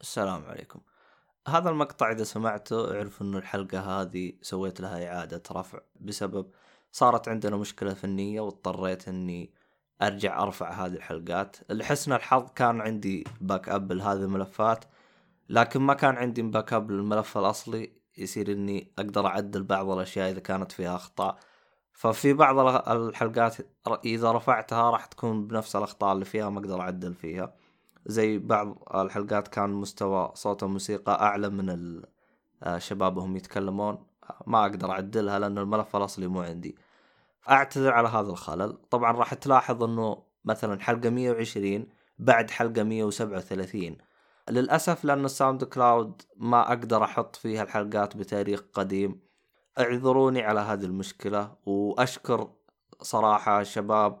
السلام عليكم. هذا المقطع إذا سمعته اعرف إنه الحلقة هذه سويت لها إعادة رفع بسبب صارت عندنا مشكلة فنية واضطريت إني أرجع أرفع هذه الحلقات. لحسن الحظ كان عندي backup لهذه الملفات لكن ما كان عندي backup للملف الأصلي. يصير إني أقدر أعدل بعض الأشياء إذا كانت فيها أخطاء. ففي بعض الحلقات إذا رفعتها راح تكون بنفس الأخطاء اللي فيها ما أقدر أعدل فيها. زي بعض الحلقات كان مستوى صوت الموسيقى أعلى من الشباب وهم يتكلمون. ما أقدر أعدلها لأن الملف الأصلي مو عندي. أعتذر على هذا الخلل. طبعا راح تلاحظ إنه مثلا حلقة 120 بعد حلقة 137 للأسف لأن الساوند كلاود ما أقدر أحط فيها الحلقات بتاريخ قديم. اعذروني على هذه المشكلة وأشكر صراحة الشباب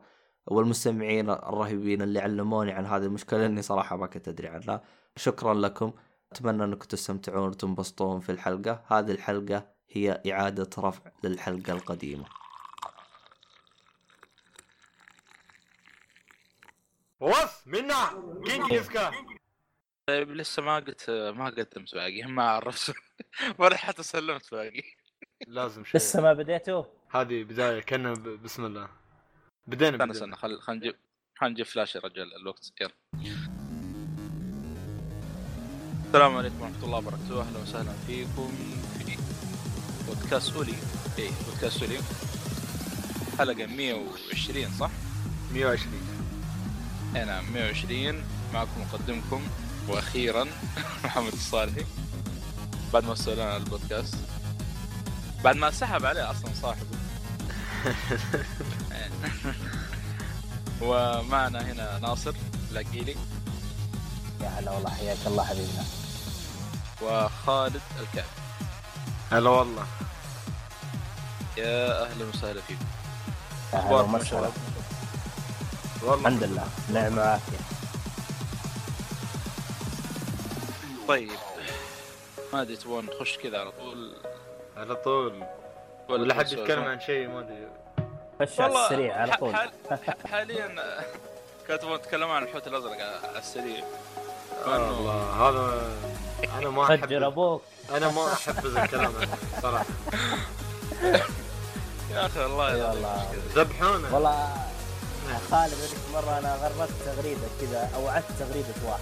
والمستمعين الرهيبين اللي علموني عن هذه المشكلة لأني صراحة ما كنت أدري عنها. شكرا لكم. أتمنى أنكم تستمتعون وتنبسطون في الحلقة. هذه الحلقة هي إعادة رفع للحلقة القديمة. وص منا. كينج طيب لسه ما قلت ما قدمت باقي. ما عرفت. ولا حتى سلمت باقي. لازم شيء. لسه ما بديتوا هذه بداية كنا. بسم الله. بدينا استنى استنى خل خل نجيب خل نجيب فلاش يا رجال الوقت يلا. السلام عليكم ورحمة الله وبركاته. أهلا وسهلا فيكم في بودكاست أولي. إيه بودكاست أولي. حلقة 120 صح؟ 120 أي نعم 120 معكم مقدمكم وأخيرا محمد الصالحي. بعد ما سوى لنا البودكاست. بعد ما سحب عليه أصلا صاحبه. ومعنا هنا ناصر لاقيلي يا هلا والله حياك الله حبيبنا. وخالد الكعبي هلا والله. يا أهلا وسهلا فيكم. يا هلا اخباركم يا ومسهلا شباب والله الحمد لله. نعمة وعافية. طيب. ما أدري تبغون نخش كذا على طول؟ على طول. ولا حد؟ يتكلم عن شيء ما أدري. خش على والله السريع على طول. حاليا كانوا تبغون تتكلمون عن الحوت الأزرق على السريع. آه الله هذا أنا ما فجر احب أبوك. أنا ما أحب ذا الكلام هذا صراحة. يا أخي والله ذبحونا. والله خالد هذيك مرة أنا غربت تغريدة كذا أو عدت تغريدة واحد.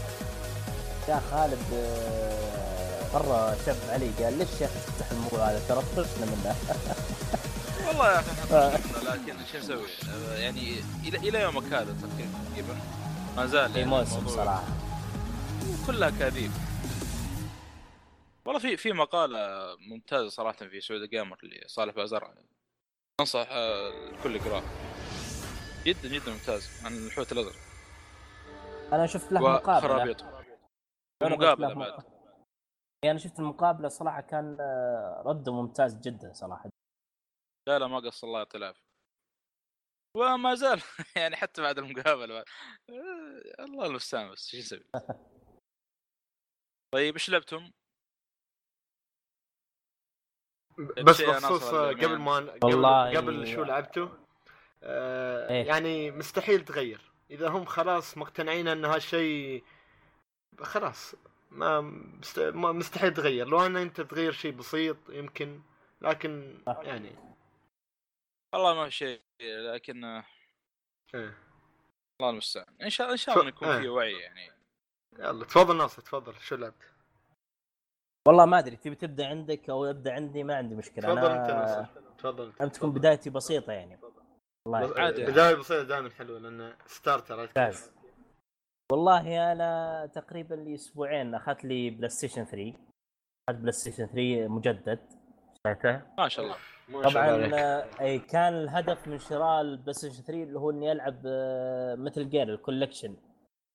يا خالد آه، مرة شب علي قال ليش يا أخي تفتح الموضوع هذا؟ ترى طفشنا منه والله يا أخي لكن شو نسوي؟ آه، يعني إلى إلى يومك هذا تقريبا ما زال في يعني موسم صراحة. كلها كاذيب والله في في مقالة ممتازة صراحة في سعود جيمر لصالح بازرع أنصح آه، الكل يقرأه. جدا جدا ممتاز عن الحوت الأزرق. أنا شفت له مقابلة. وخرابيط أنا ومقابلة قلت له بعد. يعني أنا شفت المقابلة صراحة كان آه، رده ممتاز جدا صراحة. لا لا ما قصر الله يعطيه العافية وما زال يعني حتى بعد المقابلة بعد. آه، الله المستعان بس شو نسوي طيب إيش لعبتم؟ بس بخصوص آه،. قبل ما قبل, قبل شو لعبته آه إيه. يعني مستحيل تغير إذا هم خلاص مقتنعين إن هالشيء خلاص ما مست... ما مستحيل تغير لو أن أنت تغير شيء بسيط يمكن لكن يعني والله ما في شيء لكن آه، إيه. الله المستعان. إن شاء إن شاء الله يكون. في وعي يعني. يلا تفضل ناصر تفضل. شو لعبت؟ والله ما أدري تبي تبدأ عندك أو أبدأ عندي؟ ما عندي مشكلة. تفضل أنت أنا ناصر. تفضل. أنت تكون بدايتي بسيطة يعني. والله عادي. بداية بسيطة دائما حلوة لأن starter ممتاز. والله أنا تقريبا لي أسبوعين أخذت لي بلاي ستيشن 3 أخذت بلاي ستيشن 3 مجدد اشتريته الله ما شاء الله. طبعا. آه، أي كان الهدف من شراء البلاي ستيشن 3 اللي هو اني العب Metal Gear ال collection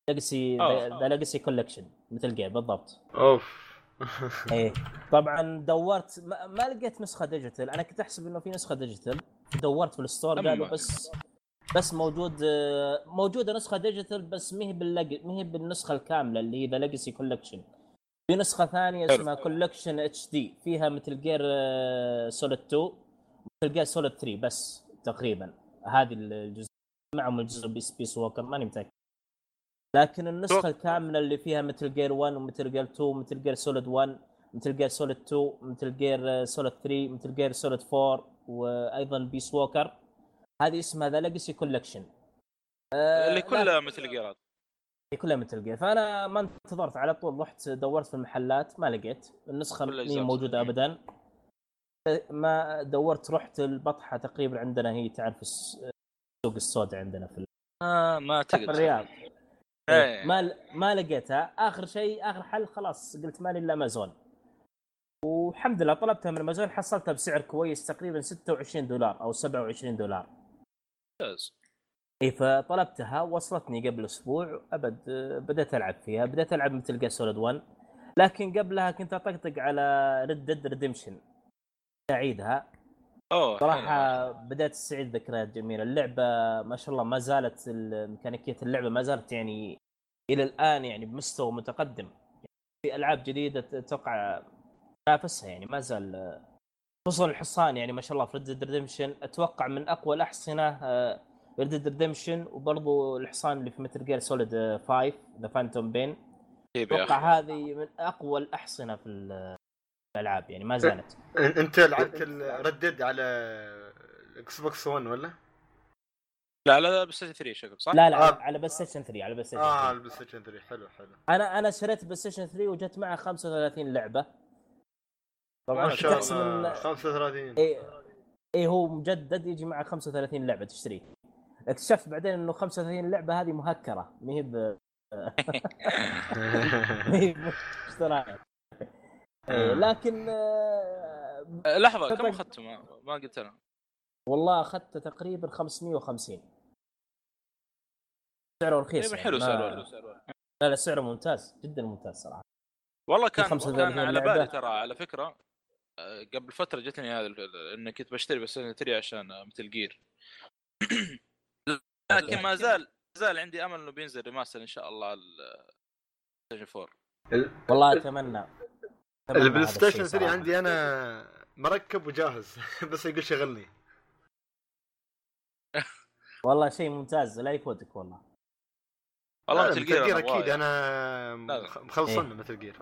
legacy. The Legacy Collection Metal Gear بالضبط أوف إيه طبعا دورت ما, ما لقيت نسخة digital أنا كنت أحسب إنه في نسخة digital دورت في ال store. قالوا بس بس موجود آه، موجودة نسخة digital بس ما هي. ما هي بالنسخة الكاملة اللي هي The Legacy Collection في نسخة ثانية. اسمها Collection HD فيها Metal Gear Solid 2 Metal Gear Solid 3 بس تقريبا. هذه الجزء معهم الجزء Peace Walker ماني متأكد. لكن النسخة. الكاملة اللي فيها Metal Gear 1 و Metal Gear 2 Metal Gear Solid 1 Metal Gear Solid 2 Metal Gear Solid 3 Metal Gear Solid 4 وأيضا Peace Walker هذه اسمها The Legacy Collection اللي كلها Metal Gear ات كلها Metal Gear فأنا ما انتظرت على طول رحت دورت في المحلات ما لقيت. النسخة الأجزاء موجودة مسوية. ابدا. ما دورت رحت البطحة تقريبا عندنا هي تعرف الس- السوق السوداء عندنا في آه ما في تقدر الرياض. إيه. ما ما لقيتها. آخر شيء آخر حل خلاص قلت مالي إلا امازون والحمد لله طلبتها من امازون حصلتها بسعر كويس تقريبا 26 دولار أو 27 دولار. ممتاز. اي فطلبتها وصلتني قبل أسبوع أبد بديت ألعب فيها بديت ألعب Metal Gear Solid 1 لكن قبلها كنت أطقطق على Red Dead Redemption أعيدها. أوه صراحة. بدأت أستعيد ذكريات جميلة. اللعبة ما شاء الله ما زالت ال- ميكانيكيه اللعبة ما زالت يعني إلى الآن يعني بمستوى متقدم. في ألعاب جديدة أتوقع تنافسها يعني ما زال خصوصا الحصان يعني ما شاء الله في Red Redemption أتوقع من أقوى الأحصنة Red Redemption وبرضو الحصان اللي في Metal Gear Solid 5 The Phantom Pain أتوقع هذه من أقوى الأحصنة في ال- الألعاب يعني ما زالت. أنت لعبت ال Red Dead على الاكس بوكس 1 ولا؟ لا لا بس 3 شكل صح؟ لا لا آه. على بلاي ستيشن 3 على بلاي ستيشن آه 3 البلاي ستيشن 3 حلو حلو. أنا أنا شريت بلاي ستيشن 3 وجت معه 35 لعبة. طبعا ما شاء الله. إن- 35 اي اي هو مجدد يجي معه 35 لعبة تشتريه اكتشفت بعدين إنه 35 لعبة هذه مهكرة. ما هي ب ما هي إيه، لكن آه، آه، لحظة كم. اخذته ما, ما قلت أنا. والله أخذت تقريبا 550 سعره رخيص يعني حلو سعره لا لا سعره ممتاز جدا ممتاز صراحة. والله كان 35 كان على لعبة. بالي ترى على فكرة آه، قبل فترة جتني هذا اني كنت بشتري بس 3 عشان آه، مثل جير لكن ما زال ما زال عندي أمل إنه بينزل ريماستر إن شاء الله على ستيشن 4 والله أتمنى أتمنى البلاي ستيشن الشيء 3 صراحة. عندي أنا مركب وجاهز بس يقول شغلني. والله شيء ممتاز لا يفوتك والله. والله آه، Metal Gear أنا أكيد أبغاه. أنا مخلصنا إيه. Metal Gear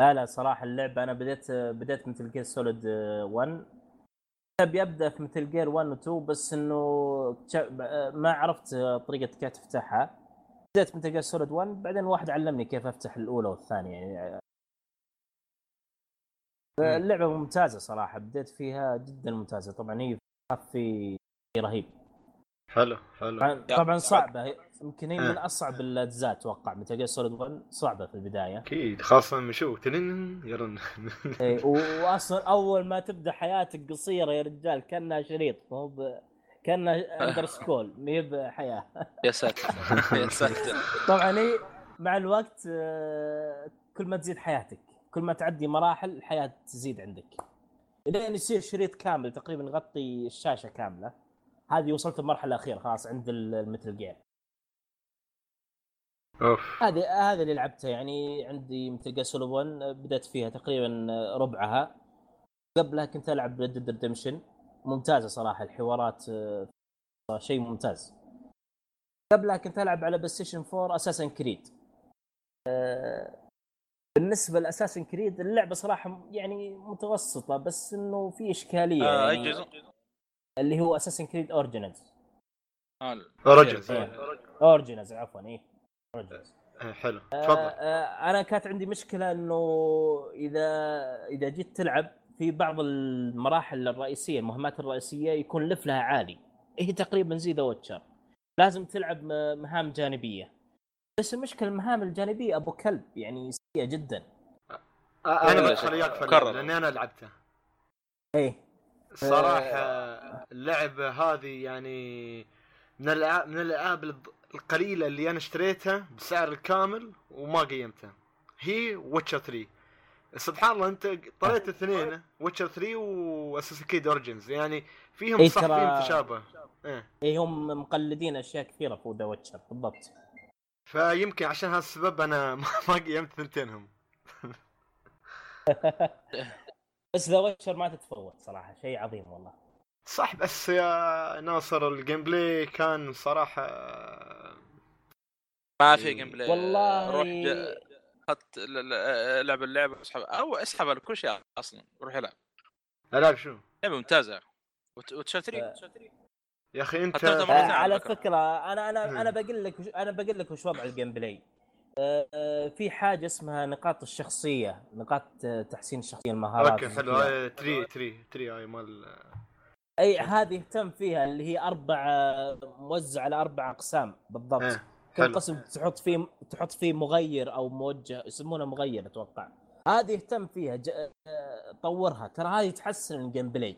لا لا صراحة اللعبه أنا بديت بديت Metal Gear Solid 1 ابي ابدا في Metal Gear 1 و 2 بس إنه ما عرفت طريقة كيف تفتحها. بديت Metal Gear Solid 1 بعدين واحد علمني كيف أفتح الأولى والثانية يعني. اللعبة ممتازة صراحة بديت فيها جدا ممتازة. طبعا هي في رهيب. حلو حلو. طبعا. طبعا صعبة. يمكن هي من آه. أصعب الاجزاء أتوقع Metal Gear Solid 1 صعبة في البداية. أكيد خاصة لما نشوف تنين يرن. إيه، واصلا أول ما تبدأ حياتك قصيرة يا رجال كأنها شريط مو ب... كأنها underscore ما هي بحياة. يا ساتر. يا ساتر. طبعا هي مع الوقت آه، كل ما تزيد حياتك كل ما تعدي مراحل الحياة تزيد عندك. لين يصير شريط كامل تقريبا يغطي الشاشة كاملة. هذه وصلت المرحله الأخيرة خلاص عند ال Metal Gear أوف. هذه هذه اللي لعبتها يعني عندي Metal 1 بدأت فيها تقريبا ربعها. قبلها كنت ألعب Red Dead Redemption ممتازة صراحة الحوارات آه، شيء ممتاز. قبلها كنت ألعب على PlayStation 4 Assassin's Creed بالنسبة ل Assassin's Creed اللعبة صراحة يعني متوسطة بس إنه في إشكالية آه، يعني جزء؟ اللي هو Assassin's Creed Originals آه، Origins Originals عفوا إيه. حلو. آه، تفضل. آه، أنا كانت عندي مشكلة إنه إذا إذا جيت تلعب في بعض المراحل الرئيسية المهمات الرئيسية يكون level ها عالي. هي تقريبا زي The Witcher لازم تلعب مهام جانبية. بس المشكلة المهام الجانبية أبو كلب يعني سيئة جدا. آه، أنا بدخل. وياك لأني أنا لعبتها. إيه. صراحة اللعبة هذه يعني من الألعاب من الألعاب القليلة اللي أنا اشتريتها بسعر الكامل وما قيمتها. هي Witcher 3 سبحان الله أنت طريت الاثنين Witcher 3 و Assassin's Creed Origins يعني فيهم إيه صح فيهم تشابه إيه. إيه هم مقلدين أشياء كثيرة في The Witcher بالضبط. فيمكن عشان هذا السبب أنا ما قيمت ثنتينهم. بس The Witcher ما تتفوت صراحة شيء عظيم والله. صح بس يا ناصر ال gameplay كان صراحة ما في gameplay والله روح ج- خط ل- ل- العب اللعبه اسحب أو اسحب على كل شيء أصلا روح العب. ألعب شو؟ لعبة ممتازة. وت- وتشال آه. 3 يا أخي أنت آه، على. فكرة. أنا أنا مم. أنا بقول لك أنا بقول لك وش وضع الجيم بلاي آه، آه، في حاجة اسمها نقاط الشخصية نقاط تحسين الشخصية المهارات. أوكي حلو. تري تري تري هاي مال أي هذه يهتم فيها اللي هي أربع موزع على أربع أقسام بالضبط. كل قسم تحط فيه تحط فيه مغير أو موجه يسمونه مغير أتوقع. هذه يهتم فيها ج... آه، طورها. ترى هذه تحسن ال gameplay.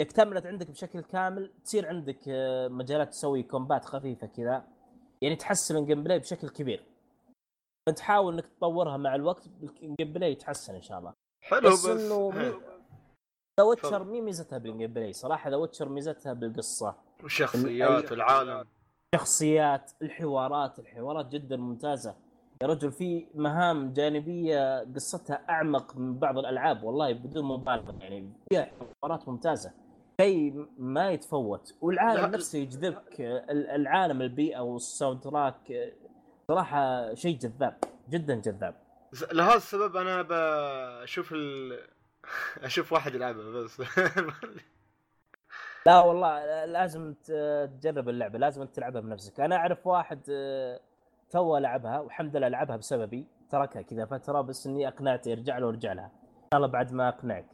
اكتملت عندك بشكل كامل تصير عندك آه، مجالات تسوي combat خفيفة كذا. يعني تحسن ال gameplay بشكل كبير. انت حاول إنك تطورها مع الوقت ال gameplay يتحسن إن شاء الله. حلو بس بس إنه. مي... The Witcher. مي ميزتها بال gameplay صراحة The Witcher ميزتها بالقصة. والشخصيات والعالم شخصيات الحوارات الحوارات جدا ممتازة. يا رجل في مهام جانبية قصتها أعمق من بعض الألعاب والله بدون مبالغة يعني فيها حوارات ممتازة. شيء ما يتفوت. والعالم نفسه يجذبك. ال- العالم البيئة والساوند تراك صراحة شيء جذاب جدا جذاب. لهذا السبب أنا بشوف ال... أشوف واحد يلعبها بس. لا والله لازم تجرب اللعبة لازم تلعبها بنفسك. أنا أعرف واحد آه، تو لعبها والحمد لله لعبها بسببي تركها كذا فترة بس إني أقنعته يرجع له وارجع لها. إن شاء الله بعد ما أقنعك.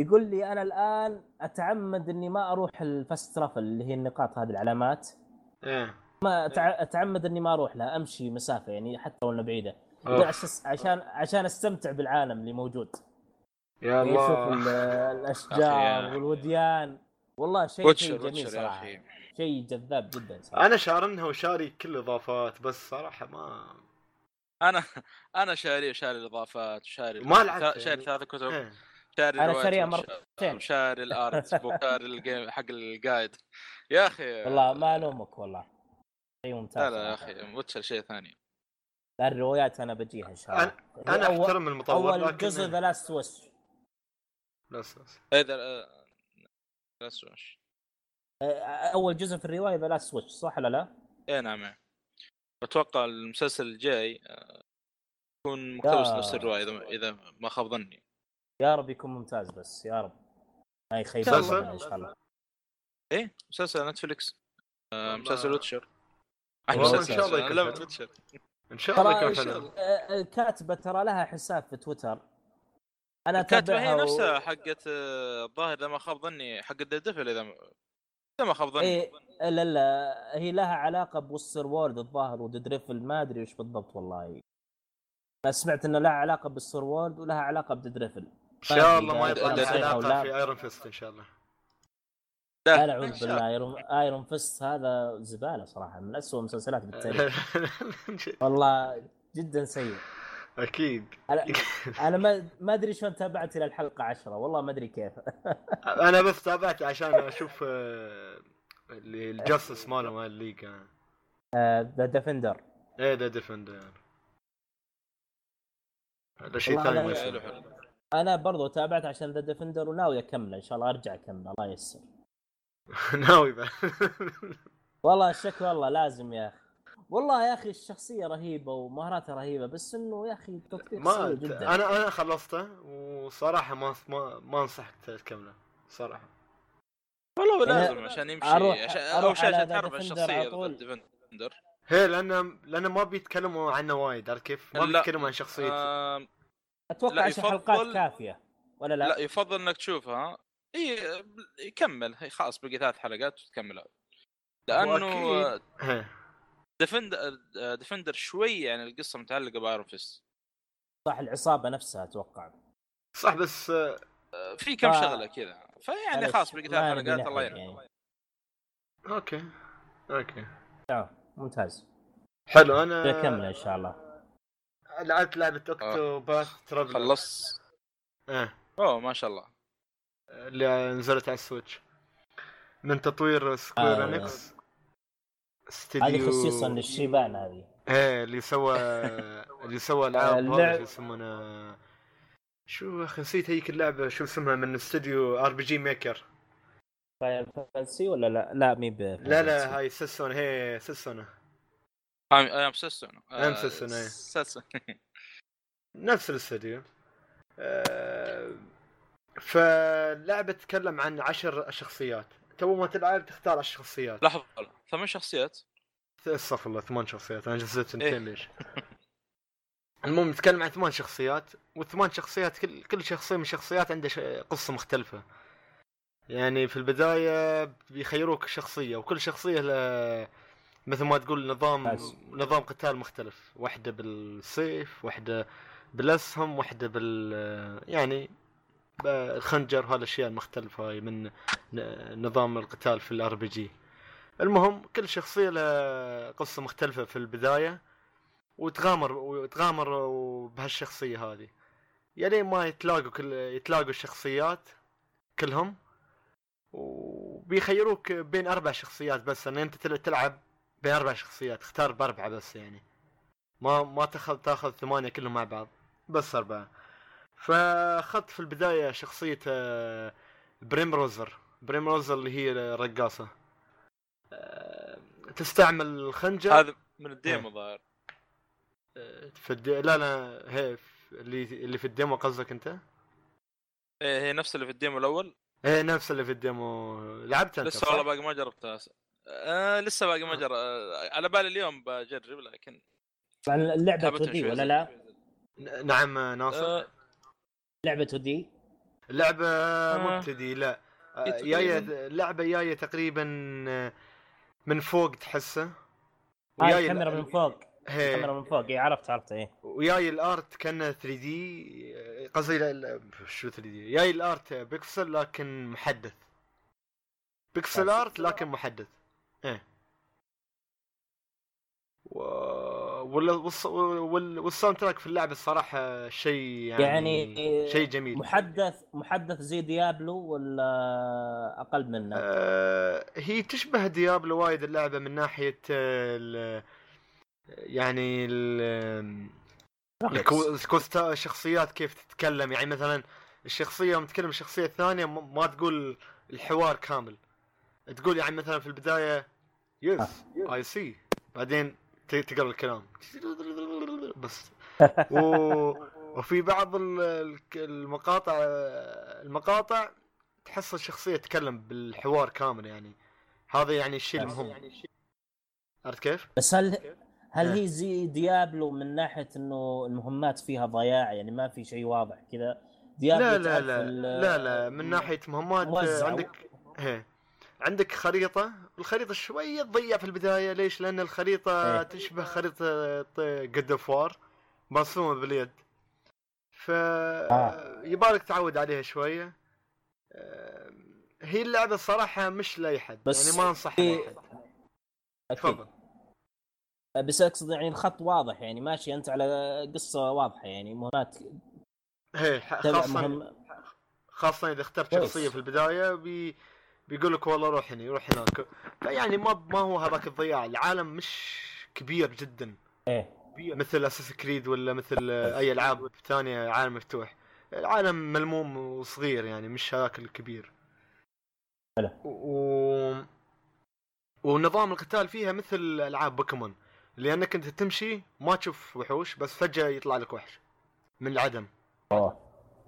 يقول لي أنا الآن أتعمد إني ما أروح ال fast travel اللي هي النقاط هذه العلامات. إيه. ما أتعمد إني ما أروح لها أمشي مسافة يعني حتى لو انها بعيده عشان عشان أستمتع بالعالم اللي موجود. يا يشوف الله. ال- أخي الاشجار يا- والوديان. والله شيء شيء جميل صراحة. شيء جذاب جدا صراحة. أنا شارنها وشاري كل الإضافات بس صراحة ما أنا أنا شاري شاري الإضافات وشاري ما لعبت شاري يعني. ثلاث كتب. إيه. شاري الروايات شاريها مرتين. وشاري ال art وشاري ال game حق ال guide يا أخي. والله ما ألومك والله. شيء ممتاز لا لا يا صراحة. أخي Witcher شيء ثاني. الروايات أنا بجيها إن شاء الله. أنا أحترم المطور أول جزء The Last Wish بس بس آه، بس Wish أول جزء في الرواية The Last Wish صح ولا لا؟ اي نعم. أتوقع المسلسل الجاي آه، يكون مقتبس يا- نفس الرواية إذا إذا ما خاب ظني. يا رب يكون ممتاز بس يا رب. ما يخيب إن شاء الله. إيه مسلسل Netflix آه،. مسلسل Witcher. إن شاء الله يكون. Witcher. إن شاء الله يكون حلو. الله. آه، الكاتبه ترى لها حساب في تويتر. أنا الكاتبه هي و- نفسها حقت آه، الظاهر إذا ما خاب ظني حق ديفل إذا إذا ما خاب ظني. إيه لا لا هي لها علاقة بوستر وورد الظاهر ودريفل ما أدري وش بالضبط والله. أنا سمعت ان لها علاقة بالسور وورد ولها علاقة بدريفل إن شاء الله ما لا- يطلع لا- لا- علاقة لا. في ايرون فيست إن شاء الله. لا نعوذ شاء بالله ايرون ايرون فيست هذا زبالة صراحة من أسوأ المسلسلات بالتاريخ. والله جدا سيء. أكيد. أنا أنا ما ما أدري شلون تابعت إلى الحلقة عشرة والله ما أدري كيف. أنا بس تابعت عشان أشوف آه، اللي ال Justice ماله مال ال League The Defenders إيه The Defenders هذا شيء ثاني ما يصير أنا برضو تابعت عشان The Defenders وناوي أكمله إن شاء الله أرجع أكمله الله ييسر. ناوي والله الشك والله لازم يا أخي. والله يا أخي الشخصية رهيبة ومهاراته رهيبة بس إنه يا أخي التطبيق ما جدا أنا أنا خلصته وصراحة ما ما, ما انصحك تكمله صراحة والله يعني لازم عشان يمشي أروح- عشان شيء على عشان تعرف الشخصية ديفندر هي لأن لأن ما بيتكلموا عنه وايد عرفت كيف؟ ما. بيتكلموا عن شخصيته آه أتوقع يفضل- حلقات كافية ولا لا, لا يفضل إنك تشوفها إي يكمل هي خلاص بقي ثلاث حلقات وتكملها لأنه. هي. Defenders Defenders شوي يعني القصة متعلقة ب Iron Fist. صح العصابة نفسها أتوقع. صح بس آه، في كم ف- شغلة كذا. فيعني خلاص بقي ثلاث حلقات الله يعين يعني. أوكي أوكي. آه، ممتاز. حلو أنا كمله إن شاء الله. لعبت لعبة اوكتوباث ترافل خلص. إيه. أوه ما شاء الله. اللي نزلت على السويتش. من تطوير سكوير آه. انكس استديو هذه خصيصا للشيبان هذه. إيه اللي سوى اللي سوى العاب اللعب- يسمونه؟ شو يا أخي نسيت هيك اللعبة شو اسمها من استوديو آر بي جي ميكر. فاير فانسي ولا لا؟ لا مي ب لا لا هاي سيسون هي سيسون ام سيسون أم سيسون،. سيسون نفس الاستوديو. آه، فاللعبة تتكلم عن عشر شخصيات. تو ما تلعب تختار الشخصيات لحظة ثمان شخصيات استغفر الله ثمان شخصيات أنا جزيت إيه. اثنتين ليش؟ المهم نتكلم عن ثمان شخصيات والثمان شخصيات كل كل شخصية من الشخصيات عنده قصة مختلفة يعني في البداية بيخيروك شخصية وكل شخصية له مثل ما تقول نظام بس. نظام قتال مختلف واحدة بالسيف واحدة بالأسهم واحدة بال يعني الخنجر وهالاشياء المختلفة هاي من نظام القتال في ال RPG المهم كل شخصية لها قصة مختلفة في البداية وتغامر وتغامر بهالشخصية هذه. يعني ما يتلاقوا كل يتلاقوا الشخصيات كلهم وبيخيروك بين أربع شخصيات بس. ان أنت تل- تلعب بين أربع شخصيات اختار بأربعة بس يعني. ما ما تأخذ تأخذ ثمانية كلهم مع بعض بس أربعة. فأخذت في البداية شخصية آه، Primrose Primrose اللي هي الرقاصة. آه، تستعمل الخنجر هذا من ال demo إيه. ظاهر في الد... لا لا هي اللي اللي في ال demo قصدك أنت؟ إيه هي نفس اللي في ال demo الأول؟ إيه نفس اللي في ال demo. لعبتها أنت لسه؟ والله باقي ما جربتها. آه لسه باقي ما جرب آه على بالي اليوم بجرب لكن طبعا اللعبة تعبت 2D شوي ولا زي- لا؟ نعم ناصر. آه لعبة 2D اللعبة آه. مبتدي لا. آه، إيه، جاية تقريباً. اللعبة جاية تقريبا آه، من فوق تحسه. هاي وياي الكاميرا ال- من فوق. هي. الكاميرا من فوق. اي عرفت عرفت إيه. وياي ال art كأنه 3D قصدي شو 3D؟ جاي ال art pixel لكن محدث. pixel. art لكن محدث. إيه. و... وال soundtrack في اللعبه الصراحة شيء يعني, يعني شيء جميل. محدث محدث زي Diablo ولا أقل منه؟ آه هي تشبه Diablo وايد اللعبة من ناحية آه، ال... يعني ال... الكو- الكوستا الشخصيات كيف تتكلم. يعني مثلا الشخصية يوم تتكلم الشخصية الثانية ما تقول الحوار كامل. تقول يعني مثلا في البداية yes I see بعدين تقرأ الكلام. بس. و... وفي بعض المقاطع المقاطع تحس الشخصية تتكلم بالحوار كامل يعني. هذا يعني الشيء المهم عرفت كيف؟ بس هل هل إيه. هي زي Diablo من ناحية إنه المهمات فيها ضياع؟ يعني ما في شيء واضح كذا. Diablo لا لا لا. لا لا. من ناحية مهمات. عندك هي عندك خريطة الخريطة شوية تضيع في البداية ليش لأن الخريطة إيه. تشبه خريطة God of War مرسومة باليد ف آه. يبالك تعود عليها شوية هي اللعبة الصراحه مش لأي حد بس يعني ما حد أكيد. تفضل بس أقصد يعني الخط واضح يعني ماشي أنت على قصة واضحة يعني مهمات تبع خاصه مهم خاصة إذا اخترت. شخصية في البداية بي بيقول لك والله روح هنا روح هناك. فيعني ما ما هو هذاك الضياع. العالم مش كبير جدا. إيه. مثل أساس كريد ولا مثل أي ألعاب ثانية عالم مفتوح. العالم ملموم وصغير يعني مش هذاك الكبير. حلو. و... ونظام القتال فيها مثل ألعاب بوكيمون. لأنك أنت تمشي ما تشوف وحوش بس فجأة يطلع لك وحش. من العدم. أوه.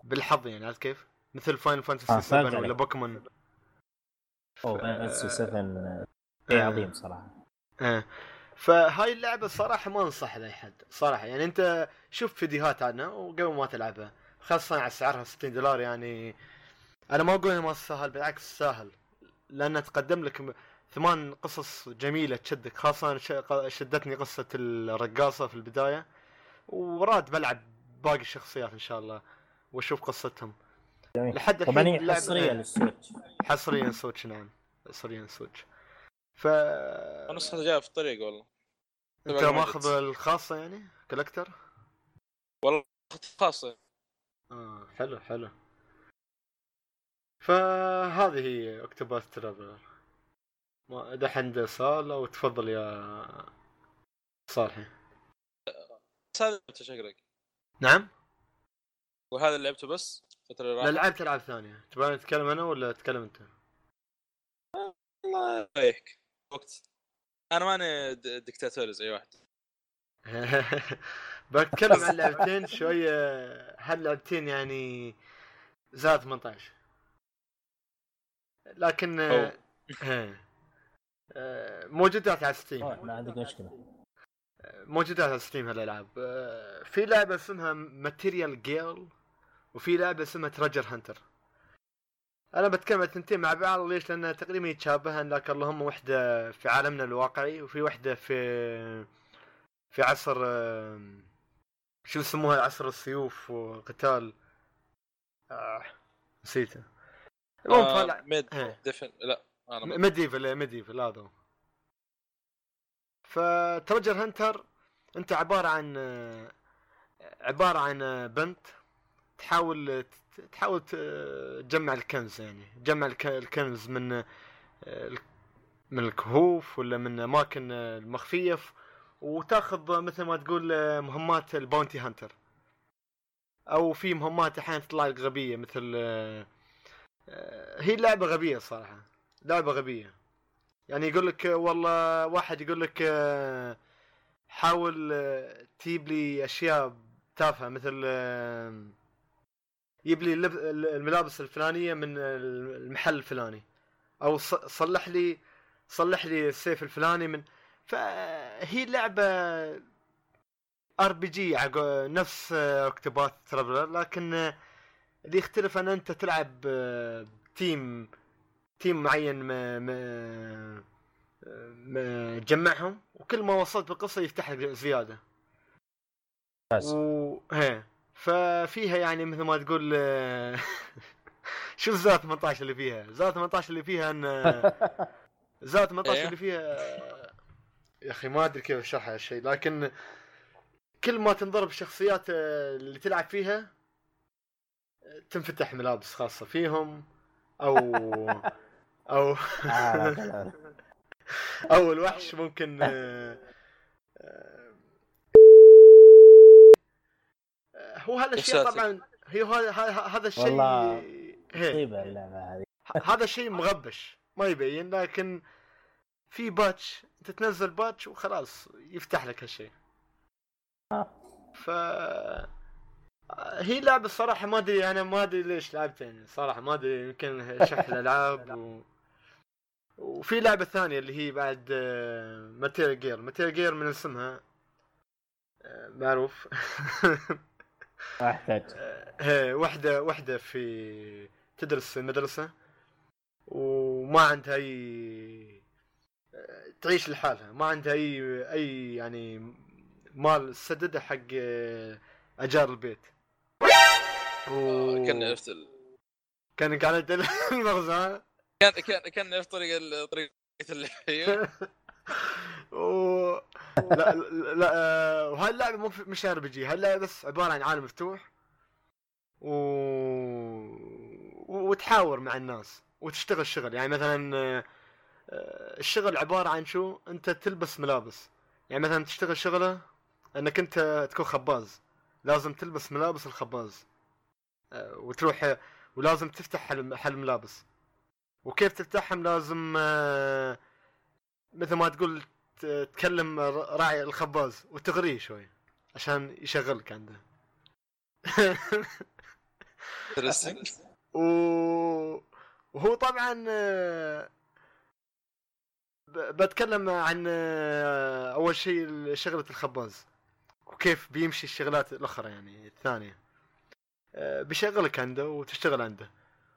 بالحظ يعني عرفت كيف؟ مثل Final آه، Fantasy فهمت 7 ولا. بوكيمون. أوه Fantasy 7 شيء آه. عظيم صراحة. آه. فهاي اللعبة الصراحة ما أنصح لأي حد صراحة. يعني أنت شوف فيديوهات عنها وقبل ما تلعبها خاصة على سعرها 60 دولار. يعني أنا ما أقول ما تستاهل بالعكس تستاهل لانها تقدم لك ثمان قصص جميلة تشدك ق- شدتني قصة الرقاصة في البداية. وراد بلعب باقي الشخصيات إن شاء الله وأشوف قصتهم. جميل. لحد الحين إيه. لل Switch حصريا Switch نعم. حصريا Switch. ف نسخة جاية في الطريق والله. أنت ماخذ. الخاصة يعني؟ كولكتر؟ والله خاصة. آه حلو حلو. فهذه هي اكتوباث ترافلر ما دحين سؤال أو تفضل يا صالحي بس هذا شكلك. نعم؟ وهذا اللي لعبته بس؟ الفترة اللي لا راحت. لعبت العاب ثانية. تبغى نتكلم أنا ولا تتكلم أنت؟ الله يريحك وقت. أنا ماني دكتاتوري زي واحد. بتكلم عن لعبتين شوية. هاللعبتين يعني زائد 18 لكن موجودات على Steam ما عندك مشكلة. موجودات على Steam هالألعاب. في لعبة اسمها Material Girl وفي لعبة اسمها Treasure Hunter أنا بتكلم عن الثنتين مع بعض ليش؟ لأن تقريبا يتشابهن لكن اللهم واحدة في عالمنا الواقعي وفي واحدة في في عصر شو يسموها؟ عصر السيوف والقتال آه نسيته. المهم آه ميد إيه. دفن لا أنا ما- ميديفل ميديفل هذا ف Treasure Hunter أنت عبارة عن عبارة عن بنت تحاول تحاول تجمع الكنز يعني. تجمع الك- الكنز من من الكهوف ولا من أماكن المخفية. ف- وتاخذ مثل ما تقول مهمات ال bounty hunter أو في مهمات أحيانا تطلع لك غبية مثل هي لعبة غبية صراحة. لعبة غبية. يعني يقول لك والله واحد يقول لك آه، حاول آه، تجيب لي أشياء تافهة مثل يجيب لي الملابس الفلانية من المحل الفلاني. أو صلح لي صلح لي السيف الفلاني من فهي لعبة RPG نفس Octopath Traveler لكن اللي يختلف أن أنت تلعب team team معين ما ما ما جمعهم وكل ما وصلت بالقصة يفتح لك زيادة. و هي. ففيها يعني مثل ما تقول آه، شوف زاد 18 اللي فيها زاد 18 اللي فيها إن زاد 18 إيه. اللي فيها آه، يا أخي ما أدري كيف اشرح هالشيء لكن كل ما تنضرب الشخصيات آه، اللي تلعب فيها آه، تنفتح ملابس خاصة فيهم أو أو آه،. أو الوحش ممكن آه، آه، آه، هو هذا الشيء. طبعا هي هذا الشيء والله مصيبة اللعبه هذه هذا الشيء مغبش ما يبين لكن في باتش أنت تنزل باتش وخلاص يفتح لك هالشيء. آه. ف هي لعبة الصراحة ما أدري أنا ما أدري ليش لعبتها يعني صراحة ما أدري يمكن شح الألعاب و... وفي لعبة ثانية اللي هي بعد Material Girl Material Girl من اسمها آه، معروف. احتاج هي وحدة وحدة في تدرس في المدرسة وما عندها أي تعيش لحالها. ما عندها أي أي يعني مال سددها حق أجار البيت. و... كان نفس ال... كان قاعد يدل المغزى. كان كان كان نفس طريقة ال- طريقة اللي لا لا آه، وهاي اللعبه مو مش RPG هاللعبه بس عبارة عن عالم مفتوح؟ و... وتحاور مع الناس وتشتغل شغل. يعني مثلا آه، آه، الشغل عبارة عن شو؟ أنت تلبس ملابس. يعني مثلا تشتغل شغلة إنك أنت تكون خباز. لازم تلبس ملابس الخباز. وتروح ولازم تفتح حل ملابس. وكيف تفتحهم؟ لازم مثل ما تقول تكلم راعي الخباز وتغريه شوي عشان يشغلك عنده. و... وهو طبعا ب- بتكلم عن أول شيء شغلة الخباز وكيف بيمشي الشغلات الأخرى يعني الثانية. بيشغلك عنده وتشتغل عنده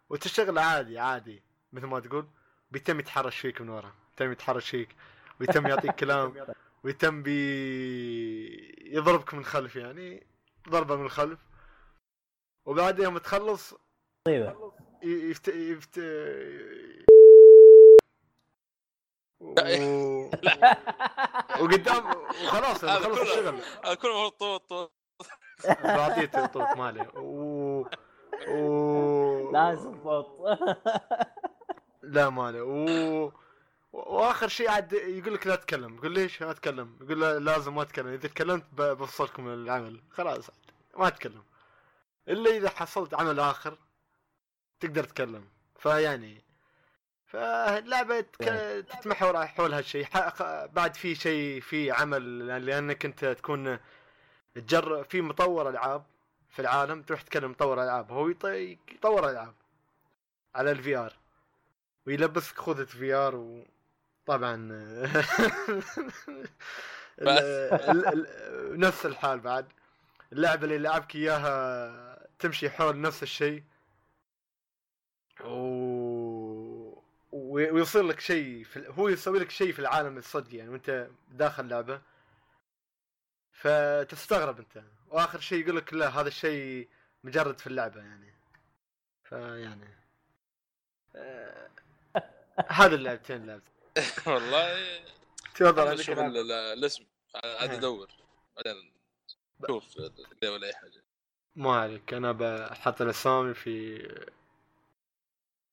وتشتغل عادي عادي مثل ما تقول بيتم يتحرش فيك من ورا بيتم يتحرش فيك. ويتم يعطيك كلام. ويتم بي يضربك من خلف يعني ضربة من الخلف. وبعد يوم تخلص مصيبه ي- يفت... يفت... و... وقدام وخلاص خلص. الشغل. المفروض طوط طوط بعطيه طوط مالي. و... و... لازم صوت لا مالي. و... واخر شيء عاد يقول لك لا تتكلم يقول ليش ما اتكلم يقول لا لازم ما اتكلم إذا تكلمت بفصلكم من العمل. خلاص عاد. ما اتكلم إلا إذا حصلت عمل آخر تقدر تتكلم فيعني فاللعبه تك... إيه. تتمحور حول هالشيء. بعد في شيء في عمل لأنك أنت تكون تجرب في مطور ألعاب في العالم تروح تكلم مطور ألعاب. هو يط- يطور ألعاب على ال VR ويلبسك خوذة VR ال- نفس الحال بعد. اللعبة اللي لعبك إياها تمشي حول نفس الشيء. و... ويصير لك شيء في... هو يسوي لك شيء في العالم الصدق يعني وأنت داخل لعبة. فتستغرب أنت. وآخر شيء يقول لك لا هذا الشيء مجرد في اللعبة يعني. فيعني آه... هذا اللعبتين لعبت. والله. تفضل ال- الاسم عاد إيه. أدور. بعدين شوف ولا أي حاجة. ما عليك أنا بحط الأسامي في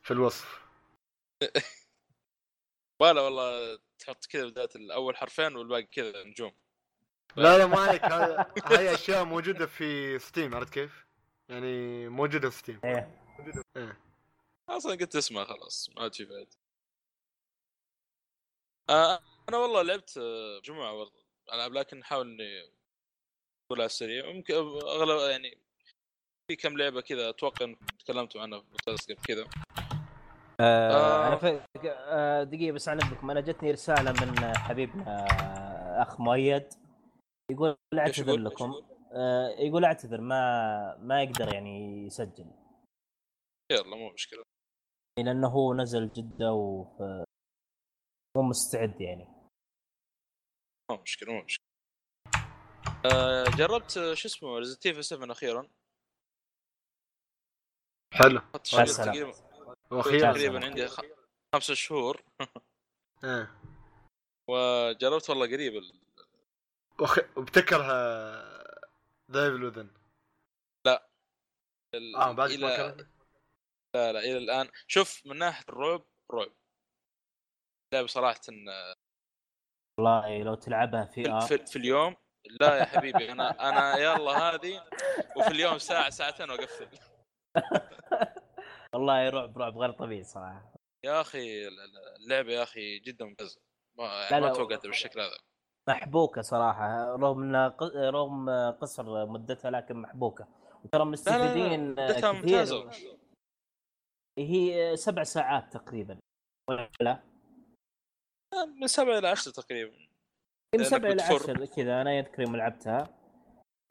في الوصف. ولا والله تحط كذا بدايه الأول حرفين والباقي كذا نجوم. لا لا ما عليك. هاي أشياء موجودة في Steam عرفت كيف؟ يعني موجودة في Steam إيه. إيه. أصلا قلت اسمها خلاص ما عاد في فائده أنا والله لعبت آه، جمعة والله العاب لكن أحاول إني أقول على السريع. ممكن أغلب يعني في كم لعبة كذا أتوقع إنكم تكلمتوا عنها في بودكاست قبل كذا. آه آه. أنا ف... آه دقيقة بس اعنبكم أنا جتني رسالة من حبيبنا آه، أخ مؤيد. يقول أعتذر لكم. يقول؟ آه يقول أعتذر ما ما يقدر يعني يسجل. يلا مو مشكلة. لأنه هو نزل جدة و مو مستعد يعني. مو مشكلة مو مشكلة. آه جربت آه، شو اسمه Resident Evil 7 أخيرا؟ حلو. تقريبا. وأخيرا تقريبا عندي خ... خمسة شهور. إيه. وجربت والله قريب ال- وخ... وبتكره دايفل وذن ال- آه بعد ما إلى كرهت لا لا إلى الآن. شوف من ناحية الرعب رعب. لعبه صراحة والله لو تلعبها في في, آه. في, في اليوم لا يا حبيبي أنا أنا يلا هذه وفي اليوم ساعة ساعتين وأقفل. والله رعب رعب غير طبيعي صراحة. يا أخي ال- ال- اللعبة يا أخي جدا ممتازة. ما, لا، يعني ما لا. توقعتها بالشكل هذا. محبوكة صراحة رغم إنها رغم قصر مدتها لكن محبوكة. وترى مستفيدين كثير. ممتازة. هي سبع ساعات تقريبا. ولا من سبعة إلى عشرة تقريبا. من لأنك سبع إلى بتفر. عشر كذا. أنا يذكر يوم لعبتها.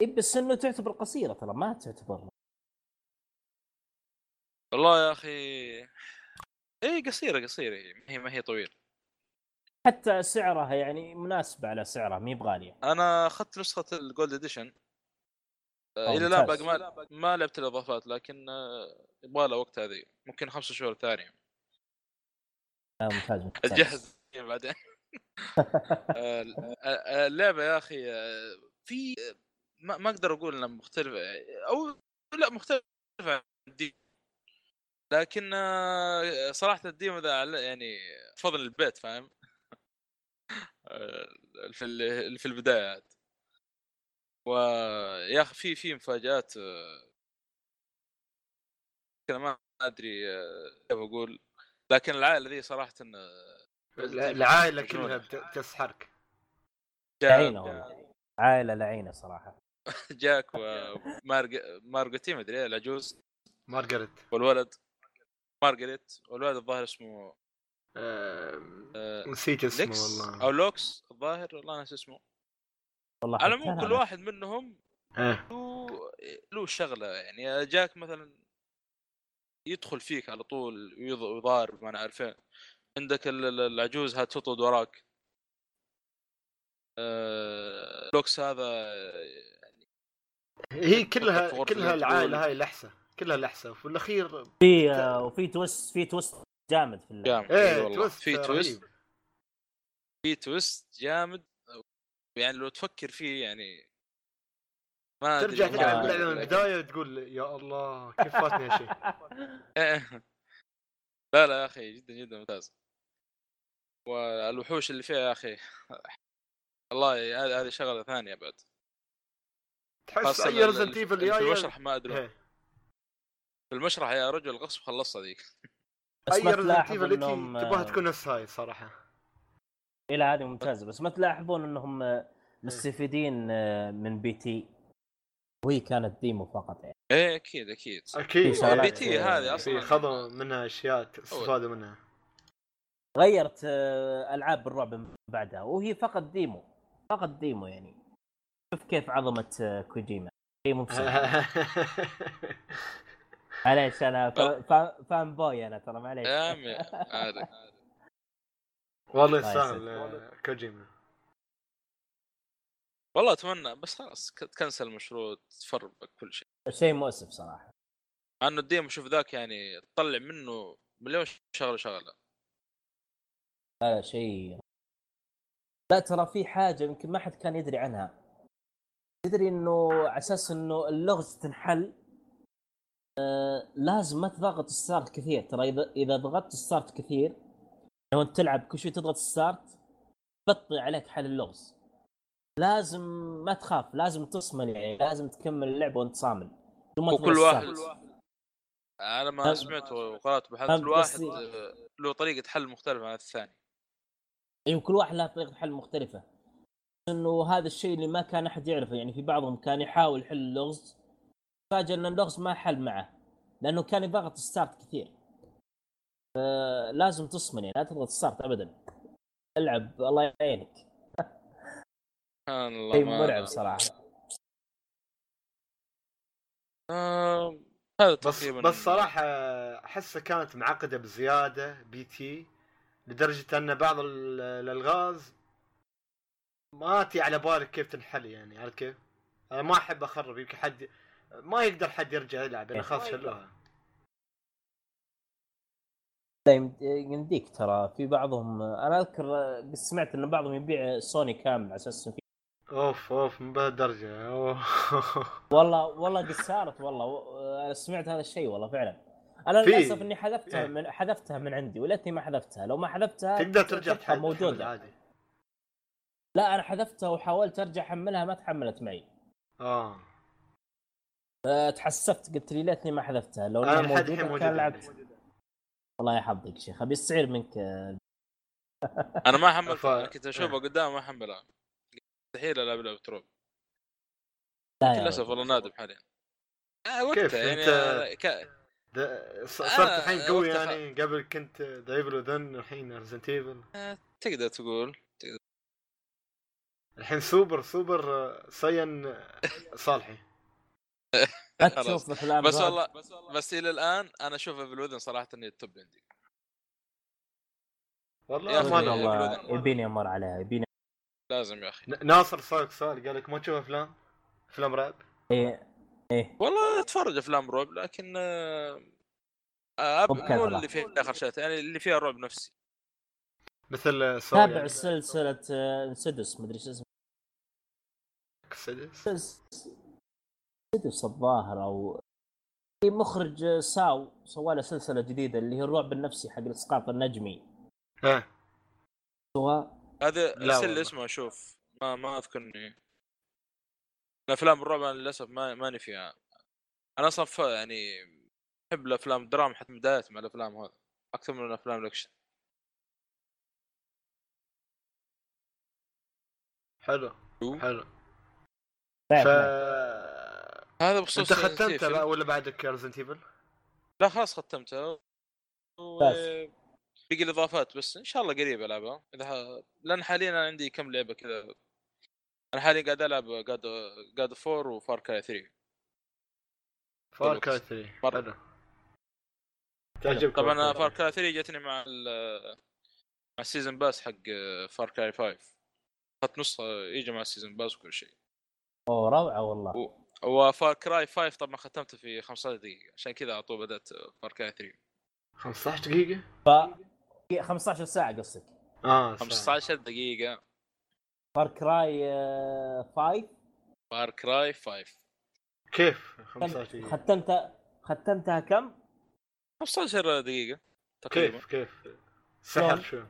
إيه بس إنه تعتبر قصيرة ترى ما تعتبر. والله يا أخي. اي قصيرة هي ما هي ما هي طويلة. حتى سعرها يعني مناسبة على سعرها ما هي بغالية. أنا أخذت نسخة ال Gold Edition أوه، إلى الان. باقي ما ما لعبت الإضافات لكن آه، يبغى لها وقت هذه. ممكن خمسة شهور ثانية. آه ممتاز ممتاز. اتجهز بعدين. آه، آه، اللعبة يا أخي آه، في ما, أقدر أقول إنها مختلفة أو لا مختلفة عن ال demo لكن آه، صراحة ال demo ذا يعني نفس البيت فاهم؟ آه، في في البدايه عاد. ويا أخي في في مفاجآت آه، كذا ما أدري آه، كيف أقول. لكن العائلة ذي صراحة آه، العائله. كلها بت- بتسحرك لعينة والله. عائلة لعينة صراحة. جاك ومارجوتي مدري إيه، العجوز مارغريت. والولد. مارغريت. والولد الظاهر اسمه آه، نسيت اسمه ليكس؟ والله. أو لوكس الظاهر؟ والله ناسي اسمه. والله على العموم كل واحد منهم إيه. له له شغلة يعني. جاك مثلا يدخل فيك على طول ويض- ويضارب ما أنا عارفين. عندك ال- ال- العجوز هات تطرد وراك آه، لوكس هذا هي في كلها كلها. العائلة هاي لحسة كلها لحسة وفي الأخير في آه، وفي twist في twist جامد في. جامد إيه والله. في رهيب. في twist جامد يعني لو تفكر فيه يعني ما ترجع. تلعب اللعبه من البدايه وتقول يا الله كيف فاتني هالشيء. لا لا يا أخي جدا جدا ممتاز والوحوش اللي فيها يا أخي والله هذه هذه شغلة ثانية بعد. تحس أي Resident ال- Evil في المشرح ما أدري. إيه. في المشرح يا رجل غصب خلصها ذيك. أي Resident تلاحظ Evil تبغاها تكون نفس هاي صراحة. إلى هذه ممتازة بس ما تلاحظون إنهم آه، مستفيدين آه، من P.T. وهي كانت demo فقط يعني. إيه أكيد أكيد. أكيد P.T. هذه في أصلا خذوا منها أشياء استفادوا منها. غيرت آه، ألعاب الرعب من بعدها وهي فقط demo فقط demo يعني. شوف كيف عظمه آه، كوجيما. شيء مو. معليش أنا فا- فا- fanboy أنا ترى معليش. يا عمي عارف والله الله يستاهل. آه، كوجيما. والله أتمنى بس خلاص تكنسل المشروع تفرق كل شيء. شيء مؤسف صراحة. إنه ال demo شوف ذاك يعني تطلع منه مليون شغلة شغلة. لا لا شيء لا ترى في حاجة يمكن ما حد كان يدري عنها تدري إنه على أساس إنه اللغز تنحل آه لازم ما تضغط start كثير ترى إذا إذا ضغطت start كثير لو أنت تلعب كل شوي تضغط start بطي عليك حل اللغز لازم ما تخاف لازم تصمل يعني لازم تكمل اللعبة وأنت صامل وكل واحد. أنا ما. سمعت وقرأت بحثت فهمت كل واحد قصدي؟ آه، له طريقة حل مختلفة عن الثاني أيوه كل واحد له طريقة حل مختلفة. إنه هذا الشيء اللي ما كان أحد يعرفه يعني في بعضهم كان يحاول يحل اللغز فاجأ إن اللغز ما حل معه لأنه كان يضغط ستارت كثير. لازم تصمن يعني لا تضغط start ابدا. ألعب الله يعينك. سبحان الله شيء ما- مرعب صراحة. آه هذا بس بس صراحة احسها كانت معقدة بزيادة P.T.. لدرجة أن بعض ال- الالغاز ما تي على بالك كيف تنحل يعني عرفت كيف؟ أنا ما أحب أخرب يمكن حد ما يقدر حد يرجع يلعب لأن خلاص شلوها. لا يمد- يمديك ترى في بعضهم أنا أذكر قد سمعت إن بعضهم يبيع سوني كامل على أساس إنه في أوف أوف من بهالدرجه والله والله قد صارت والله أنا سمعت هذا الشيء والله فعلا. أنا للأسف إني حذفتها إيه. من حذفتها من عندي وليتني ما حذفتها. لو ما حذفتها تقدر ترجع تحل موجودة. عادي. لا أنا حذفتها وحاولت أرجع أحملها ما تحملت معي. آه. أه، تحسفت قلت لي ليتني ما حذفتها. لو أنا موجودة كان لعبت. والله يا حظك شيخ. أبي استعير منك. أنا ما حملتها كنت أشوفها إيه. قدام ما أحملها. مستحيل ألعب لعبة روب لا يا للأسف. والله نادم حاليا. آه كيف؟ وقتها يعني أنت- ك... ده- ص- آه، صرت الحين قوي يعني قبل كنت ذا ايفل وذن الحين ريزنت ايفل تقدر تقول الحين سوبر سوبر صين آه، صالحي. تشوف افلام بس. والله بس إلى الآن أنا أشوف Evil Within صراحة إني ال top عندي يا والله أخي، ما والله. يبيني أمر عليها يبيني لازم يا أخي ناصر سالك سؤال قال لك ما تشوف أفلام؟ أفلام رعب؟ إيه إيه والله أتفرج أفلام رعب لكن آه، آه، مو. اللي فيها خرشات يعني اللي فيها رعب نفسي مثل آه، تابع يعني. سلسلة أه، Insidious مدري شو اسمه سدس؟ سدس الظاهر أو في مخرج ساو سوى له سلسلة جديدة اللي هي الرعب النفسي حق الإسقاط النجمي ها سوى هذا لا ارسل. اسمه أشوف ما ما أذكر إني الأفلام الرعب أنا للأسف ما ماني فيها أنا أصلا ف- يعني أحب الأفلام الدراما حتى من بدايتي مع الأفلام هذا أكثر من الأفلام الأكشن حلو. حلو بعد ف هذا بخصوص انت Resident ختمت Evil. لا ولا بعدك Resident Evil؟ لا خلاص ختمتها و... بس. بقي الإضافات بس إن شاء الله قريب ألعبها إذا ح... لأن حاليا أنا عندي كم لعبة كذا أنا حاليا قاعد ألعب God God 4 و Far Cry 3 Far. Cry 3 مرة. حلو تعجبك طبعا Far Far Cry. Cry 3 جتني مع ال... مع ال season pass حق Far Cry 5 اخذت نسخه يجي مع ال season pass وكل شيء أوه روعة والله و Far Cry 5 طبعا ختمته في 15 دقيقة عشان كذا على طول بدأت Far Cry 3 15 دقيقة؟ ف 15 ساعة قصدك آه ساعة. 15 دقيقة Far Cry 5 Far Cry 5 كيف 15 دقيقة؟ ختمتها ختمتها كم؟ 15 دقيقة تقريبا كيف كيف؟ سحر؟ شو؟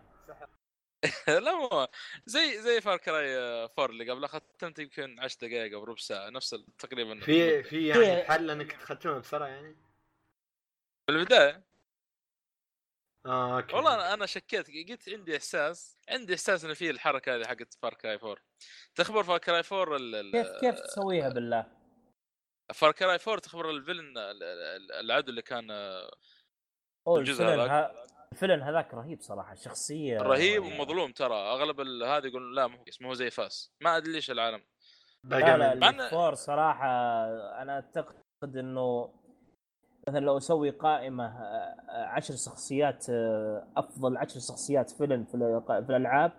لا مو زي زي Far Cry 4 اللي قبله ختمت يمكن 10 دقائق أو ربع ساعة نفس تقريبا في في يعني حل إنك تختمها بسرعة يعني؟ في البداية آه okay. والله أنا- أنا شكيت قلت عندي إحساس عندي إحساس ان في الحركة هذه حقت Far Cry 4 تخبر Far Cry 4 ال- كيف كيف تسويها بالله؟ Far Cry 4 تخبر ال villain ال- ال- العدو اللي كان آه، أوه الجزء ال villain هذاك. ها... ال villain هذاك رهيب صراحة شخصية رهيب يعني- ومظلوم ترى أغلب ال- هذا يقول لا مو اسمه زي Vaas. ما أدري ليش العالم. لا لا إن- ال four صراحة أنا أعتقد إنه مثلا لو أسوي قائمة آه، عشر شخصيات آه، أفضل عشر شخصيات villain في الألعاب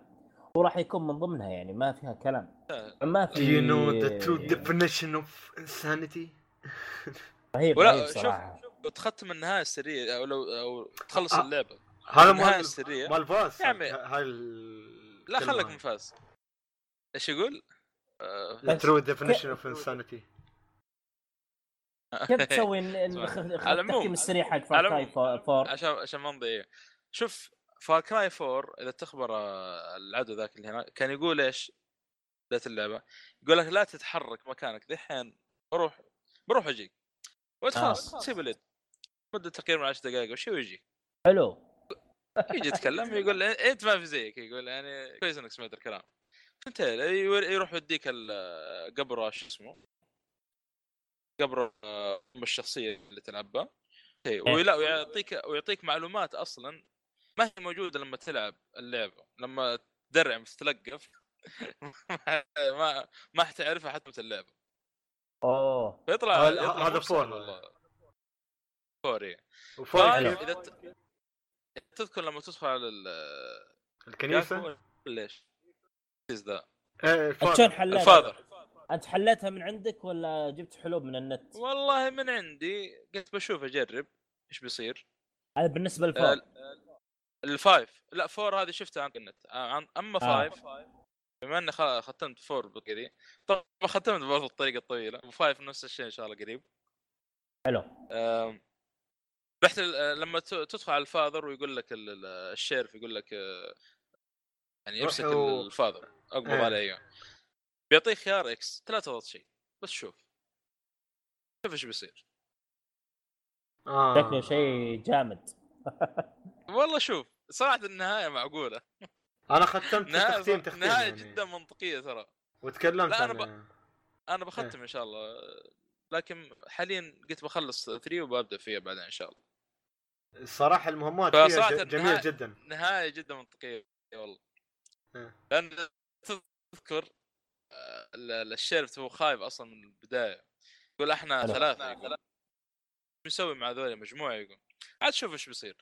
وراح يكون من ضمنها يعني ما فيها كلام ما Do في you know the true definition of insanity? رهيب ولا رهيب شوف صراحة لو تختم النهاية السرية أو لو أو تخلص آه. اللعبة هذا مال السرية مال فاس يا عمي. هاي لا خلك. من فاس إيش يقول؟ آه، The true definition of insanity كيف تسوي التحكيم السريع حق فار. كراي فور عشان عشان ما نضيع شوف فار كراي 4 إذا تخبر آه، العدو ذاك اللي هنا كان يقول إيش؟ بدايه اللعبة. يقول لك لا تتحرك مكانك. دحين بروح بروح أجيك. وانت آه. خلاص تسيب اليد مدة تقريبا 10 دقائق أو شيء ويجي. حلو. يجي يتكلم يقول أنت ما في زيك. يقول يعني كويس إنك سمعت الكلام. يور- يروح يوديك ال- قبر شو اسمه؟ قبر آه، أم الشخصية اللي تلعبها إيه، ولا ويعطيك ويعطيك معلومات أصلا ما هي موجودة لما تلعب اللعبة لما تدرع تتلقف ما ما حتعرفها حتى في اللعبة أوه فيطلع هذا- four. والله four إيه. كيف؟ إذا ت- تذكر لما تدخل على ال- الكنيسة ليش؟ ذا إيه. حليتها؟ ال father أنت حليتها من عندك ولا جبت حلول من النت؟ والله من عندي قلت بشوف أجرب إيش بيصير. هذا بالنسبة آه، لل four ال five لا four هذه شفتها عن النت. آه، عن- أما آه. فايف بما إني خ- ختمت four بكذي طبعا ختمت برضه الطريقة الطويلة. و five نفس الشيء إن شاء الله قريب. حلو. رحت آه، لما ت- تدخل على ال father ويقول لك ال- ال- ال sheriff يقول لك آه، يعني يمسك ال father. أقبض إيه. عليه. بيعطيك خيار إكس لا تضغط شيء بس شوف. شوف إيش بيصير. آه. شكله شيء جامد. والله شوف صراحة النهاية معقولة. أنا ختمت نهاية تختيم تختيم نهاية يعني. جدا منطقية ترى. وتكلمت لا، أنا عن أنا بختم إن شاء الله. لكن حاليا قلت بخلص 3 وببدأ فيها بعدين إن شاء الله. الصراحة المهمات فيها جميله النهاية- جدا. نهاية جدا منطقية والله. إيه. لأن تذكر الشيرف هو خايف أصلا من البداية. يقول إحنا. ثلاثة يقول. إيش نسوي مع ذولي؟ مجموعة يقول. عاد شوف إيش بيصير.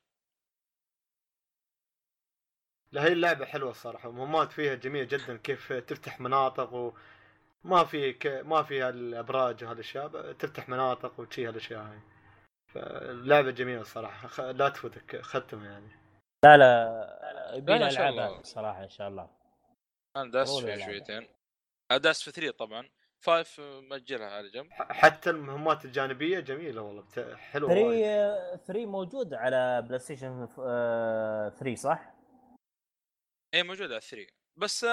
لا هي اللعبة حلوة الصراحة. المهمات فيها جميلة جدا كيف تفتح مناطق وما في ك... ما فيها الابراج وهالأشياء تفتح مناطق وشي هالأشياء هاي. فاللعبه جميلة الصراحة. خ... لا تفوتك ختمها يعني. لا لا شاء ألعبها الله. صراحة إن شاء الله. أنا داس فيها. شويتين. داس في 3 طبعا five مأجلها على جنب حتى المهمات الجانبية جميلة والله بت... حلوة وايد. 3 3 موجود على PlayStation 3 صح؟ اي موجوده على 3 بس آه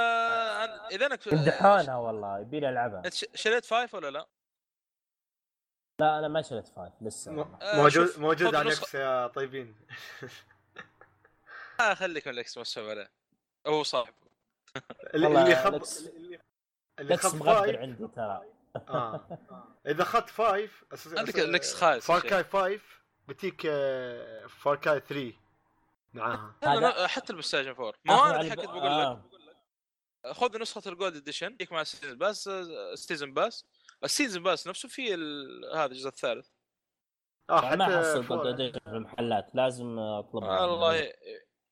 أنا- إذا انك امتحانها والله يبينا ألعبها أنت ش- شريت five ولا لا؟ لا أنا ما شريت 5 لسه م... آه، موجود شوف، موجود على نسخة. X يا طيبين آه خليك من الاكس مسوي عليه هو صاحب اللي اللي لكس- لكس مغبر عندي ترى آه. إذا اخذت فايف. عندك الإكس خايس فار شيء. كاي فايف بتيك آه، فار كاي 3 معاها حتى البلايستيشن 4 ما هو آخذ أنا حكيت بقول لك آه. خذ نسخة الجولد اديشن يجيك مع السيزون باس السيزون باس ال season pass نفسه في ال- هذا الجزء الثالث آه يعني ما احصل. Gold Edition في المحلات لازم أطلبها والله ي-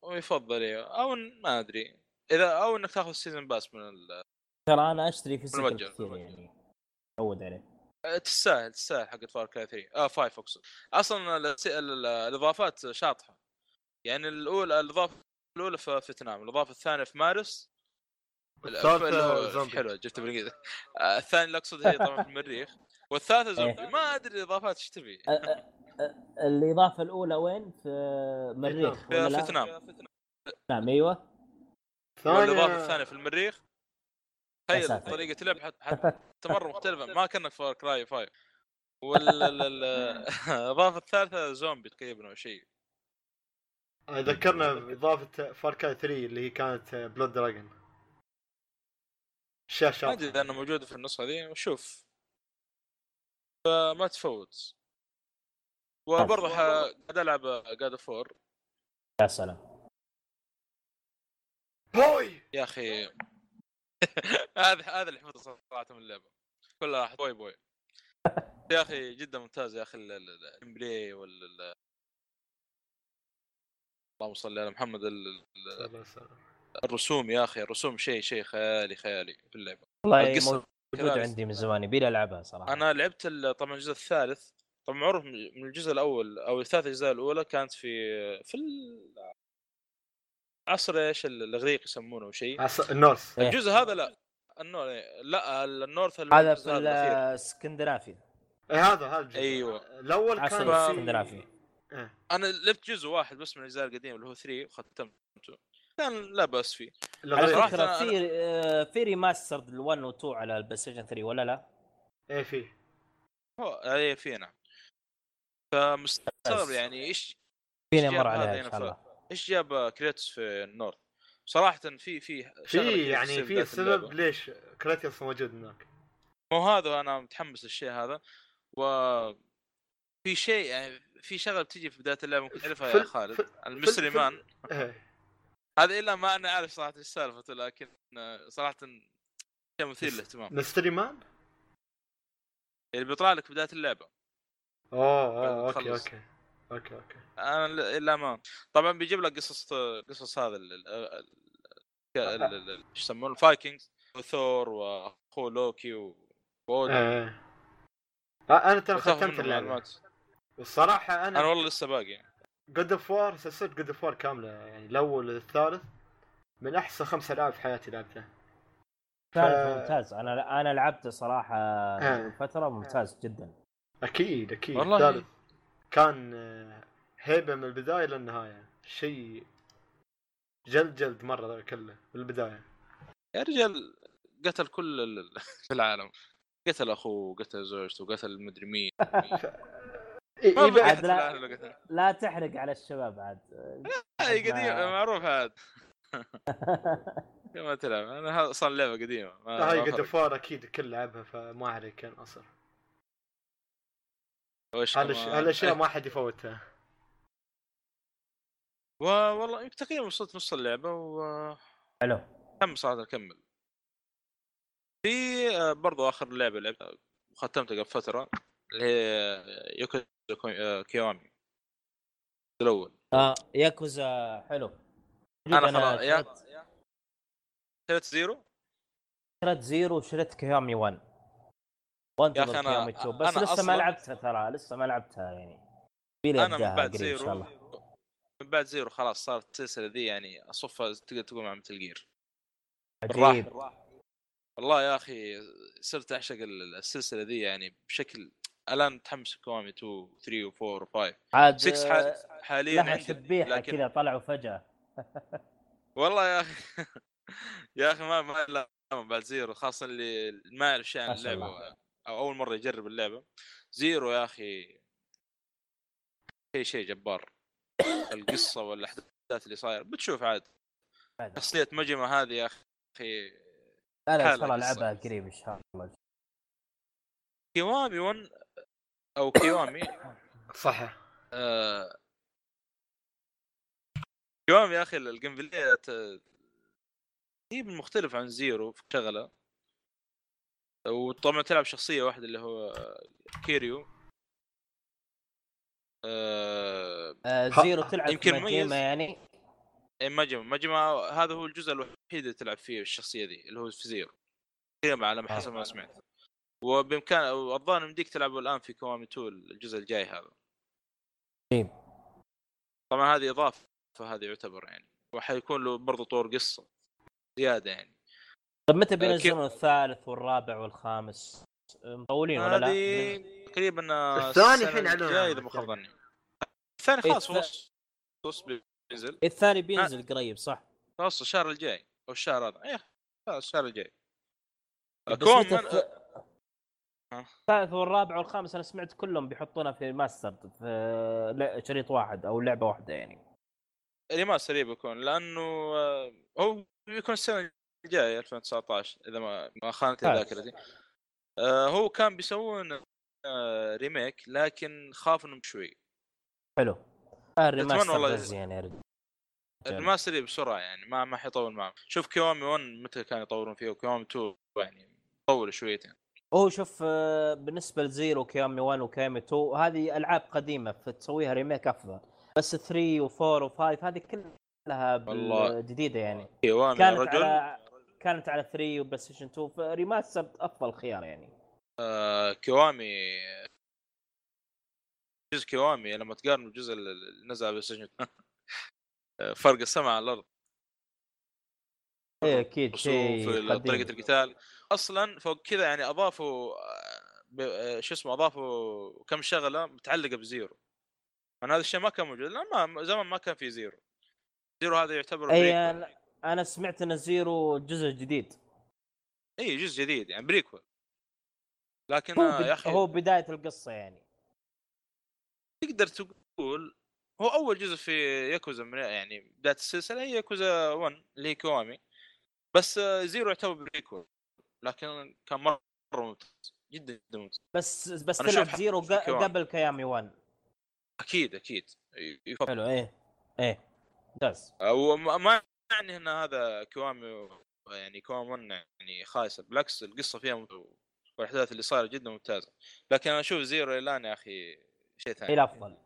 ويفضل إيه. أو ما أدري اذا أو إنك تاخذ ال season pass من ال... ترى أنا أشتري في بالمجان. كثير يعني. تعود عليه. تستاهل تستاهل حقت Far Cry 3 آه 5 أقصد. أصلا الس- ال- ال- الإضافات شاطحة. يعني الاولى الإضافة الأولى في فيتنام الإضافة الثانية في مارس. زومبي. حلوة جبت بالانجليزي آه، الثاني اللي أقصد هي طبعا في المريخ. والثالثة زومبي. إيه. ما أدري الإضافات إيش تبي. الإضافة الأولى وين؟ في مريخ في لا؟ فيتنام. نعم أيوه. والإضافة الثانية في المريخ. تخيل. طريقه لعب حت- حتى مره مختلفه ما كأنك فار كراي 5 والاضافه الثالثة زومبي تقريبا أو شيء. ذكرنا باضافه Far Cry 3 اللي هي كانت Blood Dragon الشاشه ما أدري إذا انه موجود في النسخة ذي وشوف فما تفوت وبرضه قاعد ألعب God four يا سلام. boy يا أخي. هذا هذا اللي حفظه صراحة من اللعبة. كلها راح boy boy. يا أخي جدا ممتاز يا أخي ال gameplay وال ال- اللهم صل على محمد ال- ال- الرسوم يا أخي الرسوم شيء شيء خيالي خيالي في اللعبة. والله موجود. عندي من زمان يبي ألعبها صراحة. أنا لعبت ال- طبعا الجزء الثالث. طبعا معروف من الجزء الأول أو الثلاث اجزاء الأولى كانت في في ال- عصر إيش الإغريق يسمونه أو شيء؟ عص- النورس إيه. الجزء هذا لا. النور لا النورث هذا في الأخير. الاسكندنافيا إيه هذا هذا الجزء. أيوه. الأول عصر كان الإسكندنافي. إيه. أنا لعبت جزء واحد بس من الاجزاء القديمة اللي هو 3 وختمته. كان لا بأس فيه. على فكره أنا- في آه، في remaster 1 و 2 على ال PlayStation 3 ولا لا؟ إيه فيه هو اي في نعم. فمستغرب. يعني إيش فيني جاب مر هذا عليها ان شاء الله. إيش جاب كريتوس في ال north؟ صراحة في في في يعني في سبب. ليش كريتوس موجود هناك. مو هذا أنا متحمس للشيء هذا. و في شيء يعني في شغلة بتجي في بداية اللعبة ممكن تعرفها يا خالد ال mystery في- man إيه. هذا إلا ما أنا عارف صراحة إيش سالفته لكن صراحة شيء مثير للاهتمام. mystery man اللي بيطلع لك في بداية اللعبة. أوه أوه okay. okay. okay okay. أنا الا ما طبعا بيجيب لك قصص قصص هذا إيش يسمونه ال Vikings وثور وأخوه لوكي و- واودن إيه. آه، أنا ترى ختمت منهم اللعبة. معلومات. والصراحة أنا أنا والله لسه باقي. God of War سلسلة God of War كاملة يعني الأول والثالث من أحسن خمس العاب في حياتي لعبتها. ثالث ممتاز. أنا أنا لعبته صراحة آه. فترة ممتاز جدا. أكيد أكيد. والله. الثالث كان آه، هيبة من البداية للنهاية. شيء جلد جلد مرة كله من البدايه يا رجال قتل كل ال- في العالم. قتل أخوه قتل زوجته قتل مدري مين. ما لا. لا تحرق على الشباب عاد. هاي قديم معروف عاد كما تلعب أنا أصلا لعبة قديمة ما هاي ما وار أكيد الكل لعبها فما عليك كان أصلا؟ هالاشياء. ما حد يفوتها. والله يمكن تقريبا وصلت نص اللعبة ومتحمس حلو. صراحة اكمل في آه، برضو آخر لعبة لعبتها وختمتها قبل فترة اللي هي ياكوزا آه، Kiwami. الأول. آه ياكوزا حلو. أنا خلاص يا شريت- شريت zero؟ شريت zero وشريت Kiwami 1 وانتظر يا Kiwami 2 بس أنا لسه ما أصلاً- لعبتها ترى لسه ما لعبتها يعني. أنا من بعد قريب إن زيرو. شاء الله. من بعد زيرو خلاص صارت السلسلة ذي يعني أصفها تقدر تقول مع مثل جير عجيب والله يا أخي صرت أعشق ال- السلسلة ذي يعني بشكل الان متحمس كوامي 2 3 و4 و5 عاد 6 آه، حاليا لها شبيحة لكن كذا طلعوا فجاه والله يا أخي يا أخي ما ما لا بعد زيرو خاصة اللي ما يعرف شيء عن ما اللعبة. أو أول مرة يجرب اللعبة. zero يا أخي. شيء شيء جبار. القصة والأحداث اللي صاير بتشوف عاد. شخصية ماجيما هذه يا أخي. لا لا ان شاء الله. العبها قريب إن شاء الله. Kiwami 1 أو Kiwami. صح آه. Kiwami يا أخي ال gameplay هي مختلف عن zero في شغلة. وطبعا تلعب شخصية واحدة اللي هو كيريو. آه آه ها- zero تلعب يمكن مميز. يعني. إيه، ماجيما ماجيما هذا هو الجزء الوحيد اللي تلعب فيه الشخصية ذي اللي هو في zero. كذا على ما حسب ما سمعت. وبإمكان الظاهر يمديك تلعبه الآن في Kiwami 2 الجزء الجاي هذا. طيب. طبعا هذه إضافة فهذه يعتبر يعني. وحيكون له برضه طور قصة زيادة يعني. طيب متى بينزلون الثالث والرابع والخامس مطولين ولا لا؟ هذه تقريبا الثاني الحين عنه، إذا ما خاب الثاني. ظني الثاني إيه، خلاص وص وص بينزل الثاني بينزل قريب صح؟ خلاص الشهر الجاي أو الشهر هذا إيه خلاص الشهر الجاي. الث- آه. الثالث والرابع والخامس أنا سمعت كلهم بيحطونها في ماستر في شريط واحد أو لعبة واحدة يعني ريماستر بيكون لأنه آه، هو بيكون السنة الجاية 2019 إذا ما ما خانتني حلو. ذاكرتي آه، هو كان بيسوون آه، remake لكن خاف إنهم شوي حلو. آه، ال remaster والله- بس يعني يا رجال. ال remaster بسرعة يعني ما ما حيطول معهم شوف Kiwami 1 متى كانوا يطورون فيه و Kiwami 2 يعني طول شويتين. هو شوف آه، بالنسبة ل Zero Kiwami 1 و Kiwami 2 هذه ألعاب قديمة فتسويها remake أفضل. بس 3 و4 و5 هذه كلها. جديده يعني. كانت رجل. على كانت على 3 وبلاي ستيشن 2 ف remaster أفضل خيار يعني. آه، Kiwami. جزء Kiwami لما تقارن بالجزء اللي نزل على ستيشن فرق السماء على الأرض. إيه أكيد شيء. طريقة القتال. أصلا فوق كذا يعني أضافوا آه، آه، شو اسمه أضافوا كم شغلة متعلقة ب Zero. أنا هذا الشيء ما كان موجود. لا ما زمان ما كان في Zero. Zero هذا يعتبر اي. أنا سمعت إن Zero جزء جديد. اي جزء جديد يعني prequel لكن هو, آه،. يا أخي هو بداية القصة يعني. تقدر تقول هو أول جزء في ياكوزا من يعني بداية السلسلة هي ياكوزا 1 اللي هي Kiwami بس آه، Zero يعتبر prequel لكن كان مرة ممتاز جدا جدا ممتاز. بس بس تلعب Zero. قبل Kiwami 1 أكيد أكيد. يفضل. حلو إيه إيه. ممتاز. وما ما يعني إن هذا Kiwami يعني Kiwami 1 يعني خايسة بالعكس القصة فيها والأحداث اللي صايرة جدا ممتازة. لكن أنا أشوف Zero الآن يا أخي شيء هي ثاني الافضل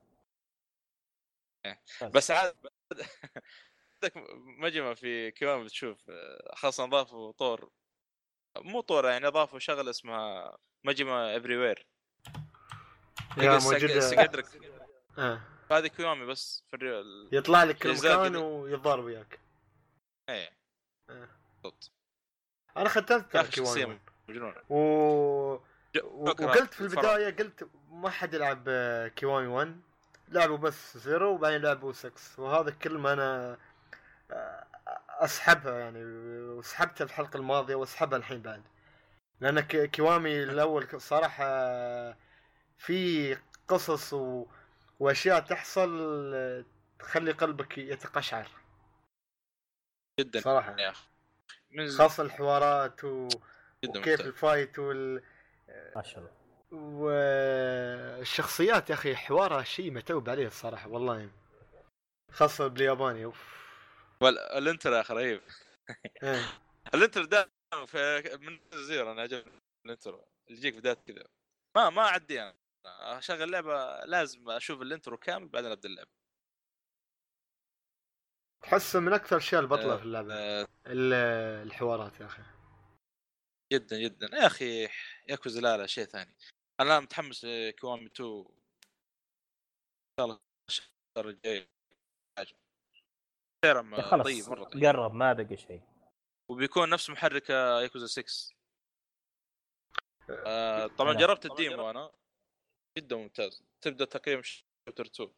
إيه. بس عاد عندك مجمع في كوامي بتشوف خاصة اضافوا طور مو طور يعني اضافوا شغلة اسمها مجمع افري وير يا موجود آه. هذه كوامي بس في الريال يطلع لك كل الأجزاء مكان كذا. ويتضارب وياك. إيه. آه. بالضبط. أنا ختمت شخصيه كيواني مجنونه و... وقلت في. البداية قلت ما حد يلعب كيواني 1 لعبوا بس زيرو وبعدين لعبوا 6 وهذا كلمه أنا أسحبها يعني وسحبتها في الحلقة الماضية وأسحبها الحين بعد. لأن كيوامي الأول صراحة في قصص و... وأشياء تحصل تخلي قلبك يتقشعر. جدا صراحة. يا أخي خاصة الحوارات و... جدا وكيف. ال fight وال... ما شاء الله. والشخصيات يا أخي حوارها شيء متعوب عليه الصراحة والله. خاصة بالياباني أوف. وال- ال intro يا أخي رهيب. إيه. ال intro دائما في من Zero أنا عجبني ال intro. اللي يجيك بداية كذا. ما ما أعدي أنا. أشغل اللعبة لازم أشوف ال intro كامل بعدين أبدأ اللعبة. تحسه من أكثر الاشياء البطلة آه، في اللعبة. آه، ال- الحوارات يا أخي. جدا جدا. يا أخي ياكوزا لا لا شيء ثاني. أنا متحمس لكوامي 2 إن شاء الله الشهر الجاي. حاجة خلاص طيب مرة طيب. قرب ما بقى شيء. وبيكون نفس محرك ياكوزا 6 آه طبعا. جربت الديمو أنا. جدا ممتاز. تبدأ تقريبا شابتر 2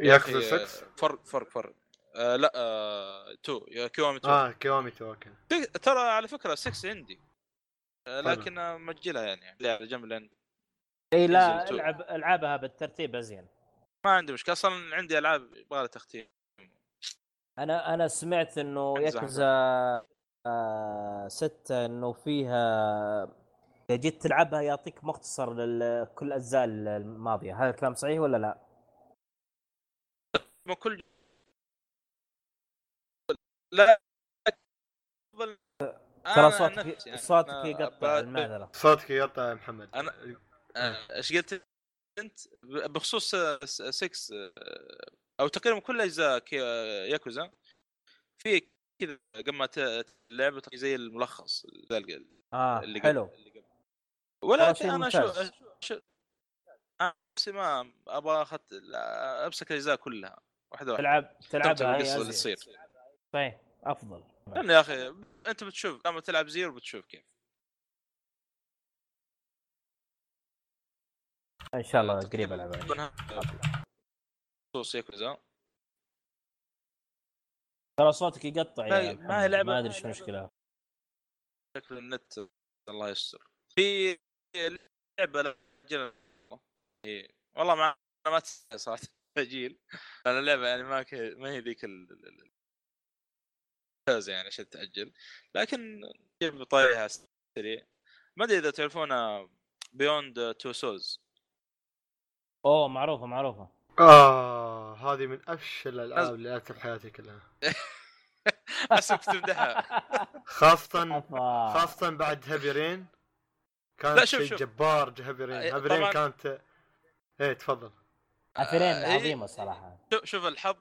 ياكوزا أخي، 6 آه، فرق فرق فرق. آه لا آه 2 يا Kiwami 2 آه Kiwami two okay في- ترى على فكرة 6 عندي آه. لكن آه، مأجلها يعني اللي على جنب لأن إي لا. ألعب العبها بالترتيب أزين ما عندي مشكلة أصلا عندي ألعاب يبغى لها تختيم أنا أنا سمعت إنه. ياكوزا آه ستة إنه فيها إذا جيت تلعبها يعطيك مختصر لكل الاجزاء الماضية هذا الكلام صحيح ولا لا؟ ما كل لا ترى عن صوتك يعني صوتك يقطع المعذره صوتك يقطع يا محمد. أنا- آه، إيش قلت أنت؟ بخصوص 6 أو تقريبا كل أجزاء ياكوزا في كذا قبل ما ت- اللعبه زي الملخص زي ال- آه اللي حلو. قبل. اللي شيء أنا شو. شو نفسي ما أبغى أخت... أمسك الأجزاء كلها واحدة واحدة. تلعب تلعب تلعبها القصة اللي. تصير. صحيح أفضل. لأن يا أخي أنت بتشوف لما تلعب زيرو بتشوف كيف. إن شاء الله قريب العبها منها خصوص ياكوزا ترى صوتك يقطع يا ما هي لعبة- ما أدري إيش المشكلة. شكل النت الله يستر. في لعبة إيه. والله ما ما صراحة. جيل. لأن اللعبه يعني ما. ما هي ذيك ال- الممتازه يعني عشان تأجل. لكن جيب طريقها سريع ما أدري إذا تعرفون Beyond Two Souls أوه معروفة معروفة. آه هذه من أفشل الألعاب اللي لعبتها بحياتي كلها. احسك تمدحها خاصة. خاصة بعد هيفي رين كانت لا، شوف- شيء شوف. جبار هيفي رين آه، هيفي رين طبعاً. كانت إيه تفضل. افرين آه، صراحة. شوف شوف الحظ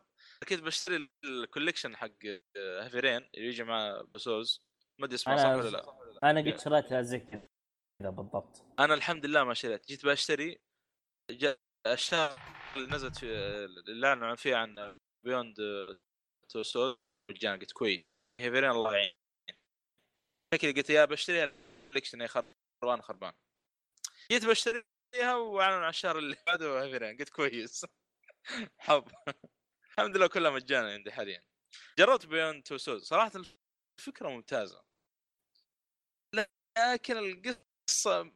أكيد بشتري الكوليكشن حق هافيرين اللي يجي مع بسوز. ما أدري اسمه صح ولا لا. أنا قد شريتها زي كذا بالضبط. أنا الحمد لله ما شريت. جيت بشتري الشهر اللي نزلت في اللي أعلنوا فيه عن Beyond Two Souls مجانا قلت كويس Heavy Rain الله يعين. كذا قلت يا بشتريها ال collection يا خربان خربان. جيت بشتريها وأعلنوا عن الشهر اللي بعده Heavy Rain قلت كويس. حظ. الحمد لله كلها مجانا عندي حاليا. جربت Beyond Two Souls صراحة الفكرة ممتازة. لكن القصة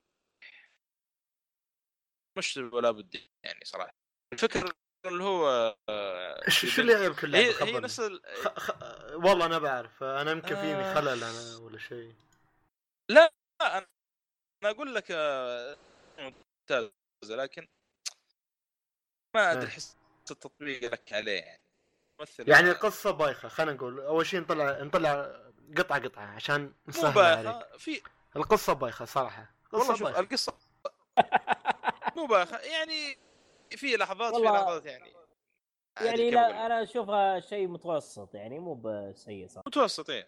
مش ولا بد يعني صراحة. الفكرة اللي هو آه، شو اللي يعيبك اللعبة هي هي. نفس ال... خ... خ... والله أنا بعرف. أنا يمكن فيني آه. خلل أنا ولا شيء. لا أنا أنا أقول لك آه، ممتازة. لكن ما أدري إيه. احس التطبيق لك عليه يعني. ممثل. يعني القصة بايخة خلينا نقول أول شيء نطلع نطلع قطعة قطعة عشان نسهل عليك. بايخه في القصة بايخة صراحة والله شوف بايخة. القصة مو بايخة يعني في لحظات في والله لحظات يعني. يعني. لا أنا أشوفها شيء متوسط يعني مو بسيء صراحة. متوسطين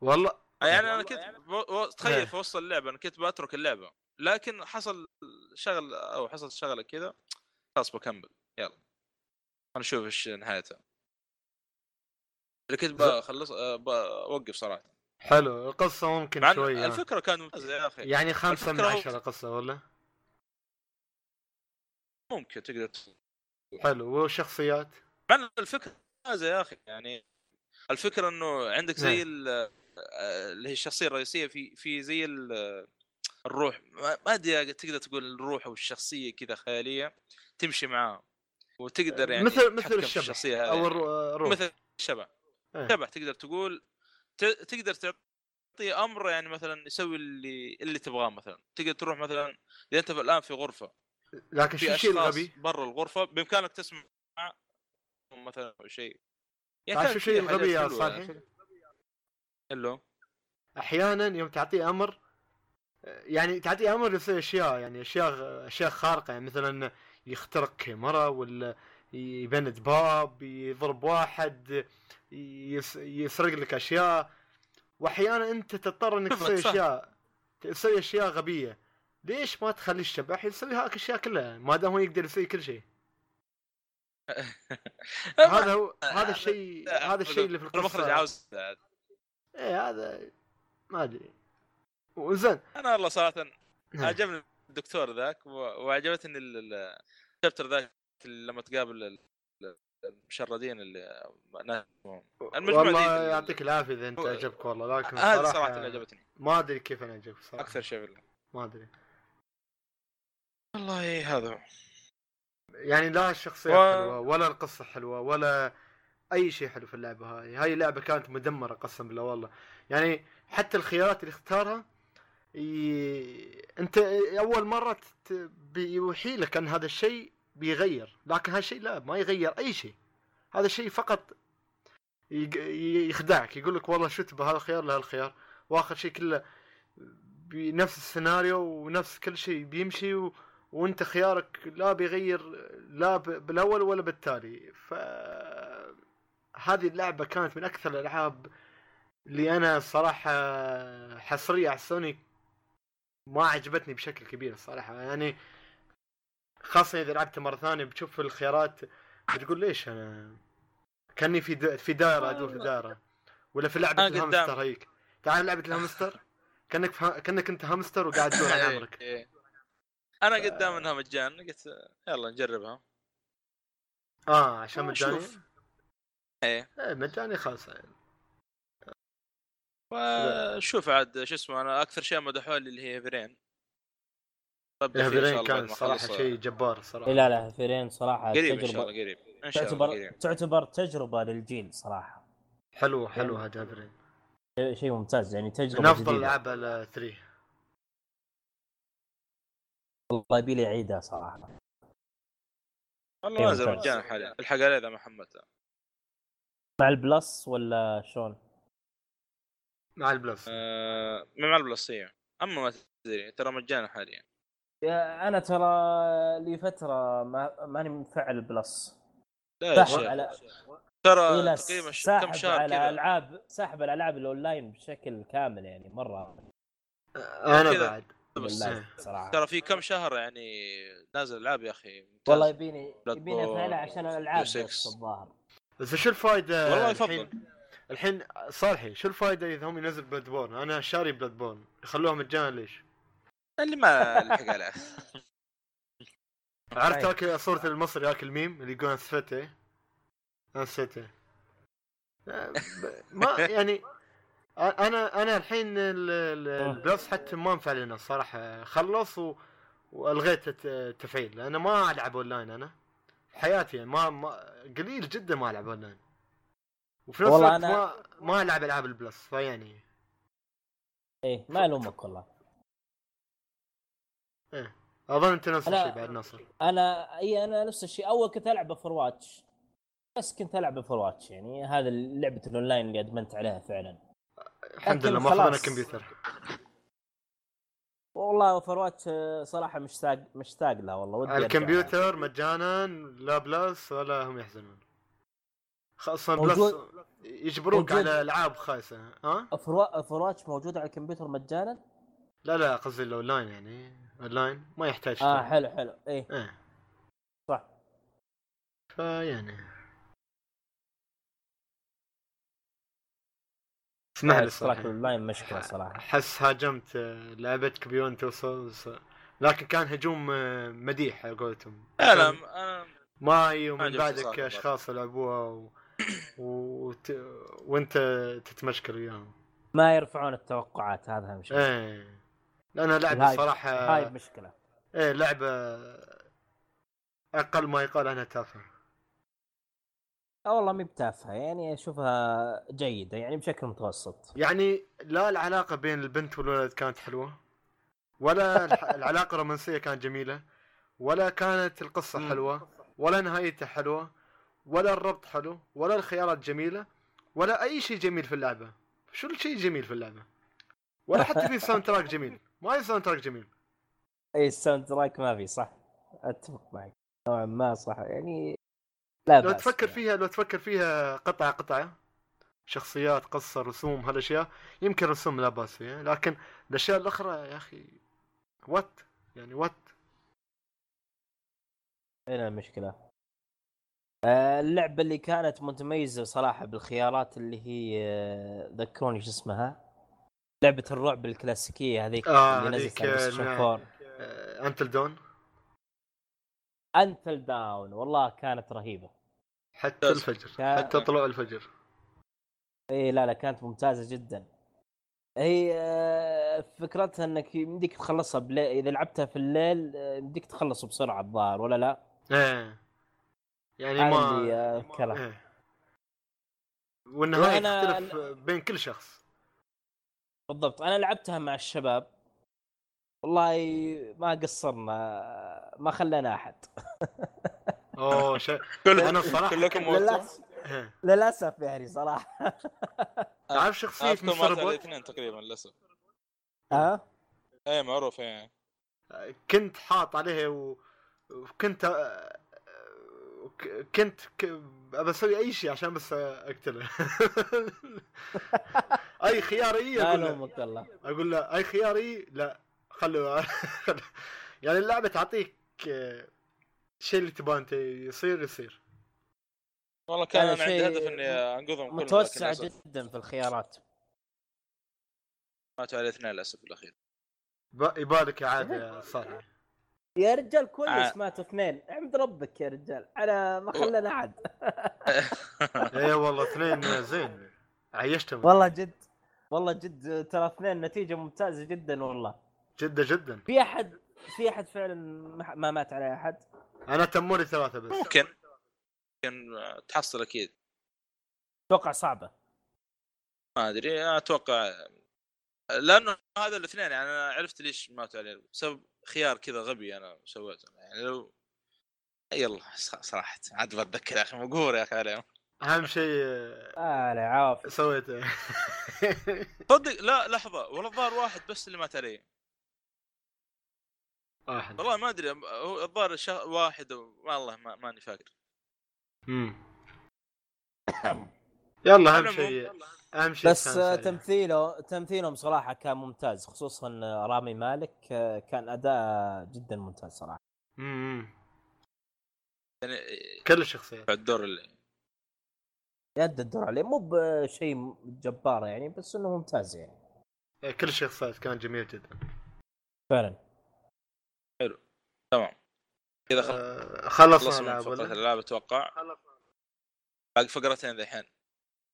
والله. يعني أنا كنت. و... إيه. تخيل في وسط اللعبة أنا كنت بترك اللعبة لكن حصل شغل أو حصل شغلة كذا خلاص بكمل يلا. أنا أشوف إيش نهايتها. اللي كنت بخلص أه، بوقف صراحة. حلو القصة ممكن مع إن شوي آه. الفكرة كانت ممتازه يا أخي. يعني خمسة من الفكرة هو- عشرة قصة ولا؟ ممكن تقدر حلو والشخصيات؟ مع الفكرة ممتازة يا أخي يعني الفكرة إنه عندك زي ال- آه، اللي هي الشخصية الرئيسية في في زي ال- الروح. ما ما أدري تقدر تقول الروح أو الشخصيه كذا خيالية تمشي معاه وتقدر يعني مثل مثل الشبح الشخصية هذه أو يعني. الرو- الروح مثل الشبح إيه. شبح تقدر تقول تقدر تعطيه أمر يعني مثلا يسوي اللي اللي تبغاه مثلا تقدر تروح مثلا إذا أنت الآن في غرفة لكن شو الشيء الغبي؟ برا الغرفة بإمكانك تسمع مثلا أو شيء تعرف شو الشيء الغبي يا صالحي؟ يعني. اللو أحيانا يوم تعطيه أمر يعني تعطيه أمر يسوي أشياء يعني أشياء أشياء خارقة يعني مثلا يخترق كاميرا ولا يبند باب يضرب واحد يس يسرق لك أشياء. واحيانا أنت تضطر إنك تسوي. أشياء تسوي أشياء غبية. ليش ما تخلي الشبح يسوي هاك الاشياء كلها ما دام هو يقدر يسوي كل شيء. هذا هو هذا الشيء هذا الشيء اللي في المخرج القصة. عاوز إيه هذا ما أدري. وزين أنا والله صراحة نعم. عجبني الدكتور ذاك وعجبتني ال- ال- الشابتر ذاك لما تقابل ال- ال- المشردين اللي ناسهم. المجموعة والله يعطيك العافية إذا أنت عجبك والله لكن هذه صراحة اللي عجبتني ما أدري كيف أنا عجبك صراحة أكثر شيء بالله. ما أدري والله هذا هو. يعني لا الشخصيات و- حلوة ولا القصة حلوة ولا أي شيء حلو في اللعبة هاي هاي اللعبه كانت مدمرة قسم بالله والله يعني حتى الخيارات اللي اختارها ي... أنت أول مرة ت... بيوحي لك أن هذا الشيء بيغير لكن هذا الشيء لا ما يغير أي شيء. هذا الشيء فقط يق... يخدعك يقول لك والله الخيار لهذا الخيار وآخر شيء كله بنفس السيناريو ونفس كل شيء بيمشي و... وأنت خيارك لا بيغير لا ب... بالأول ولا بالتالي. ف هذه اللعبة كانت من أكثر الألعاب اللي أنا الصراحه حصرية على سوني ما عجبتني بشكل كبير الصراحة يعني خاصة إذا لعبت مرة ثانية بتشوف الخيارات بتقول ليش أنا كأني في. في دائرة ادور في دائرة ولا في لعبة. الهامستر هيك تعال لعبة الهامستر كأنك في... كأنك أنت هامستر وقاعد تدور على عمرك إيه. أنا قدام إنها مجان قلت يلا نجربها آه عشان مجاني نشوف. إيه إيه مجاني خلاص يعني. وشوف عاد شو اسمه أنا أكثر شيء مدحوا لي اللي هي فيرين إن بعد كان صراحة. شيء جبار صراحة. لا لا فيرين صراحة قريب إن شاء تجربه الله قريب. إن شاء الله تعتبر قريب. تعتبر تجربة للجيل صراحة. حلو حلو هذا Heavy شيء- ممتاز يعني تجربة من أفضل. العاب على 3 والله يبي لي اعيدها صراحة. والله نازل. مجانا حاليا الحق عليه اذا ما مع ال Plus ولا شلون؟ مع ال Plus آه، مع البلسيه أما ما تدري ترى مجانا حاليا. يا أنا ترى لي فترة ما ماني مفعل ال Plus لا يا شيخ. على ترى إيه تقريبا كم شهر على كذا؟ العاب ساحب الألعاب الأونلاين بشكل كامل يعني مرة. أنا كذا. بعد. بس صراحة. ترى في كم شهر يعني نازل ألعاب يا أخي؟ ممتاز. والله يبيني يبيني أفعلها عشان الألعاب. بس الظاهر. بس شو الفائده والله يفضل. الحين صالحي شو الفائده إذا هم ينزل Bloodborne أنا شاري Bloodborne يخلوها مجانا ليش؟ اللي ما لحق عليه. عرفت طيب. هاك صورة المصري هاك الميم اللي يقول انسفته انسفته آه، ما يعني آه، أنا أنا الحين ال- ال- ال Plus حتى ما انفع لنا الصراحه خلص و... وألغيت الت- التفعيل لأن ما ألعب اونلاين أنا. في حياتي يعني ما, ما قليل جدا ما ألعب اونلاين وفي نفس والله الوقت أنا- ما ما العب ألعاب ال Plus فيعني. إيه ما الومك والله أظن أنت نفس الشيء بعد ناصر. أنا إي أنا نفس الشيء. أول كنت ألعب ب Overwatch بس كنت ألعب ب Overwatch يعني هذا لعبة الأونلاين اللي أدمنت عليها فعلا. الحمد لله ما أخذنا. كمبيوتر. والله Overwatch صراحة مشتاق مشتاق لها والله ودي. الكمبيوتر مجانا لا Plus ولا هم يحزنون. خاصة Plus موجود- يجبروك موجود. على ألعاب خايسة ها؟ Overwatch موجوده على الكمبيوتر مجانا؟ لا لا قصدي الاونلاين يعني أونلاين ما يحتاج آه تشتري. حلو حلو. إيه. إيه. صح. فيعني اسمح لي اشتراك صراحة الاونلاين مشكلة صراحة. أحس هاجمت آه، لعبتك Beyond Two Souls لكن كان هجوم آه، مديح على قولتهم. لا لا أنا ماي ما ومن بعدك. أشخاص لعبوها و... وت... وانت تتمشكل وياهم. ما يرفعون التوقعات هذا أهم شيء. إيه. لانها لعبه الهايب- صراحة هاي مشكلة. إيه لعبة أقل ما يقال عنها تافهة. أه والله مي بتافهة. يعني أشوفها جيدة يعني بشكل متوسط. يعني لا العلاقة بين البنت والولد كانت حلوة ولا العلاقة الرومانسية كانت جميلة ولا كانت القصة. حلوة ولا نهايتها حلوة. ولا الربط حلو ولا الخيارات جميلة ولا أي شيء جميل في اللعبة. شو الشيء الجميل في اللعبة؟ ولا حتى في soundtrack جميل. ما في soundtrack جميل. أي ال soundtrack ما في صح. أتفق معك. نوعا ما صح. يعني لا لو تفكر يعني. فيها لو تفكر فيها قطعة قطعة. شخصيات قصة رسوم هالأشياء. يمكن رسوم لا بأس فيها. لكن الأشياء الأخرى يا أخي وات يعني وات هنا المشكلة. اللعبة اللي كانت متميزة صراحة بالخيارات اللي هي آه، ذكروني شو اسمها؟ لعبة الرعب الكلاسيكية هذيك آه، اللي نزلت على آه، PlayStation. 4 Until Dawn Until Dawn والله كانت رهيبة. حتى. الفجر كا- حتى طلوع الفجر. إي لا لا كانت ممتازة جدا. هي آه، فكرتها إنك يمديك تخلصها بليل إذا لعبتها في الليل آه، يمديك تخلص بسرعة الظاهر ولا لا؟ إيه. يعني ما آه، كلام. إيه. والنهاية وأنا- تختلف بين كل شخص. بالضبط. أنا لعبتها مع الشباب. والله ما قصرنا ما خلينا أحد. أوه شيء كل أنا الصراحة كلكم للاسف إيه. للأسف يعني صراحة. تعرف شخصية أذكر مستر روبوت الاثنين تقريبا للأسف. ها إيه معروف إيه. كنت حاط عليها و... وكنت آه، كنت ك... أبى أسوي أي شيء عشان بس أقتله. أي خياري أقول والله أقول له أي خياري لا خلوا يعني اللعبة تعطيك الشيء اللي تبغاه أنت يصير يصير. والله كان هذا أنا عندي هدف إني أنقذهم كلهم متوسع جدا في الخيارات. ماتوا على الاثنين للأسف بالأخير. ب- يبالك يا عاد يا صالح. يا رجال كويس آه. ماتوا اثنين. احمد ربك يا رجال. أنا ما خلينا احد اي والله اثنين زين. عيشتهم والله جد. والله جد ترى اثنين نتيجة ممتازة جدا والله. جدا جدا. في أحد في أحد فعلا ما- ما مات عليه أحد؟ أنا تموري ثلاثة بس. ممكن. ممكن آه، تحصل أكيد. أتوقع صعبة. ما أدري أنا أتوقع لأنه هذا الاثنين يعني أنا عرفت ليش ماتوا عليه. بسبب خيار كذا غبي أنا سويته. يعني لو يلا صراحة عاد بتذكر يا أخي مقهور يا أخي عليهم أهم شيء آه لا عافية. سويته. صدق لا لحظة والله الظاهر واحد بس اللي مات عليه. واحد. والله ما أدري هو الظاهر شا... واحد. والله ما ماني فاكر. مم. يلا أهم شيء. أهم شيء بس. تمثيله تمثيلهم صراحة كان ممتاز خصوصا رامي مالك آه، كان أداء جدا ممتاز صراحة. مم. يعني كل الشخصيات. الدور اللي يد الدور عليه مو بشيء جبار يعني بس إنه ممتاز يعني. كل الشخصيات كان جميل جدا. فعلا. تمام. كذا خلص آه، خلصنا من فقرة؟ الألعاب أتوقع. باقي فقرتين ذحين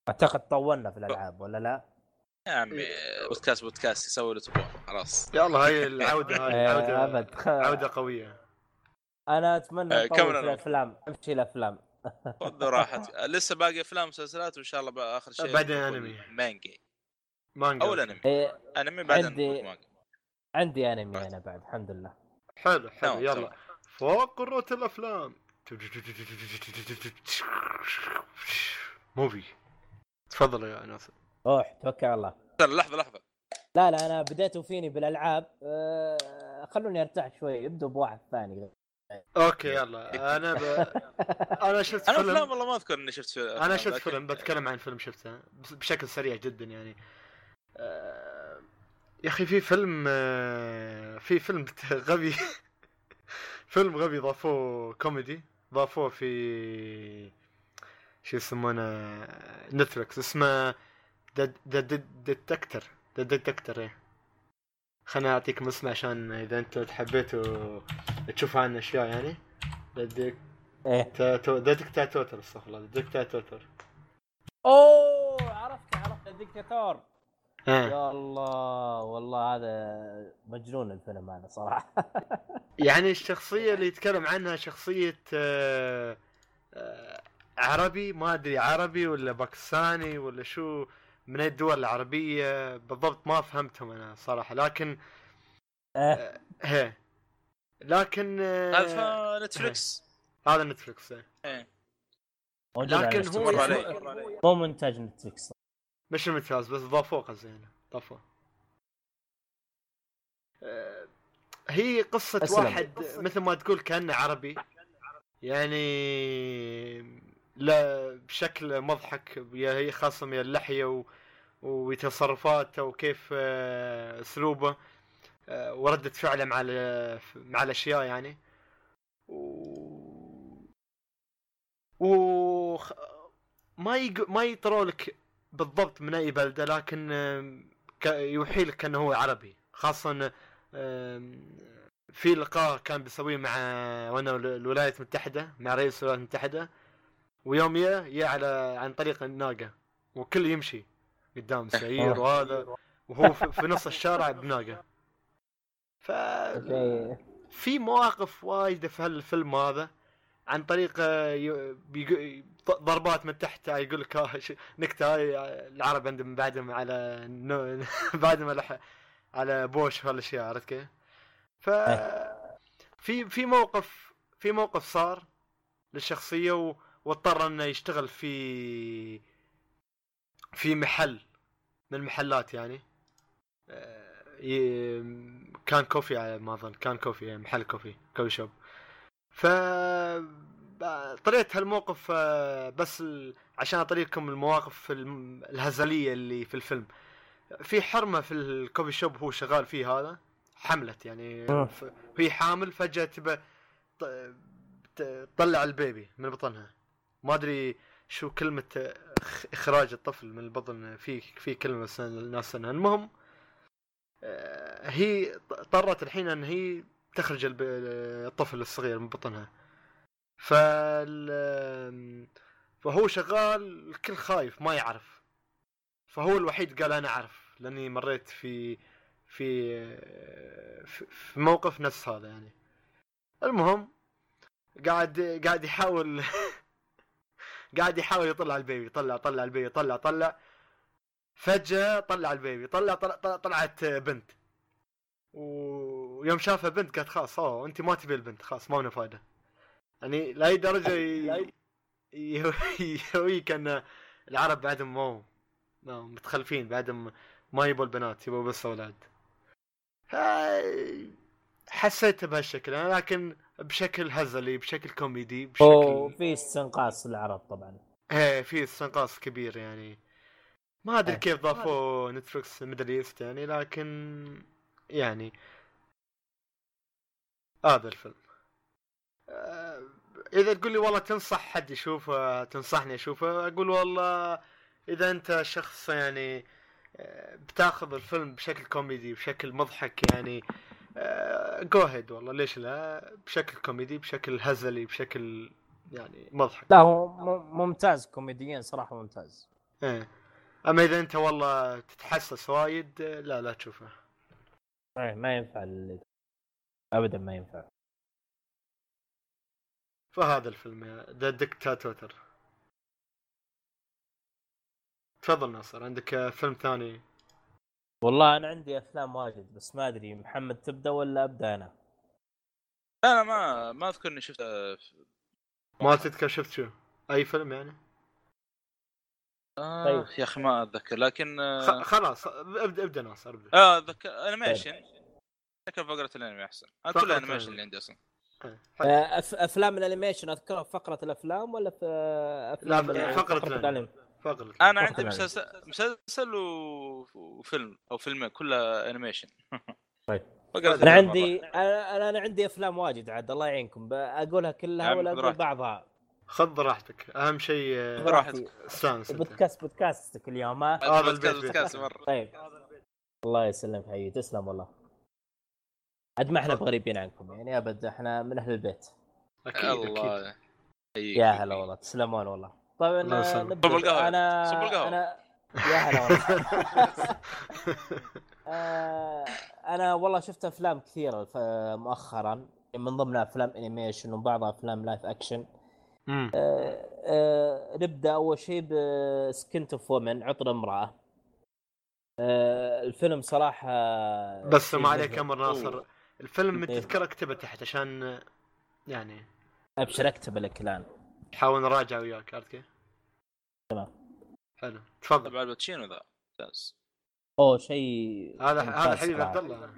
أعتقد طولنا في الألعاب ولا لا؟ يا عمي بودكاست بودكاست يسوي اللي تبغاه خلاص. يلا هاي العودة هاي آه، عوده أبد خ... عودة قوية. أنا أتمنى نطول كمل في. الأفلام أمشي الأفلام. خذ راحتك. لسه باقي أفلام ومسلسلات وإن شاء الله آخر شيء بعدين نقول أنمي. مانجا. مانجا. أو الانمي إيه أنمي بعدين عندي- مانجا. عندي أنمي أنا بعد الحمد لله. حلو حلو. تمام، يلا. تمام. فقرة الأفلام. موفي. تفضل يا ناصر. روح توكل على الله. لحظة لحظة. لا لا أنا بديت فيني بالألعاب. أه خلوني أرتاح شوي ابدوا بواحد ثاني. okay يلا. أنا ب... أنا شفت أنا أفلام فيلم والله ما أذكر إني شفت في أنا شفت فيلم بتكلم عن فيلم شفته بشكل سريع جدا يعني. آه، يا أخي في فيلم آه، في فيلم غبي فيلم غبي ضافوه كوميدي ضافوه في شو يسمونه Netflix اسمه The Dictator The Dictator إيه. خلنا اعطيكم اسمه عشان إذا أنتم حبيتوا تشوفوا عنه أشياء يعني. ذا إيه. ديكتاتور استغفر الله. ديكتاتور أوه عرفت عرفت. الدكتاتور ها يا الله والله هذا مجنون الفيلم هذا صراحة. يعني الشخصية اللي يتكلم عنها شخصية آه، آه، عربي؟ ما أدري عربي ولا باكستاني ولا شو؟ من الدول العربية؟ بالضبط ما فهمتهم أنا صراحة لكن إيه. هي. لكن آه، هذا نتفلكس هذا نتفلكس إيه. إيه. لكن. هو مو منتج نتفلكس مش الممتاز بس ضافوه قصدي ضافوه. آه، هي قصة أسلم. واحد مثل ما تقول كأنه عربي. يعني لا بشكل مضحك يا هي خاصة من اللحية و... وتصرفاته وكيف آه، أسلوبه آه، وردة فعله مع ال... مع الأشياء يعني. و... و... ما يق... ما يطروا لك بالضبط من أي بلدة لكن ك... يوحي لك إنه هو عربي. خاصة في لقاء كان بيسويه مع وأنا الولايات المتحدة مع رئيس الولايات المتحدة. ويوم يا يا على عن طريق الناقة وكل يمشي قدام سعير وهذا وهو في, نص الشارع بناقة. ف في مواقف وايده في هالفيلم هذا عن طريق آه، ضربات من تحت آه، يقول لك آه، نكتة هاي العرب عندهم بعدهم على بعدهم على على بوش وهالأشياء عرفت كيف؟ ف في في موقف في موقف صار للشخصية و- واضطر انه يشتغل في في محل من المحلات يعني. آه، كان coffee على ما أظن. كان coffee يعني محل coffee coffee shop. ف طريت هالموقف آه، بس عشان اطريكم المواقف الم- الهزلية اللي في الفيلم. في حرمة في الكوفي شوب هو شغال فيه هذا حملت يعني. ف- هي حامل فجأة تبى تطلع البيبي من بطنها. ما أدري شو كلمة إخراج الطفل من البطن في في كلمة بس الناس المهم آه، هي اضطرت الحين إن هي تخرج الطفل الصغير من بطنها. فال فهو شغال الكل خايف ما يعرف. فهو الوحيد قال أنا أعرف لأني مريت في في في في موقف نفس هذا يعني. المهم قاعد قاعد يحاول قاعد يحاول يطلع البيبي طلع طلع البيبي طلع طلع. فجأة طلع البيبي طلع, طلع, طلع طلعت بنت. ويوم شافها بنت قالت خلاص أوه أنت ما تبي البنت خلاص ما لنا فايدة. يعني لأي درجة ي- ي- يهويك أن العرب بعدهم مو ما متخلفين بعدهم ما يبوا البنات يبوا بس أولاد. حسيت بهالشكل أنا لكن بشكل هزلي بشكل كوميدي بشكل وفي استنقاص للعرب طبعا. إيه في استنقاص كبير يعني. ما أدري إيه. كيف ضافوا Netflix Middle East يعني لكن يعني هذا الفيلم. آه، إذا تقول لي والله تنصح حد يشوفه تنصحني أشوفه أقول والله إذا أنت شخص يعني آه، بتاخذ الفيلم بشكل كوميدي بشكل مضحك يعني go ahead والله ليش لا؟ بشكل كوميدي بشكل هزلي بشكل يعني مضحك. لا هو ممتاز كوميديا صراحة ممتاز. إيه. أما إذا أنت والله تتحسس وايد لا لا تشوفه. إيه، ما ينفع ال- ابدا ما ينفع. فهذا الفيلم يا The Dictator تفضل ناصر عندك فيلم ثاني؟ والله أنا عندي أفلام واجد بس ما أدري محمد تبدأ ولا أبدأ أنا؟ أنا ما ما أذكر إني شفت آه، ما تذكر شفت شو؟ أي فيلم يعني؟ آه طيب. يا أخي ما أتذكر لكن آه, خلاص ابدأ ابدأ ناصر ابدا آه أتذكر animation. ذكر فقرة الانمي احسن أنا كل ال animation. اللي عندي أصلا. إيه،. آه، أف- أفلام ال animation أذكرها في فقرة الأفلام ولا في أفلام لا، ال- فقرة الأنمي. الانمي أنا عندي. مسلسل مسلسل وفيلم أو فيلمين كلها animation طيب. أنا عندي. أنا أنا عندي أفلام واجد عاد الله يعينكم أقولها كلها ولا أقول. بعضها خذ راحتك أهم شيء آه، خذ راحتك. استانس. بودكاست بودكاستك اليوم ها هذا بودكاست- البيت بودكاست. مرة. طيب الله يسلمك حبيبي تسلم والله عاد ما إحنا. بغريبين عنكم يعني أبد إحنا من أهل البيت أكيد أكيد الله يحييك. يا هلا والله تسلمون والله طيب صب القهوة. أنا صب القهوة. أنا يا هلا والله آه، أنا والله شفت أفلام كثيرة مؤخرا من ضمنها أفلام انيميشن وبعضها أفلام live action. آه، آه، نبدأ أول شيء ب Scent of a Woman عطر امرأة آه، الفيلم صراحة بس ما عليك. أمر ناصر الفيلم إيه. تذكرة اكتبه تحت عشان يعني أبشر اكتب لك الآن نحاول نراجع وياك عرفت كيف؟ تمام. حلو تفضل تبع الباتشينو ذا ممتاز اوه شيء هذا هذا حبيب. عبد الله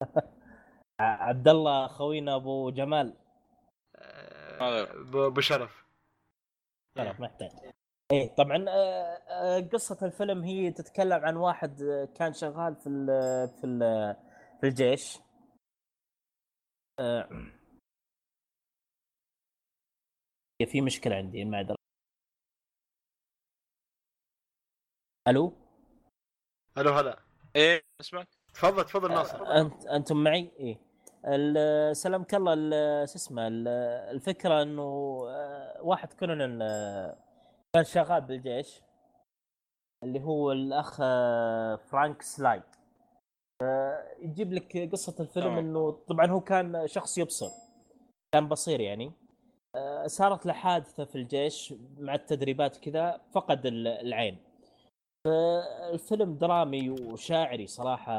عبد الله خوينا أبو جمال. آه، ب- بشرف شرف محتاج إيه طبعا آه، آه، قصة الفيلم هي تتكلم عن واحد كان شغال في ال في ال في الجيش في مشكلة عندي ما أدري. ألو؟ ألو هلا. إيه اسمك؟ تفضل تفضل ناصر. أنت أنتم معي؟ إيه. سلمك الله ال- شو اسمه ال- الفكرة إنه واحد كونان آه، كان شغال بالجيش اللي هو الأخ فرانك سلايد يجيب لك قصة الفيلم. إنه طبعا هو كان شخص يبصر كان بصير يعني. صارت له حادثة في الجيش مع التدريبات كذا فقد ال- العين. الفيلم درامي وشاعري صراحة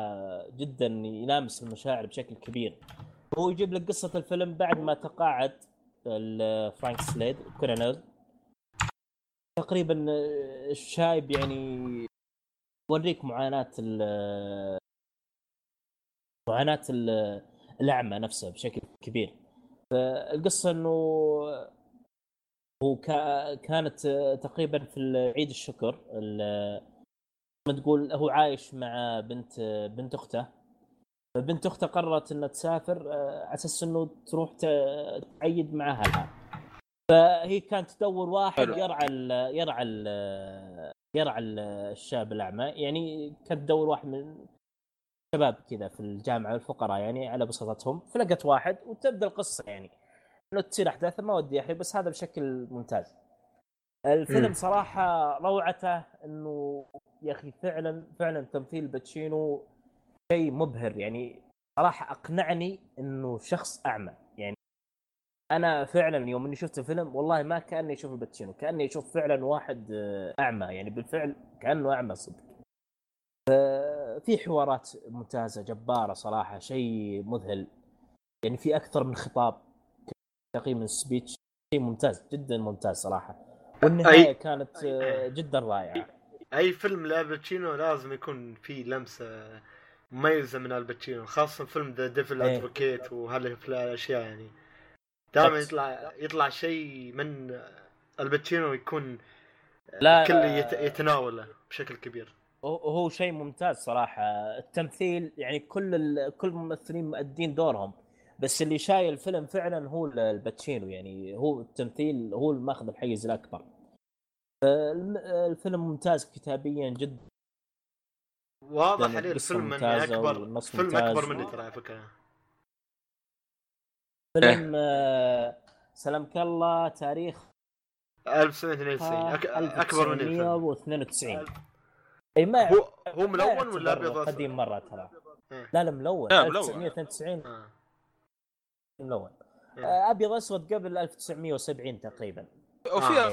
جدا يلامس المشاعر بشكل كبير. هو يجيب لك قصة الفيلم بعد ما تقاعد فرانك سليد كولونيل تقريبا الشايب يعني يوريك معاناة ال- معاناة ال- الأعمى نفسه بشكل كبير. فالقصة إنه هو كا- كانت تقريبا في عيد الشكر ال- ما تقول هو عايش مع بنت بنت أخته. فبنت أخته قررت إنها تسافر آه، على أساس إنه تروح تعيد مع اهلها فهي كانت تدور واحد. يرعى ال يرعى ال يرعى ال- الشاب الأعمى. يعني كانت تدور واحد من شباب كذا في الجامعة الفقراء يعني على بساطتهم فلقت واحد وتبدأ القصة يعني. إنه تصير احداث ما ودي احرق بس هذا بشكل ممتاز. الفيلم. صراحة روعته إنه يا أخي فعلا فعلا تمثيل باتشينو شيء مبهر يعني. صراحة أقنعني إنه شخص أعمى يعني. أنا فعلا يوم إني شفت الفيلم والله ما كأني أشوف الباتشينو كأني أشوف فعلا واحد أعمى يعني. بالفعل كأنه أعمى صدق. في حوارات ممتازة جبارة صراحة شيء مذهل يعني في أكثر من خطاب تقييم ال speech شيء ممتاز جدا ممتاز صراحة والنهاية أي- كانت آه، جدا رائعة اي فيلم لالباتشينو لازم يكون فيه لمسة مميزة من الباتشينو خاصة فيلم The Devil's. Advocate وهالأشياء يعني دائما. يطلع يطلع شيء من الباتشينو يكون لا، الكل آه، يت- يتناوله بشكل كبير هو- هو شيء ممتاز صراحة. التمثيل يعني كل ال... كل الممثلين مؤدين دورهم. بس اللي شايل الفيلم فعلا هو ال- الباتشينو. يعني هو التمثيل هو اللي ماخذ الحيز الأكبر. الفيلم ممتاز كتابيا جدا. واضح عليه الفيلم ممتازة اكبر فيلم ممتاز. اكبر مني ترى على فكرة. فيلم آه، سلامك الله تاريخ 1992 أك... أكبر مني الفيلم. 1992 اي ما هو هو ملون ولا أبيض قديم مرة ترى. لا لا ملون ملون. 1992 آه. ملون. آه، أبيض اسود قبل 1970 تقريبا وفي آه.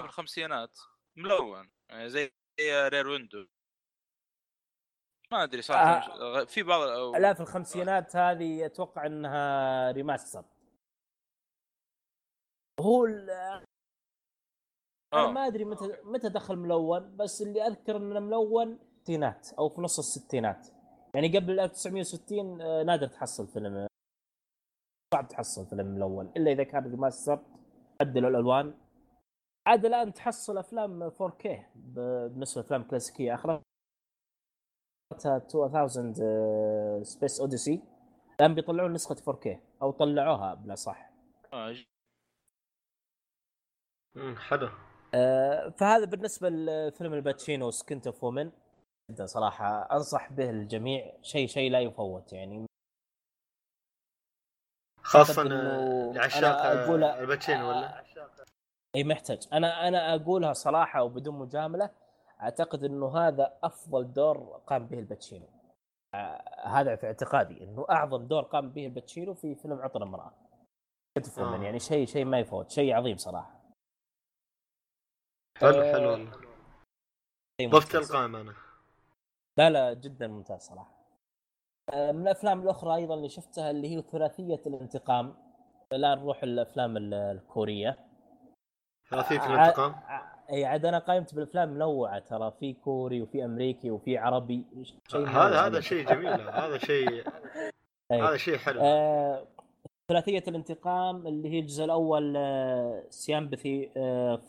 في الخمسينات ملون يعني زي Rear Window ما أدري صراحة آه. في بعض أو- لا في الخمسينات هذه أتوقع إنها remaster هو ال- أنا آه. ما أدري متى متى دخل ملون بس اللي أذكر انه ملون الستينات أو في نص الستينات. يعني قبل 1960 آه، نادر تحصل فيلم صعب تحصل فيلم ملون إلا إذا كان remaster عدلوا الألوان. عاد الآن تحصل أفلام 4K ب- بالنسبة لأفلام كلاسيكية اخرتها 2000 Space Odyssey الآن بيطلعون نسخة 4K أو طلعوها بلا صح. آه. مم، حلو. فهذا بالنسبة لفيلم الباتشينو Scent of a Woman. جدا صراحة أنصح به الجميع. شيء شيء لا يفوت يعني. خاصه لعشاق الباتشينو ولا؟ إي محتاج. أنا أنا أقولها صراحة وبدون مجاملة أعتقد إنه هذا أفضل دور قام به الباتشينو. آه، هذا في اعتقادي إنه أعظم دور قام به الباتشينو في فيلم عطر امراه آه. يعني شيء شيء ما يفوت. شيء عظيم صراحة. حلو آه، حلو والله. ضفت ممتاز. القائمة أنا. لا لا جدا ممتاز صراحة. آه، من الأفلام الأخرى أيضا اللي شفتها اللي هي ثلاثية الانتقام. لا نروح الأفلام ال- الكورية. ثلاثية ع- الانتقام؟ إي عاد أنا قائمت بالأفلام منوعه ترى في كوري وفي أمريكي وفي عربي شيء هذا هذا. شيء جميل هذا شيء. هذا شيء حلو. آه، ثلاثية الانتقام اللي هي الجزء الأول Sympathy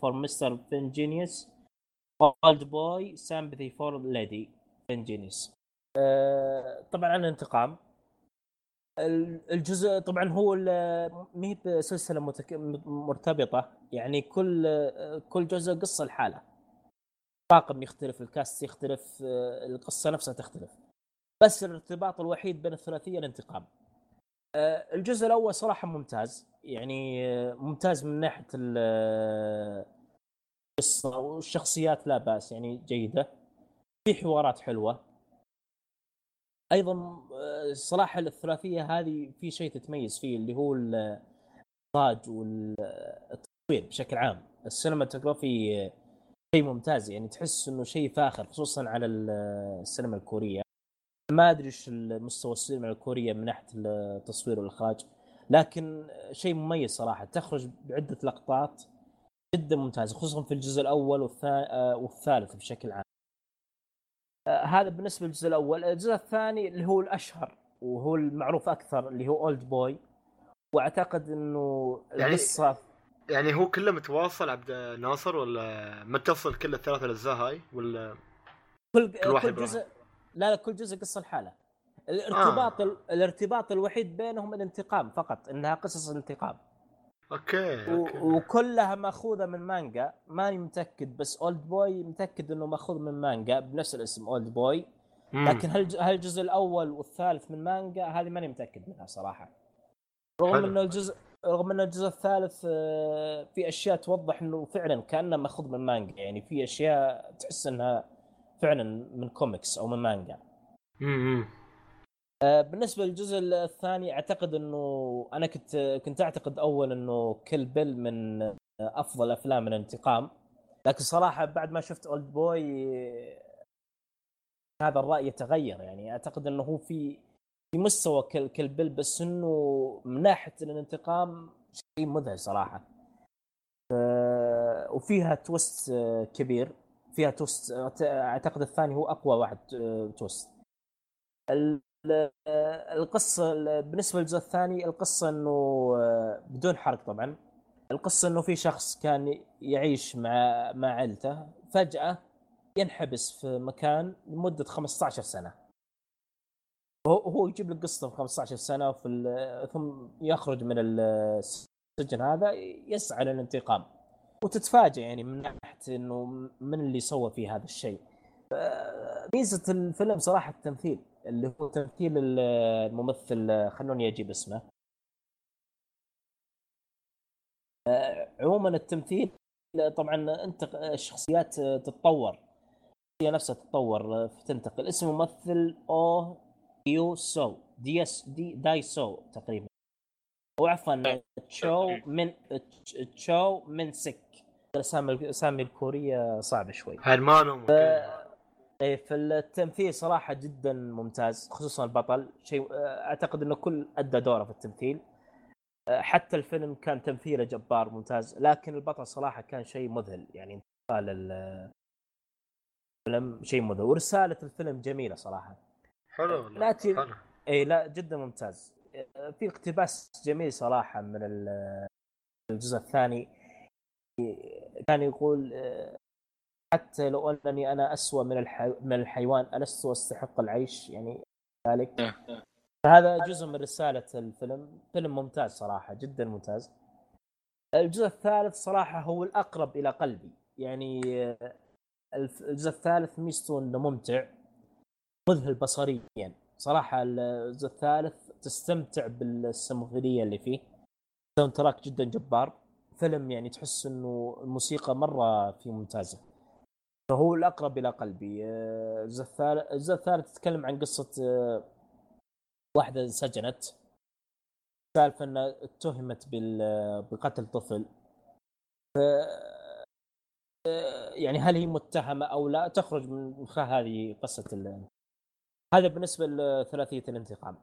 for Mr. Vengeance Oldboy Sympathy for Lady Vengeance طبعا عن الانتقام. ال- الجزء طبعا هو ما هي بسلسله متك... مرتبطة. يعني كل كل جزء قصة لحاله. طاقم يختلف ال cast يختلف آه، القصة نفسها تختلف. بس الارتباط الوحيد بين الثلاثية الانتقام. آه، الجزء الأول صراحة ممتاز. يعني آه، ممتاز من ناحية ال- آه، القصة والشخصيات لا بأس يعني جيدة. في حوارات حلوة. أيضا آه، صراحة الثلاثية هذه في شيء تتميز فيه اللي هو الإخراج والتصوير بشكل عام. السينماتوجرافي آه، شيء ممتاز. يعني تحس إنه شيء فاخر خصوصا على ال- السينما الكورية. ما أدري إيش المستوى السينما الكورية من ناحية التصوير والإخراج لكن شيء مميز صراحة تخرج بعدة لقطات جدا ممتازة خصوصا في الجزء الأول والثا- آه، والثالث بشكل عام. آه، هذا بالنسبة للجزء الأول. الجزء الثاني اللي هو الأشهر وهو المعروف أكثر اللي هو اولد بوي وأعتقد إنه يعني- القصة يعني هو كله متواصل عبد ناصر ولا متصل كل الثلاث الأجزاء هاي ولا كل كل واحد كل. جزء لا لا كل جزء قصة لحاله. الارتباط آه. الارتباط الوحيد بينهم الانتقام فقط إنها قصص انتقام okay okay. وكلها مأخوذة من مانجا. ماني متأكد بس Oldboy متأكد إنه مأخوذ من مانجا بنفس الاسم Oldboy. لكن هل هل الجزء الأول والثالث من مانجا؟ هذه ماني متأكد منها صراحة. رغم. إنه الجزء رغم ان الجزء الثالث آه، في أشياء توضح إنه فعلا كأنه مأخوذ من مانجا. يعني في أشياء تحس إنها فعلا من كوميكس أو من مانجا امم آه، بالنسبة للجزء الثاني أعتقد إنه أنا كنت كنت أعتقد أول إنه Kill Bill من أفضل أفلام الانتقام. لكن صراحة بعد ما شفت Oldboy هذا الرأي يتغير. يعني أعتقد إنه هو في في مستوى kill كل بيل بس إنه من ناحية الانتقام شيء مذهل صراحة. ف- وفيها twist آه، كبير. فيها twist أعتقد الثاني هو أقوى واحد آه، twist ال- آه، القصة ال- بالنسبة للجزء الثاني القصة إنه آه، بدون حرق طبعا. القصة إنه في شخص كان يعيش مع مع عائلته فجأة ينحبس في مكان لمدة 15 سنة. هو هو يجيب لك قصه في 15 سنة في ال- ثم يخرج من السجن هذا يسعى للانتقام. وتتفاجئ يعني من ناحية إنه من اللي سوى فيه هذا الشيء. آه، ميزة الفيلم صراحة التمثيل اللي هو تمثيل ال- الممثل خلوني أجيب اسمه. آه، عموما التمثيل طبعا أنت الشخصيات تتطور هي نفسها تتطور تنتقل. اسم الممثل أو يو سو دي اس دي داي سو تقريبا. أو عفوا تشو من تشو من سك الاسامي الاسامي الكورية صعبه شوي. هرمانهم إيه في التمثيل صراحة جدا ممتاز خصوصا البطل. شيء أعتقد إنه كل أدى دوره في التمثيل. حتى الفيلم كان تمثيله جبار ممتاز لكن البطل صراحة كان شيء مذهل يعني انتقال الفيلم شيء مذهل ورسالة الفيلم جميلة صراحة. حلو ناتي- حلو. اي لا جدا ممتاز. في اقتباس جميل صراحة من ال- الجزء الثاني. كان يقول حتى لو أنني أنا اسوء من الحي... من الحيوان ألست أستحق العيش؟ يعني ذلك. فهذا جزء من رسالة الفيلم. فيلم ممتاز صراحة جدا ممتاز. الجزء الثالث صراحة هو الأقرب إلى قلبي. يعني الجزء الثالث ميزته إنه ممتع مذهل بصريا. صراحة الجزء الثالث تستمتع بالسيمفونيه اللي فيه. soundtrack جدا جبار. فيلم يعني تحس إنه الموسيقى مرة في ممتازة. فهو الأقرب إلى قلبي. آه، الجزء الثالث الجزء الثالث تتكلم عن قصة آه، واحدة انسجنت. سالفة إنها اتهمت بقتل طفل. ف آه، يعني هل هي متهمة أو لا تخرج من خلال هذه قصة ال... هذا بالنسبة لثلاثية الانتقام.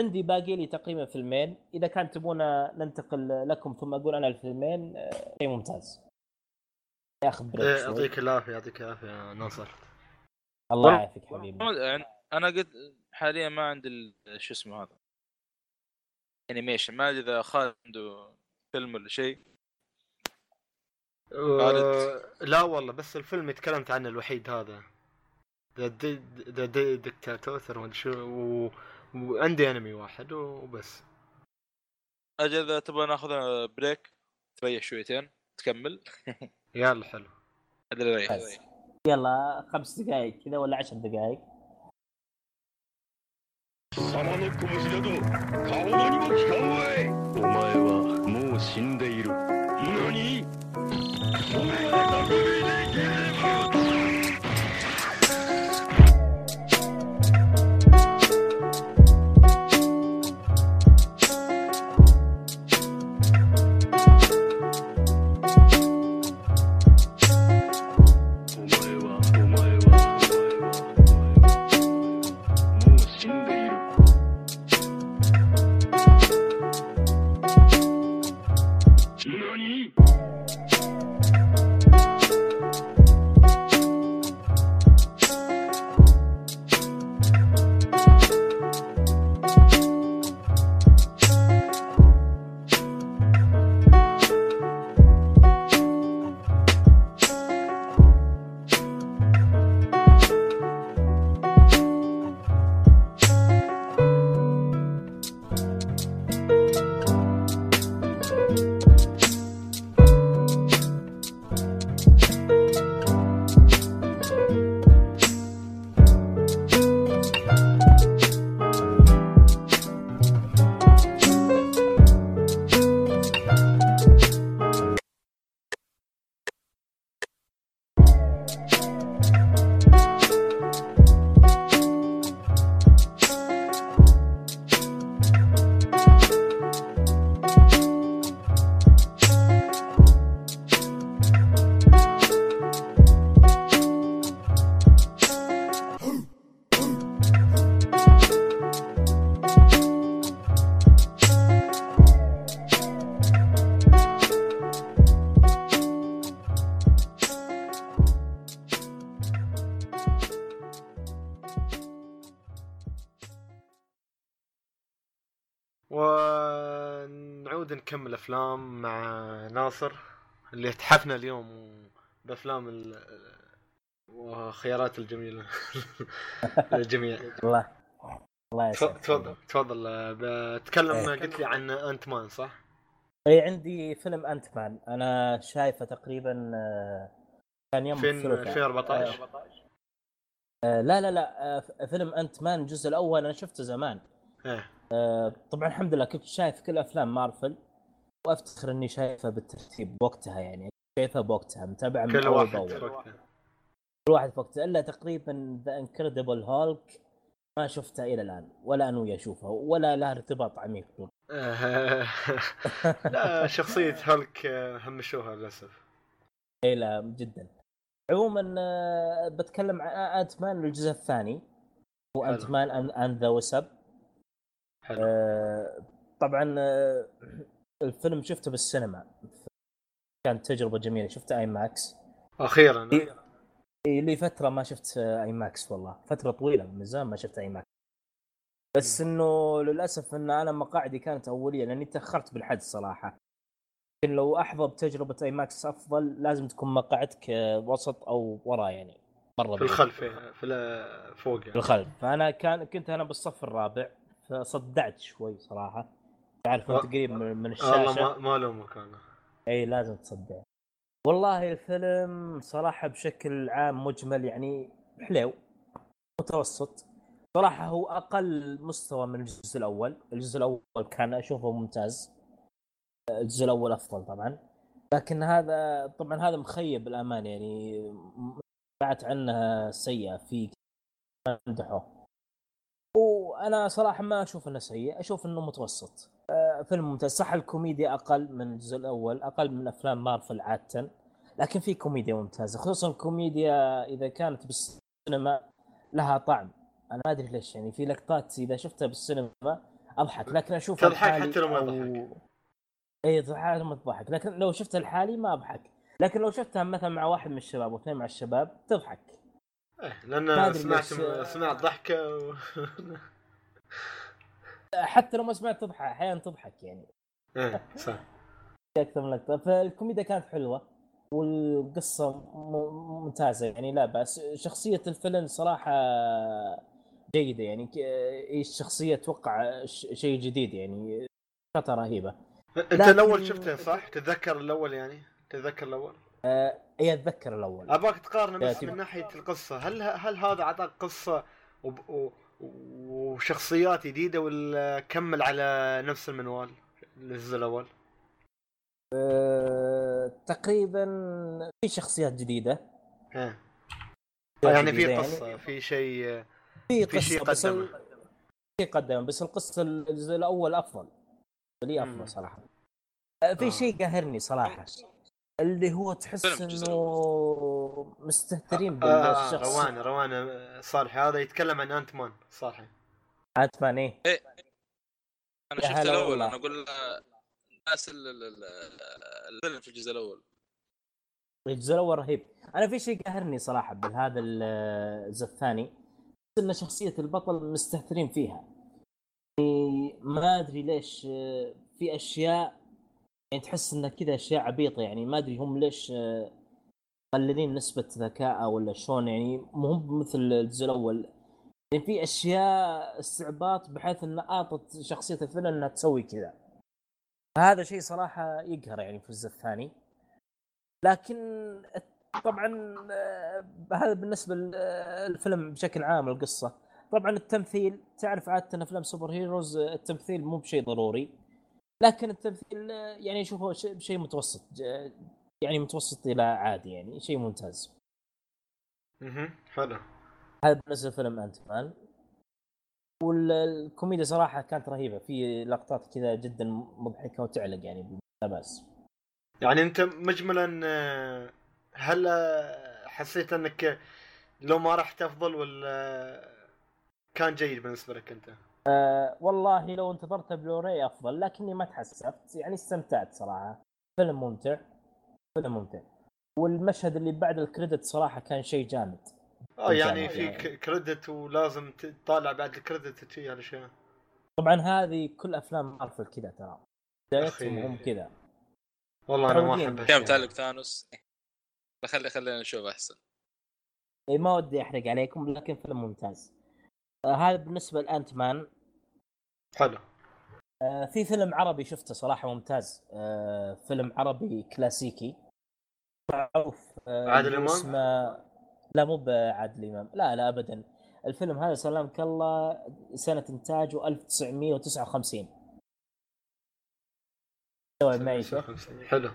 عندي باقي لي تقريبا فيلمين إذا كان تبون ننتقل لكم ثم أقول أنا الفيلمين آه، شيء ممتاز. ياخذ break إيه، شوي. يعطيك العافية يعطيك العافية يا ناصر. الله يعافيك حبيبي. يعني أنا قد حاليا ما عندي شو اسمه هذا؟ animation ما أدري إذا خالد عنده فيلم ولا شيء. آه، لا والله بس الفيلم اللي تكلمت عنه الوحيد هذا. the The Dictator ما أدري شو و- وعندي أنمي واحد وبس أجل اذا تبغى ناخذ بريك تريح شويتين تكمل يلا حلو ادري. يلا خمس دقائق كذا ولا عشر دقائق الافلام مع ناصر اللي تحفنا اليوم بأفلام ال... وخيارات الجميلة. للجميع الله الله تفضل تفضل. آه، بتكلم إيه. قلت لي عن انت مان صح؟ اي عندي فيلم انت مان أنا شايفه تقريبا آه، كان يوم الثلاثاء. 2014 آه، لا لا لا آه، فيلم انت مان الجزء الأول أنا شفته زمان. إيه. آه، طبعا الحمد لله كنت شايف كل أفلام مارفل. وافتخر اني شايفها بالترتيب بوقتها يعني شايفها بوقتها متابعة من كل واحد وقته كل واحد في وقته إلا تقريبا The Incredible Hulk ما شفتها إلى الآن ولا انوي اشوفها ولا لها ارتباط عميق لا شخصية هالك آه، همشوها للأسف. إي لا جدا. عموما آه، بتكلم عن Ant-Man الجزء الثاني. هو. Ant-Man and the Wasp طبعا آه، الفيلم شفته بالسينما. كانت تجربة جميلة. شفته IMAX أخيرا. إيه لي فترة ما شفت IMAX والله. فترة طويلة. من زمان ما شفت IMAX بس إنه للأسف إن أنا مقاعدي كانت أولية لأني تأخرت بالحد صراحة. لكن لو احظى بتجربه IMAX أفضل لازم تكون مقاعدك آه، وسط أو ورا يعني مرة في. الخلف إيه، في فوق في يعني. الخلف. فأنا كان كنت أنا بالصف الرابع فصدعت شوي صراحة. تعرف انت قريب من من والله الشاشة؟ ما ما لومك أنا. إي لازم تصدع. والله الفيلم صراحة بشكل عام مجمل يعني حلو متوسط. صراحة هو أقل مستوى من الجزء الأول. الجزء الأول كان أشوفه ممتاز. الجزء الأول أفضل طبعا. لكن هذا طبعا هذا مخيب الأمان يعني بعت عنه سيئة في مدحوه وأنا صراحة ما أشوف إنه سيء أشوف إنه متوسط. فيلم ممتاز صح الكوميديا أقل من الجزء الأول أقل من أفلام مارفل عادة لكن في كوميديا ممتازة خصوصا الكوميديا إذا كانت بالسينما لها طعم أنا ما أدري ليش يعني في لقطات إذا شفتها بالسينما أضحك لكن أشوف تضحك الحالي حتى لو ما أو- يضحك. اي تضحك ما تضحك لكن لو شفتها الحالي ما أضحك لكن لو شفتها مثلا مع واحد من الشباب واثنين مع الشباب تضحك إيه، لأن سمعت ليش. سمعت ضحكة و... حتى لو ما سمعت تضحك أحيانا تضحك يعني. إيه صح. أكثر من لقطة. فالكوميديا كانت حلوة والقصة ممتازة يعني لا بأس. شخصية الفيلن صراحة جيدة يعني ك- الشخصية أتوقع ش- شيء جديد يعني خطه رهيبة. أنت لكن- الأول شفته صح؟ تتذكر الأول يعني؟ تتذكر الأول؟ اي أتذكر الأول. أبغاك تقارن بس من ناحية القصة. هل هل هذا اعطاك قصة وب- و- وشخصيات جديدة ولا كمل على نفس المنوال الجزء الأول؟ أه تقريبا في شخصيات جديدة إيه يعني في قصة في شيء في في شيء قصة بس. ال- في قدم بس القصة الجزء الأول أفضل لي. أفضل صراحة آه، في آه. شيء قاهرني صراحة اللي هو تحس إنه مستهترين آه بالشخص روان روان آه، صالحي. هذا يتكلم عن انت مان صالحي. انت مان إيه. أنا شفت الأول. أنا أقول الناس ال- ال- ال- الفيلم في الجزء الأول. الجزء الأول رهيب. أنا في شيء قاهرني صراحة بهذا ال- الجزء الثاني إن شخصية البطل مستهترين فيها. يعني ما أدري ليش آه، في أشياء يعني تحس انها كذا أشياء عبيطة يعني ما أدري هم ليش آه، مقللين نسبة ذكاء ولا شلون يعني مو مثل الجزء الأول. يعني في أشياء استعباط بحيث انها أعطت شخصية الفيلم إنها تسوي كذا. هذا شيء صراحة يقهر يعني في الجزء الثاني. لكن طبعا آه، هذا بالنسبة للفيلم بشكل عام القصة. طبعا التمثيل تعرف عادة أفلام سوبر هيروز آه، التمثيل مو بشيء ضروري. لكن التمثيل يعني اشوفه شيء متوسط يعني متوسط إلى عادي يعني شيء ممتاز. أها حلو. هذا بالنسبة لفيلم أنت مان والكوميديا صراحة كانت رهيبة في لقطات كذا جدا مضحكة وتعلق يعني لا بأس. يعني أنت مجملا هل حسيت أنك لو ما رحت افضل ولا كان جيد بالنسبة لك أنت؟ والله لو انتظرت بلوراي افضل لكني ما تحسفت. يعني استمتعت صراحة. فيلم ممتع. فيلم ممتع. والمشهد اللي بعد الكريدت صراحة كان شيء جامد. آه يعني يعني- في ك- كريدت ولازم تطالع بعد الكريدت وشي هالاشياء طبعا هذه كل أفلام مارفل كذا ترى. بدايتهم. هم كذا. والله أنا ما. أحب كم. تعلق ثانوس؟ خلي خلينا نشوف أحسن. إيه ما ودي أحرق عليكم لكن فيلم ممتاز. آه هذا بالنسبة لانت مان حلو. آه في فيلم عربي شفته صراحة ممتاز. آه فيلم عربي كلاسيكي. معروف آه عادل اللي إمام؟ اسمه لا مو بعادل إمام. لا لا ابدا. الفيلم هذا سلامك الله سنة إنتاجه 1959 استوعب معي شيخ حلو.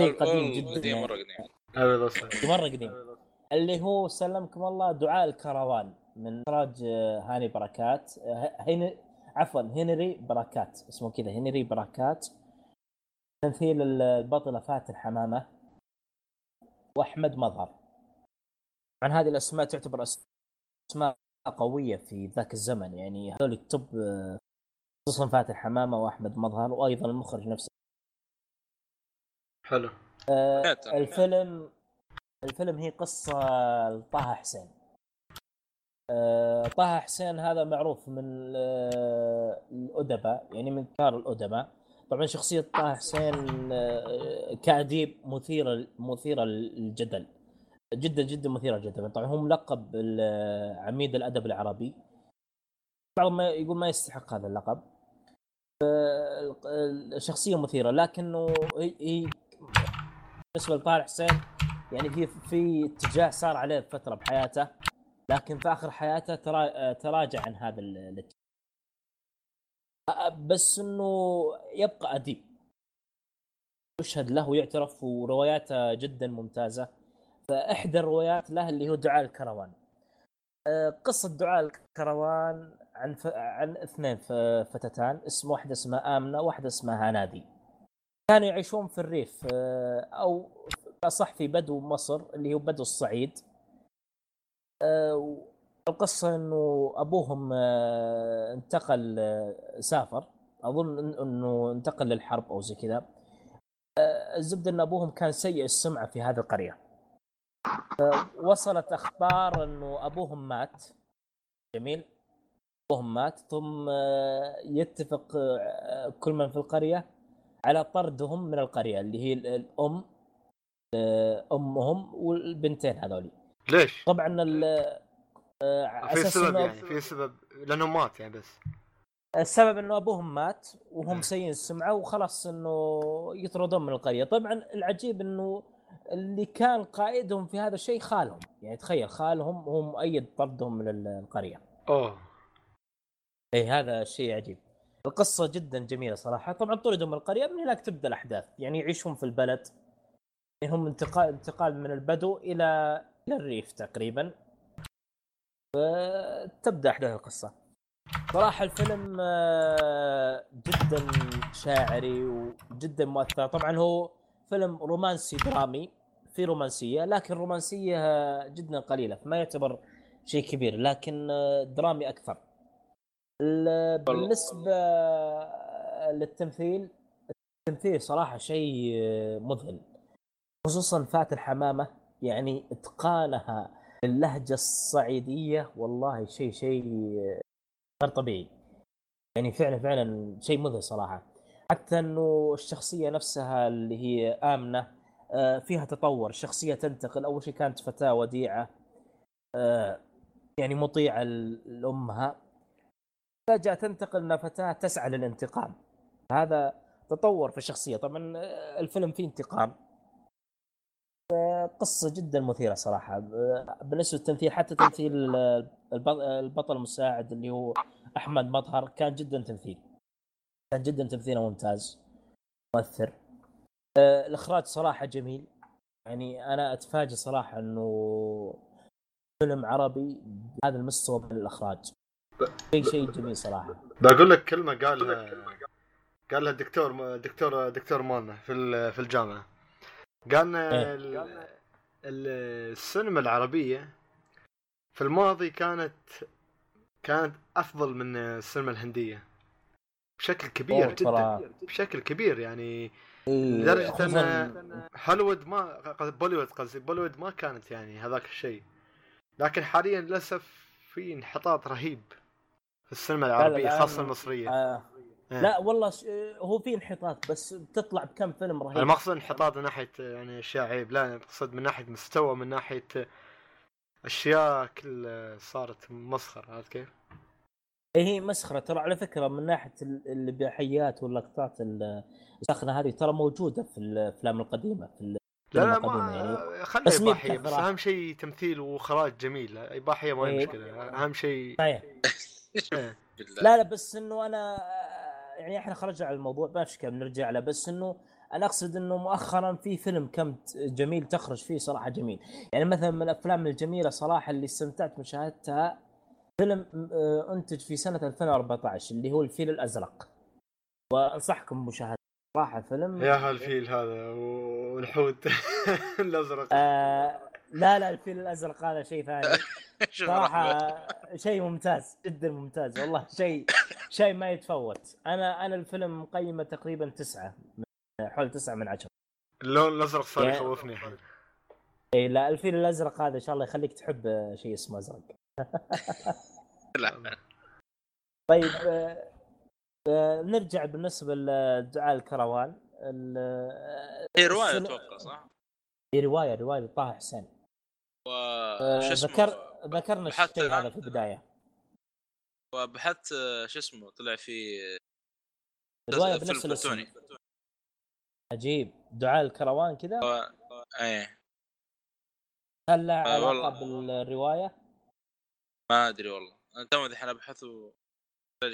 شيء قديم جدا قديم يعني. مره قديم. هذا صحيح مره قديم. اللي هو سلمكم الله دعاء الكروان. من إخراج آه، هاني بركات. آه، هين عفوا هنري بركات اسمه كذا هنري بركات. تمثيل البطلة فاتن حمامه وأحمد مظهر. عن هذه الأسماء تعتبر أسماء قوية في ذاك الزمن يعني هذول التوب آه، خصوصا فاتن حمامه وأحمد مظهر وأيضا المخرج نفسه. حلو. آه،. الفيلم الفيلم هي قصة لطه حسين. طه حسين هذا معروف من آه، الأدباء يعني من كبار الأدباء. طبعا شخصية طه حسين آه، كأديب مثيرة مثيرة للجدل جدا جدا مثيرة للجدل طبعا هو ملقب عميد الأدب العربي. بعض ما يقول ما يستحق هذا اللقب. آه، الشخصية مثيرة لكنه هي بالنسبة لطارق حسين يعني في في اتجاه صار عليه فترة بحياته. لكن في آخر حياته ترا تراجع عن هذا ال- الاتجاه بس إنه يبقى أديب. يشهد له ويعترف ورواياته جدا ممتازة. فإحدى الروايات له اللي هو دعاء الكروان. أ، قصة دعاء الكروان عن ف... عن اثنين ف- فتاتان. اسم واحدة اسمها آمنة واحدة اسمها هنادي كانوا يعيشون في الريف آه، أو صح في بدو مصر اللي هو بدو الصعيد. آه، القصة إنه أبوهم آه، انتقل آه، سافر. أظن إنه انتقل للحرب أو زي كذا. آه، الزبدة إن أبوهم كان سيء السمعة في هذه القرية. آه، وصلت أخبار إنه أبوهم مات. جميل. أبوهم مات. ثم آه، يتفق آه، كل من في القرية على طردهم من القرية اللي هي ال- الأم آه، أمهم والبنتين هذولي. ليش؟ طبعا ال آه، على في سبب يعني في سبب لأنه مات يعني بس. السبب إنه أبوهم مات وهم سيئين السمعة وخلاص إنه يطردون من القرية. طبعا العجيب إنه اللي كان قائدهم في هذا الشيء خالهم. يعني تخيل خالهم هو مؤيد طردهم من ال- القرية. أوه. اي هذا شيء عجيب. القصة جدا جميلة صراحة. طبعا طردوا من القرية من هناك تبدأ الأحداث. يعني يعيشون في البلد. يعني هم انتقال انتقال من البدو إلى إلى الريف تقريبا. فتبدا أحداث القصة. صراحة الفيلم آه، جدا شاعري وجدا مؤثر. طبعا هو فيلم رومانسي درامي في رومانسية لكن رومانسية جدا قليلة فما يعتبر شيء كبير لكن آه، درامي أكثر. ال- بالنسبة للتمثيل التمثيل صراحة شيء مذهل خصوصا فاتن حمامة يعني إتقانها للهجة الصعيدية والله شيء شيء غير طبيعي. يعني فعلا فعلا شيء مذهل صراحة. حتى إنه الشخصية نفسها اللي هي آمنة آه، فيها تطور. الشخصية تنتقل أول شيء كانت فتاة وديعة آه، يعني مطيعة ل- لأمها. فجأة تنتقل إلى فتاة تسعى للانتقام. هذا تطور في الشخصية. طبعا آه، الفيلم فيه انتقام. قصة جدا مثيرة صراحة. آه، بالنسبة للتمثيل حتى تمثيل الب- البطل المساعد اللي هو أحمد مظهر كان جدا تمثيل. كان جدا تمثيله ممتاز مؤثر. آه، الإخراج صراحة جميل. يعني أنا أتفاجئ صراحة إنه فيلم عربي بهذا المستوى من الإخراج. شيء شيء جميل صراحة. بقول لك كلمة قالها قالها الدكتور دكتور دكتور مالنا في في الجامعة. قالنا إيه. ال- ال- السينما العربية في الماضي كانت كانت أفضل من السينما الهندية بشكل كبير جدا ترى- بشكل كبير يعني إيه، لدرجة إن هوليوود ما بوليوود قصدي بوليوود ما كانت يعني هذاك الشيء لكن حاليا للأسف في انحطاط رهيب في السينما العربية خاصة المصرية آه. لا والله ش... هو في انحطاط بس بتطلع بكم فيلم رهيب أنا ما اقصد انحطاط من ناحية يعني أشياء عيب لا اقصد من ناحية مستوى من ناحية أشياء كل صارت مسخرة عرفت كيف؟ إيه هي مسخرة ترى على فكرة من ناحية ال- الإباحيات واللقطات ال- الساخنة هذه ترى موجودة في الأفلام القديمة في ال- لا لا يعني ما خلي بس مين إباحية بس؟ أهم شيء تمثيل واخراج جميل إباحية ما هي إيه. مشكلة أهم شيء إيه. لا لا بس إنه أنا يعني إحنا خرجنا على الموضوع ما مشكله بنرجع له بس إنه أنا أقصد إنه مؤخرا في فيلم كم جميل تخرج فيه صراحة جميل. يعني مثلا من الأفلام الجميلة صراحة اللي استمتعت مشاهدتها فيلم آه، انتج في سنة 2014 اللي هو الفيل الأزرق. وأنصحكم بمشاهدته صراحة فيلم. يا هالفيل هذا والحوت الأزرق. آه لا لا الفيل الأزرق هذا شيء ثاني. صراحة. شيء ممتاز جدا ممتاز والله شيء شيء ما يتفوت. أنا أنا الفيلم مقيمة تقريبا تسعة من حول تسعة من عشرة. اللون الأزرق صار يخوفني الحين. اي لا الفيل الأزرق هذا إن شاء الله يخليك تحب شيء اسمه أزرق. لا. طيب آه، آه، نرجع بالنسبة لدعاء الكروان. ال- هي رواية أتوقع صح؟ هي رواية رواية لطه حسين. آه، اسمه ذكر ذكرنا بحثت الشيء. هذا في البداية. وبحثت آه، شو اسمه طلع في روايه فيلم بنفس الاسم. عجيب. دعاء الكروان كذا؟ إيه. هل له آه، علاقة والله. بالرواية؟ ما أدري والله. أنا تو الحين ابحث و-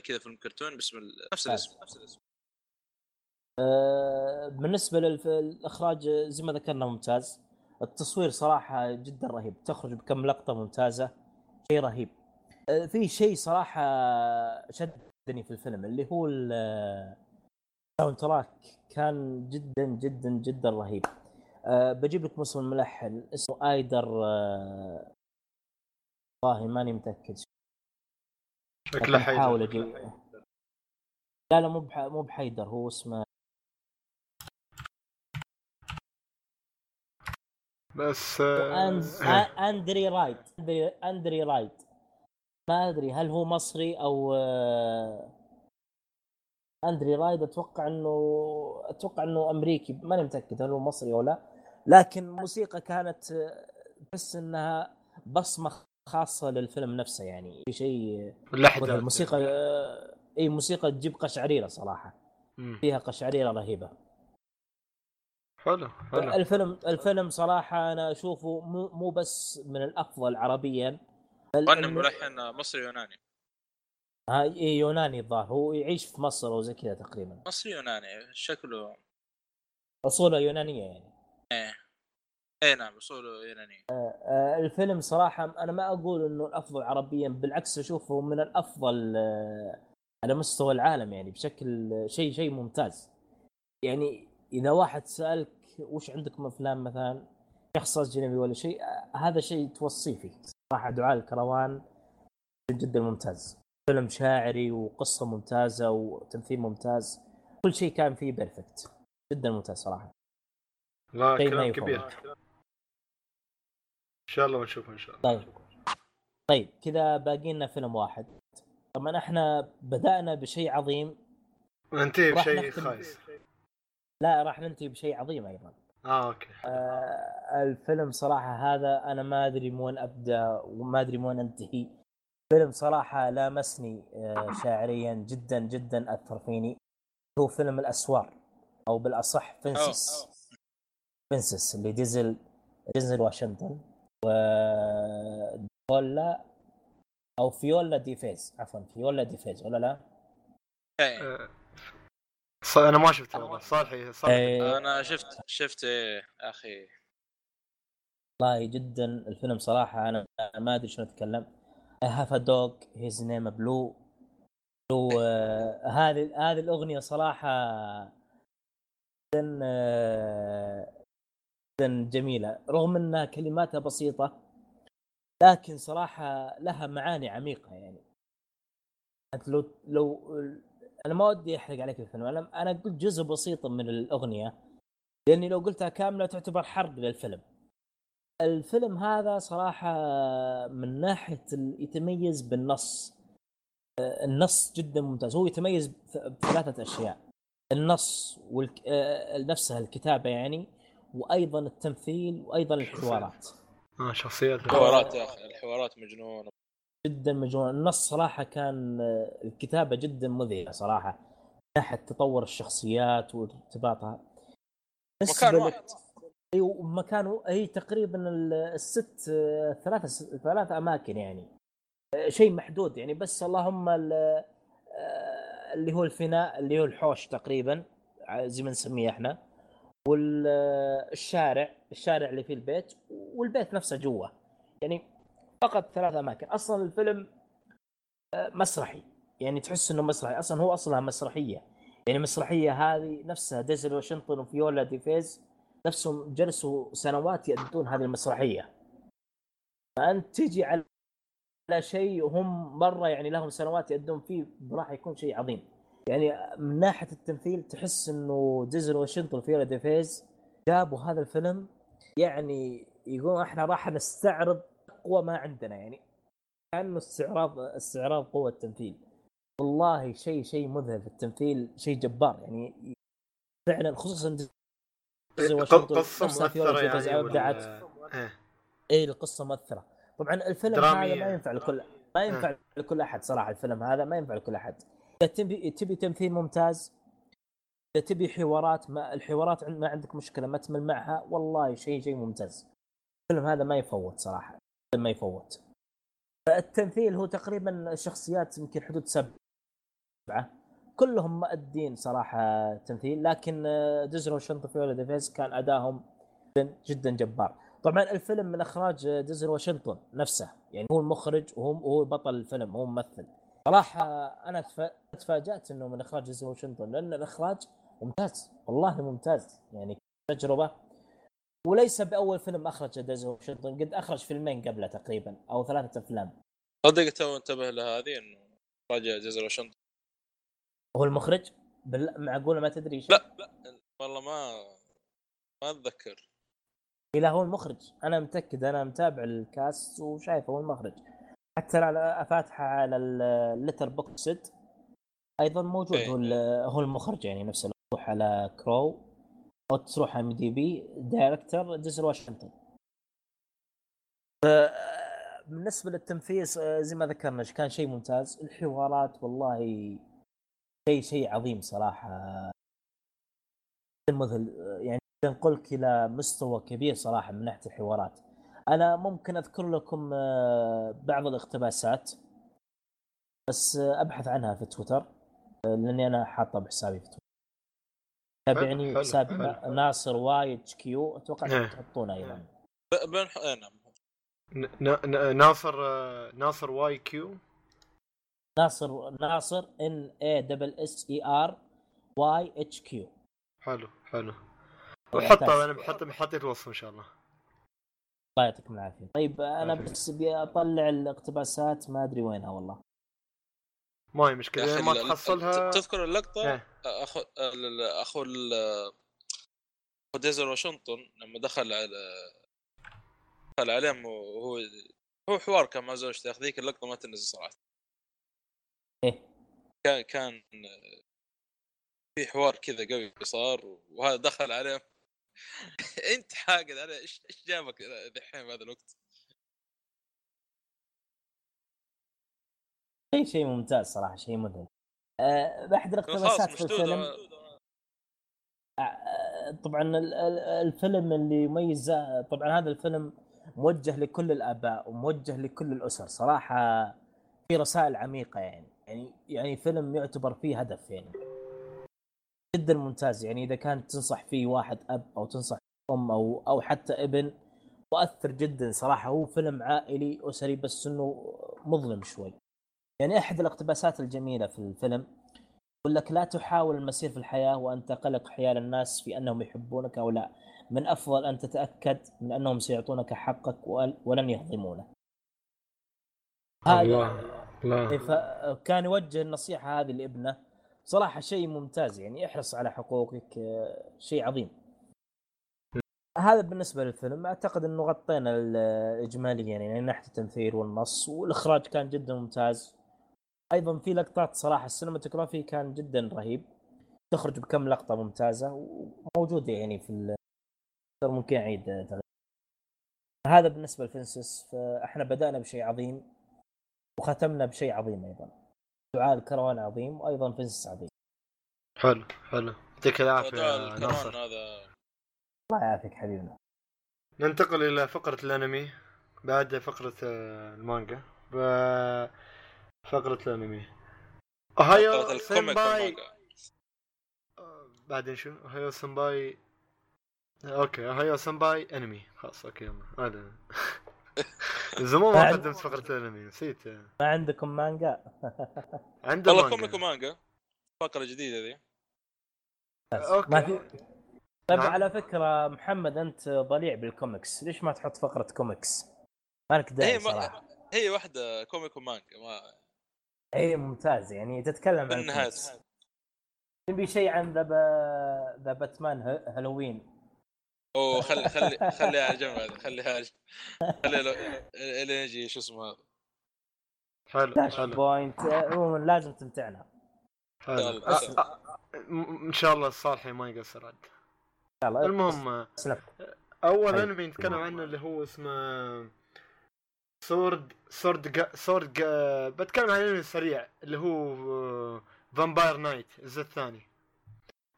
كذا فيلم كرتون باسم ال- نفس الاسم نفس الاسم. آه، بالنسبة للاخراج زي ما ذكرنا ممتاز. التصوير صراحة جدا رهيب. تخرج بكم لقطة ممتازة. شيء رهيب. آه، في شيء صراحة شدني في الفيلم اللي هو ال- ال soundtrack كان جدا جدا جدا رهيب. أه بجيب لكم اسم الملحن. اسمه آيدر والله ماني متأكد. شكله حيدر. لا لا مو. مو بحيدر. هو اسمه بس آه،. إيه. أندري رايد اندري, رايد ما أدري هل هو مصري أو آه، أندري رايد أتوقع إنه أتوقع إنه أمريكي. ماني متأكد هل هو مصري أو لا. لكن الموسيقى كانت آه، تحس إنها بصمة خاصة للفيلم نفسه يعني. شيء اللحظة الموسيقى إي موسيقى تجيب قشعريرة صراحة. فيها قشعريرة رهيبة. حلو حلو. الفيلم الفيلم صراحة أنا أشوفه مو مو بس من الأفضل عربيا إنه- ملحن مصري يوناني ها إيه يوناني الظاهر. هو يعيش في مصر أو زي كذا تقريبا. مصري يوناني شكله. أصوله يونانية يعني. اي نعم أصوله يوناني. آه، الفيلم صراحة أنا ما أقول إنه الأفضل عربيا بالعكس أشوفه من الأفضل آه، على مستوى العالم يعني بشكل شيء شيء ممتاز. يعني إذا واحد سألك وش عندكم أفلام مثلا؟ شخص اجنبي ولا شيء؟ هذا شيء توصيه فيه. صراحة دعاء الكروان جدا ممتاز. فيلم شاعري وقصة ممتازة وتمثيل ممتاز. كل شيء كان فيه perfect جدا ممتاز صراحة. لا كلام. كبير. إن شاء الله بنشوفه إن شاء الله. طيب. طيب كذا باقي لنا فيلم واحد. طبعا إحنا بدأنا بشيء عظيم. ننتهي راح بشيء خايس. لا راح ننتهي بشيء عظيم أيضا. آه okay. آه الفيلم صراحة هذا أنا ما أدري من وين أبدأ وما أدري من وين أنتهي. فيلم صراحة لامسني آه شاعريا جدا جدا أثر فيني. هو فيلم الأسوار أو بالأصح Fences. Fences اللي دينزل دينزل واشنطن و فيولا أو فيولا ديفيس عفوا فيولا ديفيس ولا لا؟ ص- أنا ما شفته والله. صالحي صالحي. أنا شفت شفت إيه أخي. والله جدا الفيلم صراحة أنا ما أدري شلون أتكلم. I have a dog. His name blue. Blue آه، هذه هذه الأغنية صراحة جدا آه، جدا جميلة. رغم إنها كلماتها بسيطة لكن صراحة لها معاني عميقة يعني. انت لو لو أنا ما ودي أحرق عليك الفيلم أنا أنا قلت جزء بسيط من الأغنية لأني لو قلتها كاملة تعتبر حرق للفيلم. الفيلم هذا صراحة من ناحية ال- يتميز بالنص. آه، النص جدا ممتاز. هو يتميز بثلاثة أشياء. النص والك... آه، نفسها الكتابة يعني وأيضا التمثيل وأيضا الحوارات. آه شخصيات الحوارات يا أخي الحوارات مجنونة. جدا مجنون النص صراحة كان آه، الكتابة جدا مذهلة صراحة ناحية تطور الشخصيات وارتباطها. مكان واحد أيوه مكانه هي تقريبا ال- الست آه، ثلاثة ثلاثة أماكن يعني. آه، شيء محدود يعني. بس اللهم ال- اللي هو الفناء اللي هو الحوش تقريبا زي ما نسميه إحنا. والشارع الشارع اللي فيه البيت والبيت نفسه جوا. يعني فقط ثلاث أماكن. أصلا الفيلم آه، مسرحي. يعني تحس إنه مسرحي. أصلا هو أصلها مسرحية. يعني المسرحيه هذه نفسها دينزل واشنطن وفيولا ديفيس نفسهم جلسوا سنوات يأدون هذه المسرحية. فانت تجي على شيء وهم مرة يعني لهم سنوات يأدون فيه راح يكون شيء عظيم. يعني من ناحية التمثيل تحس إنه دينزل واشنطن وفيولا ديفيس جابوا هذا الفيلم. يعني يقولون إحنا راح نستعرض أقوى ما عندنا يعني. كأنه استعراض استعراض قوة التمثيل. والله شيء شيء مذهل في التمثيل شيء جبار يعني. فعلا خصوصا دي فيز يعني أبدعت. ولا- إيه. اي القصة مؤثرة. طبعا الفيلم. هذا ما ينفع لكل ما ينفع لكل أحد صراحة الفيلم هذا ما ينفع لكل أحد. إذا تبي تبي تمثيل ممتاز إذا تبي حوارات ما الحوارات ما عندك مشكلة ما تمل معها والله شيء شيء ممتاز. الفيلم هذا ما يفوت صراحة. ما يفوت. التمثيل هو تقريبا شخصيات يمكن حدود سبعة. كلهم مؤدين صراحة تمثيل لكن آه، دينزل واشنطن فيولا ديفيس كان ادائهم جدا جبار. طبعا الفيلم من إخراج دينزل واشنطن نفسه يعني هو المخرج وهو هو بطل الفيلم هو ممثل. صراحة أنا تف- تفاجأت إنه من إخراج دينزل واشنطن لأن الإخراج ممتاز والله ممتاز. يعني تجربة وليس بأول فيلم أخرج دينزل واشنطن قد أخرج فيلمين قبله تقريبا أو ثلاثة أفلام. صدق تو انتبه لهذه إنه المخرج دينزل واشنطن هو المخرج؟ بال... معقوله ما تدري شيء لا لا والله ما ما أتذكر. لا هو المخرج. أنا متأكد أنا متابع ال cast وشايفه هو المخرج. حتى على فاتحه على اللتر بوكسد أيضا موجود إيه. هو هو المخرج يعني نفسه على crew أو تروح IMDb director دينزل واشنطن. بالنسبة للتنفيذ آه، زي ما ذكرنا كان شيء ممتاز. الحوارات والله شيء شيء عظيم صراحة. المذهل آه، يعني نقولك إلى مستوى كبير صراحة من ناحية الحوارات. أنا ممكن أذكر لكم آه، بعض الاقتباسات بس أبحث عنها في تويتر لأني أنا حاطه بحسابي في تويتر. تابعني حلو، حساب ناصر واي اتش كيو أتوقع إيه. تحطونه أيضا. ب- بنح... إيه نعم. ن- ن- ناصر آه، ناصر YQ. ناصر ناصر N A double S E R Y H Q. حلو حلو. وحطه أنا بحط حطيت الوصف إن شاء الله. الله يعطيكم العافية. طيب أنا. بس أبي أطلع الاقتباسات ما أدري وينها والله. ما هي مشكله ما تحصلها تذكر اللقطة؟ إيه. اخو أخو ال- أخو ديزل واشنطن لما دخل على دخل عليهم وهو هو حوار كان مع زوجته. ذيك اللقطة ما تنزل صراحة. إيه. كان كان في حوار كذا قوي صار وهذا دخل عليهم. أنت حاقد عليه. إيش إيش جابك دحين بهذا الوقت؟ شيء شيء ممتاز صراحة شيء مذهل. بأحد خلاص الاقتباسات في الفيلم. آه، طبعا ال- ال- الفيلم اللي يميز طبعا هذا الفيلم موجه لكل الآباء وموجه لكل الأسر. صراحة في رسائل عميقة يعني. يعني يعني فيلم يعتبر فيه هدف يعني. جدا ممتاز يعني. إذا كان تنصح فيه واحد أب أو تنصح أم أو أو حتى ابن مؤثر جدا صراحة. هو فيلم عائلي أسري بس إنه مظلم شوي. يعني أحد الاقتباسات الجميلة في الفيلم يقول لك لا تحاول المسير في الحياة وأنت قلق حيال الناس في أنهم يحبونك أو لا. من أفضل أن تتأكد من أنهم سيعطونك حقك ول- ولن يهضمونه الله الله. فكان يوجه النصيحة هذه لابنه. صراحة شيء ممتاز يعني احرص على حقوقك شيء عظيم. هذا بالنسبة للفيلم. أعتقد أنه غطينا ال- إجماليا يعني من ناحية التمثيل والنص والإخراج كان جدا ممتاز. أيضا في لقطات صراحة السينماتوجرافي كان جدا رهيب. تخرج بكم لقطة ممتازة وموجودة يعني في ال- ممكن أعيد تغيير. هذا بالنسبة لفنسس فإحنا بدأنا بشيء عظيم وختمنا بشيء عظيم أيضا. دعاء الكروان عظيم وأيضا فنسس عظيم. حلو حلو. يعطيك العافية يا ناصر. هذا الله يعافيك حبيبنا. ننتقل إلى فقرة الأنمي بعد فقرة آه، المانجا. ب- فقرة الأنمي. ohayo فقرة ال comic senpai والمانجا. آه، بعدين شو؟ ohayo senpai okay ohayo senpai أنمي. خلاص okay يلا. هذا. زمان ما قدمت فقرة الأنمي نسيت. ما عندكم مانجا؟ عنده والله مانجا. comic ومانجا. فقرة جديدة ذي. okay. ما في طيب نعم. على فكرة محمد أنت ضليع بالكوميكس. ليش ما تحط فقرة كوميكس؟ مالك داعي ما صراحة. هي واحدة comic ومانجا ما اي ممتاز. يعني تتكلم عن نبي شيء عن the the Batman Halloween. أوه خلي خلي خليها على جنب هذا خليها على جنب خليها الين يجي شو اسمه هذا؟ حلو داش حلو. point عموما لازم تمتعنا. حلو. إن شاء الله الصالحي ما يقصر عاد. المهم أول حلو. أنمي نتكلم عنه اللي هو اسمه sword sword sword بتكلم عن انمي سريع اللي هو Vampire Knight الجزء الثاني.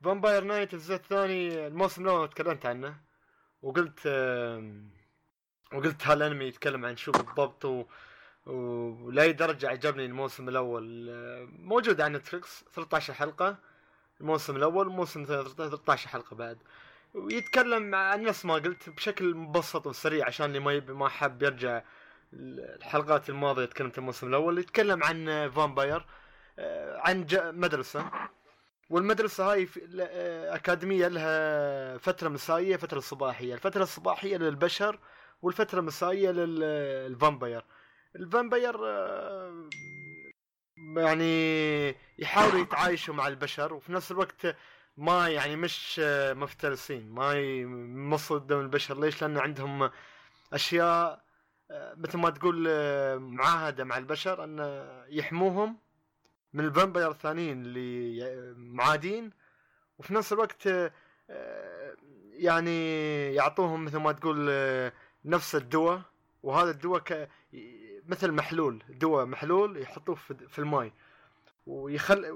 Vampire Knight الجزء الثاني الموسم الأول تكلمت عنه وقلت وقلت هالأنمي يتكلم عن شو بالضبط و... ولاي درجة عجبني الموسم الأول. آه، موجود على نتفلكس 13 حلقة الموسم الأول والموسم الثاني 13 حلقة بعد. ويتكلم عن نفس ما قلت بشكل مبسط وسريع عشان اللي ما يبي ما حب يرجع الحلقات الماضية تكلمت الموسم الأول يتكلم عن vampire آه، عن مدرسة. والمدرسة هاي آه، أكاديمية لها فترة مسائية فترة صباحية. الفترة الصباحية للبشر والفترة المسائيه لل vampire. ال vampire آه، يعني يحاولوا يتعايشوا مع البشر وفي نفس الوقت ما يعني مش مفترسين ما يمصوا دم البشر. ليش؟ لأن عندهم أشياء مثل ما تقول آه، معاهدة مع البشر أن يحموهم من ال vampire الثانيين اللي معادين وفي نفس الوقت آه، يعني يعطوهم مثل ما تقول آه، نفس الدواء. وهذا الدواء ك مثل محلول دواء محلول يحطوه في الماء ويخلي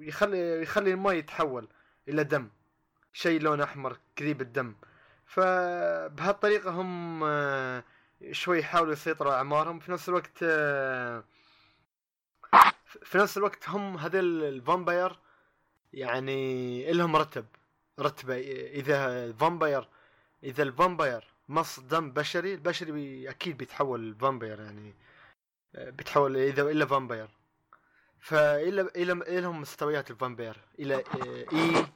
يخلي يخلي الماء يتحول إلى دم شيء لونه أحمر كذيب الدم. فبهالطريقة هم شوي يحاولوا يسيطروا على أعمارهم. في نفس الوقت آه، في نفس الوقت هم هذول الفامباير يعني لهم رتب رتبه إذا ال vampire إذا ال vampire مص دم بشري البشري بي أكيد بيتحول ال vampire يعني آه، بيتحول إذا إلا vampire. فإلى إلى إلى لهم مستويات ال vampire إلى آه، A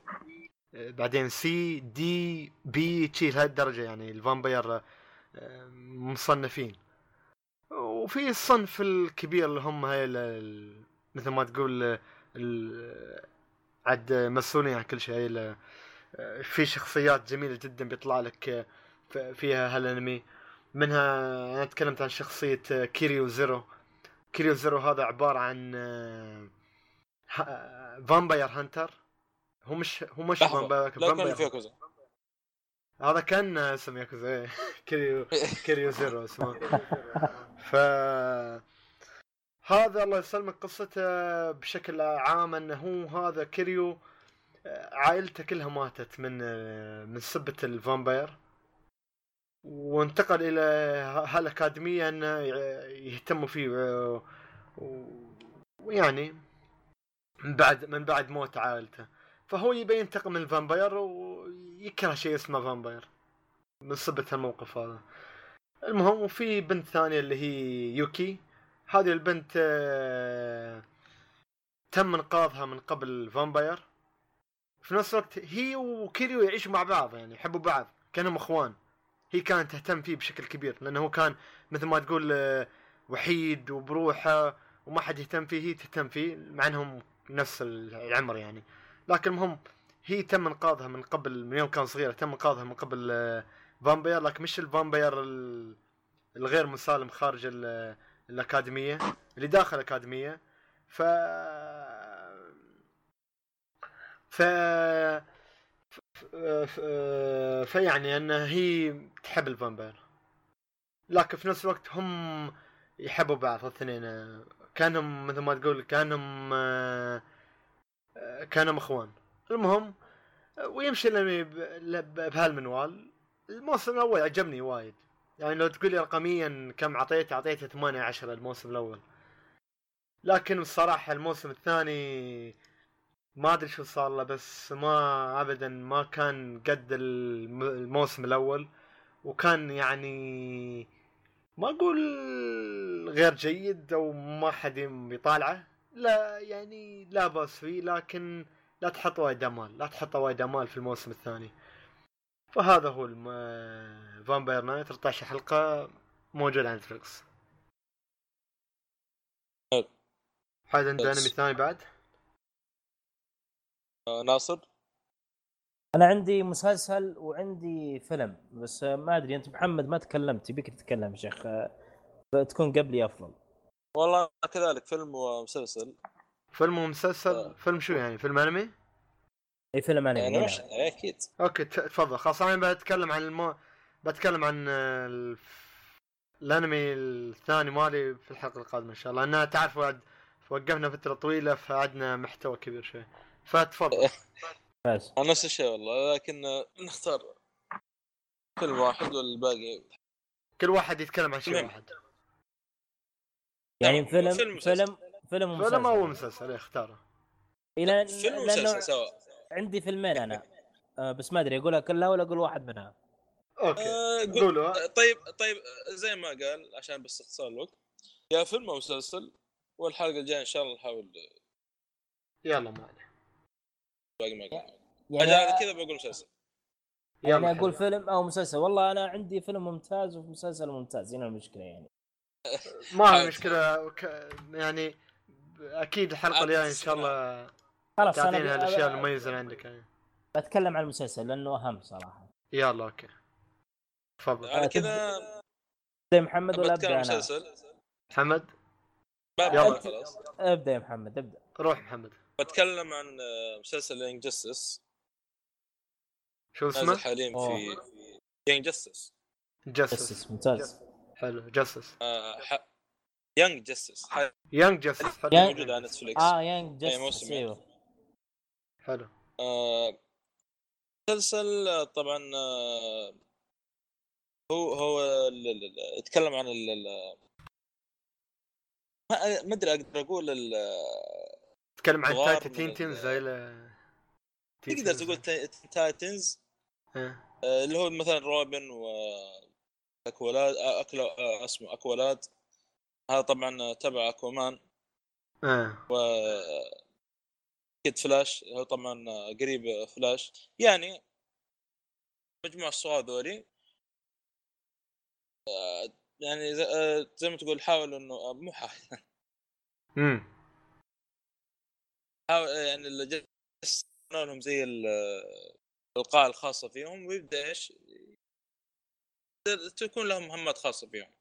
بعدين C D B چي لهذه الدرجة يعني ال vampire آه، مصنفين. وفي الصنف الكبير اللي هم هاي مثل ما تقول عد مسؤولين عن كل شيء. في شخصيات جميلة جدا بيطلع لك فيها هالأنمي. منها أنا تكلمت عن شخصية كيريو زيرو. كيريو زيرو هذا عبارة عن vampire hunter. هو مش هو مش vampire لا كان vampire في كذا هذا كان اسم ياكوزا إيه. كيريو كيريو زيرو اسمه. ف هذا الله يسلمك قصته بشكل عام إنه هو هذا كيريو آه، عائلته كلها ماتت من آه، من سبة ال vampire. وانتقل إلى ه- هالاكاديميه إنه ي- يهتموا فيه و- و- ويعني من بعد من بعد موت عائلته. فهو يبي ينتقم من ال vampire ويكره شيء اسمه vampire. من سبة الموقف هذا. المهم وفي بنت ثانية اللي هي يوكي. هذه البنت آه، تم انقاذها من قبل vampire. في نفس الوقت هي وكيريو يعيشوا مع بعض يعني يحبوا بعض كأنهم إخوان. هي كانت تهتم فيه بشكل كبير لأنه هو كان مثل ما تقول آه، وحيد وبروحه وما حد يهتم فيه هي تهتم فيه مع إنهم نفس العمر يعني. لكن المهم هي تم انقاذها من قبل من يوم كان صغيره تم انقاذها من قبل آه، vampire لكن مش ال vampire ال- الغير مسالم خارج ال- الأكاديمية اللي داخل الأكاديمية. ف ف فيعني أن هي تحب ال vampire. لكن في نفس الوقت هم يحبوا بعض الاثنين كأنهم مثل ما تقول كأنهم آه، آه، كأنهم إخوان. المهم ويمشي بهالمنوال. الموسم الأول عجبني وايد. يعني لو تقول لي رقميا كم اعطيته أعطيته 8 10 الموسم الأول. لكن الصراحة الموسم الثاني ما أدري شو صار له بس ما ابدا ما كان قد الم- الموسم الأول. وكان يعني ما أقول غير جيد أو ما حد يطالعه. لا يعني لا بأس فيه لكن لا تحط وايد امال لا تحط وايد امال في الموسم الثاني فهذا هو الم... Vampire Knight 13 حلقة موجود على Netflix حلو. حد عنده. انمي ثاني بعد؟ آه، ناصر أنا عندي مسلسل وعندي فيلم بس ما أدري أنت محمد ما تكلمت يبيك تتكلم يا شيخ تكون قبلي أفضل والله كذلك فيلم ومسلسل فيلم ومسلسل فيلم شو يعني فيلم أنمي؟ إي فيلم أنمي يعني أكيد. أوكي ت- تفضل. خلاص أنا بتكلم عن المو... بتكلم عن آه، الف... الأنمي الثاني مالي في الحلقة القادمة إن شاء الله. لأن تعرف بعد وقفنا فترة طويلة فعدنا محتوى كبير شوي. فتفضل. بس. أنا نفس الشيء والله لكن آه، نختار فيلم واحد والباقي. كل واحد يتكلم عن شيء. واحد. يعني فيلم فيلم فيلم. فيلم ومسلسل. فيلم أو مسلسل إيه، اختاره إلى فيلم ومسلسل سوا. عندي فيلمين أنا. آه، بس ما أدري أقولها كلها ولا أقول واحد منها؟ أوكي آه، قول- قولوا. آه، طيب طيب زي ما قال عشان بس اختصار الوقت. يا فيلم أو مسلسل والحلقة الجاية إن شاء الله نحاول. يلا ما عليه. باقي ما قال. يعني يعني كذا بقول مسلسل. يلا يعني أقول. فيلم أو مسلسل. والله أنا عندي فيلم ممتاز ومسلسل ممتاز هنا المشكلة يعني. ما. مشكلة. يعني أكيد الحلقة الجاية إن شاء الله خلاص أنا تعطينا الاشياء المميزة اللي عندك يعني. بتكلم عن المسلسل لأنه أهم صراحة. يلا أوكي. تفضل. على كذا يا محمد ولا أبدأ أنا؟ محمد؟ يلا. خلاص. أبدأ يا محمد أبدأ. روح محمد. بتكلم عن مسلسل Young Justice شو اسمه؟ حاليا. في يانج جاستس جسس ممتاز. حلو Justice Young Justice Young حلو Young- موجود على Netflix آه Young موسم أيوه. حلو. آه، مسلسل آه، طبعا آه، هو هو ال- ال- ال- يتكلم عن ال- ال- ما ما أدري أقدر أقول ال- تتكلم عن teens زي تقدر. تقول تا- Titans إيه. آه، اللي هو مثلا روبن و Aqualad آه، أكلا آه، اسمه Aqualad هذا طبعا تبع Aquaman. إيه. و Kid Flash هو طبعا قريب فلاش يعني مجموعة الصغار ذولي. يعني زي, ما تقول حاولوا انه مو حاول. امم حاول يعني اللي لهم زي ال- القاعة الخاصة فيهم ويبدأ إيش؟ تكون لهم مهمات خاصة فيهم.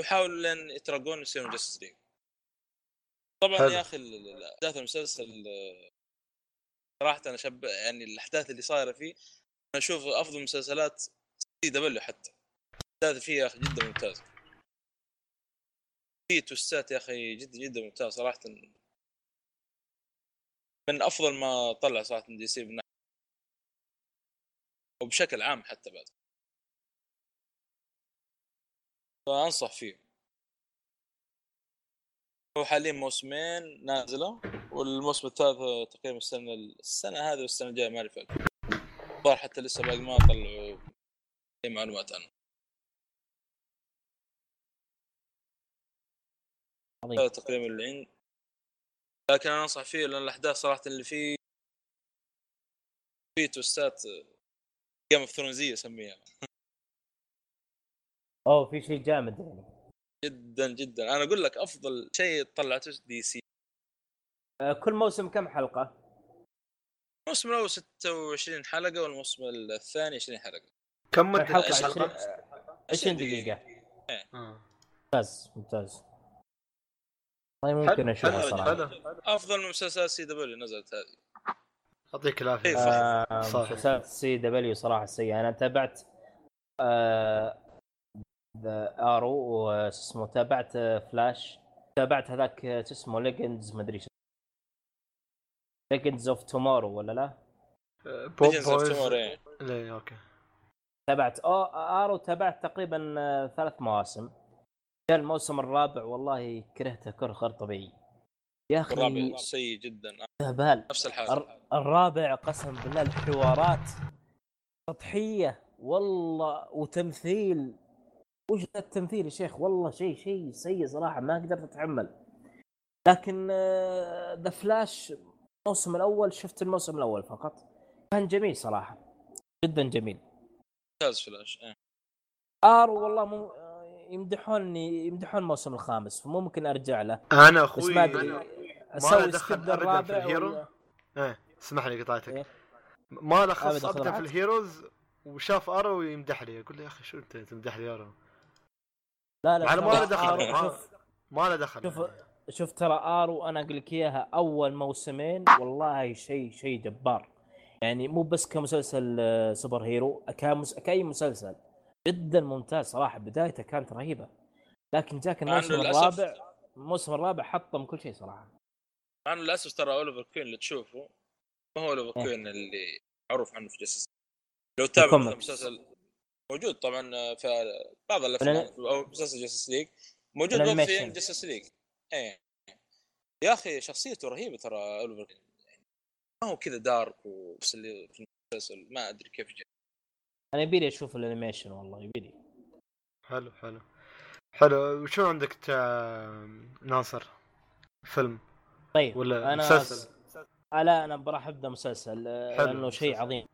ويحاولوا لين يترقون يصيرون Justice League طبعا حلو. يا أخي أحداث المسلسل صراحة أنا شب يعني الأحداث اللي صايرة فيه أنا أشوف أفضل مسلسلات CW حتى. الأحداث فيه يا أخي جدا ممتازة. في twist ات يا أخي جدا جدا ممتاز صراحة. من أفضل ما طلع صراحة DC من ناحية- وبشكل عام حتى بعد. فأنصح فيه. هو حاليا موسمين نازلة والموسم الثالث تقريبا السنة السنة هذه والسنة الجاية ما أعرف الظاهر حتى لسه باقي ما طلعوا أي معلومات عنه. هذا تقريبا اللي عندي. لكن أنا أنصح فيه لأن الأحداث صراحة اللي فيه فيه twist ات Game of Thrones يه أسميها. أوه في شيء جامد يعني. جدا جدا. أنا أقول لك أفضل شيء طلعته DC آه، كل موسم كم حلقة؟ الموسم الأول 26 حلقة والموسم الثاني 20 حلقة. كم مدة الحلقة الحلقة؟ 20 20 دقيقة. آه. ممتاز ممتاز. والله ممكن أشوفها صراحة. أفضل من مسلسلات CW نزلت هذه. يعطيك العافية. إيه، آه، صح. مسلسلات CW صراحة سيئة. أنا تابعت آه The Arrow اسمه تابعت آه، فلاش. تابعت هذاك آه، شو اسمه Legends ما أدري Legends of Tomorrow ولا لا؟ Legends of بويز Tomorrow إيه. ليه أوكي. تابعت. أو Arrow تابعت تقريبا آه، ثلاث مواسم. جاء الموسم الرابع والله كرهته كره غير طبيعي. يا أخي الرابع سيء جدا. هبال نفس الحال. الر- الرابع قسم بالله الحوارات سطحية. والله وتمثيل وش ذا التمثيل يا شيخ؟ والله شيء شيء سيء صراحة ما قدرت أتحمل. لكن The Flash الموسم الأول شفت الموسم الأول فقط. كان جميل صراحة. جدا جميل. ممتاز فلاش إيه. Arrow والله مو آه، يمدحوني يمدحون الموسم الخامس فممكن أرجع له. أنا بس أخوي ما أدري له أسوي skip الرابع ال hero. ولا؟ إيه اسمح لي قطعتك. إيه. ما له خص أبداً، خذ ابدا في. ال heroes وشاف Arrow يمدح لي. أقول له يا أخي شو أنت تمدح لي Arrow لا لا ما له دخل، ما- له دخل شوف. شوف ترى Arrow أنا أقول لك إياها أول موسمين والله شيء شيء جبار يعني مو بس كمسلسل آه، super hero كمس... كأي مسلسل جدا ممتاز صراحة بدايته كانت رهيبة لكن جاك الموسم الرابع الموسم الرابع حطم كل شيء صراحة انه للأسف ترى أوليفر كوين اللي تشوفه ما هو أوليفر إيه. كوين اللي معروف عنه في Justice أو ال comics. مسلسل موجود طبعا في بعض الأفلام أو مسلسل Justice League موجود. في Justice League إيه. يا أخي شخصيته رهيبة ترى أوليفر. كوين ما هو كذا dark ونفس اللي في المسلسل ما أدري كيف جاء. أنا يبيلي أشوف الانيميشن والله يبيلي حلو حلو. حلو. وشو عندك تا... ناصر؟ فيلم؟ طيب ولا أنا مسلسل؟ لا أنا راح أبدأ مسلسل لأنه شيء. عظيم.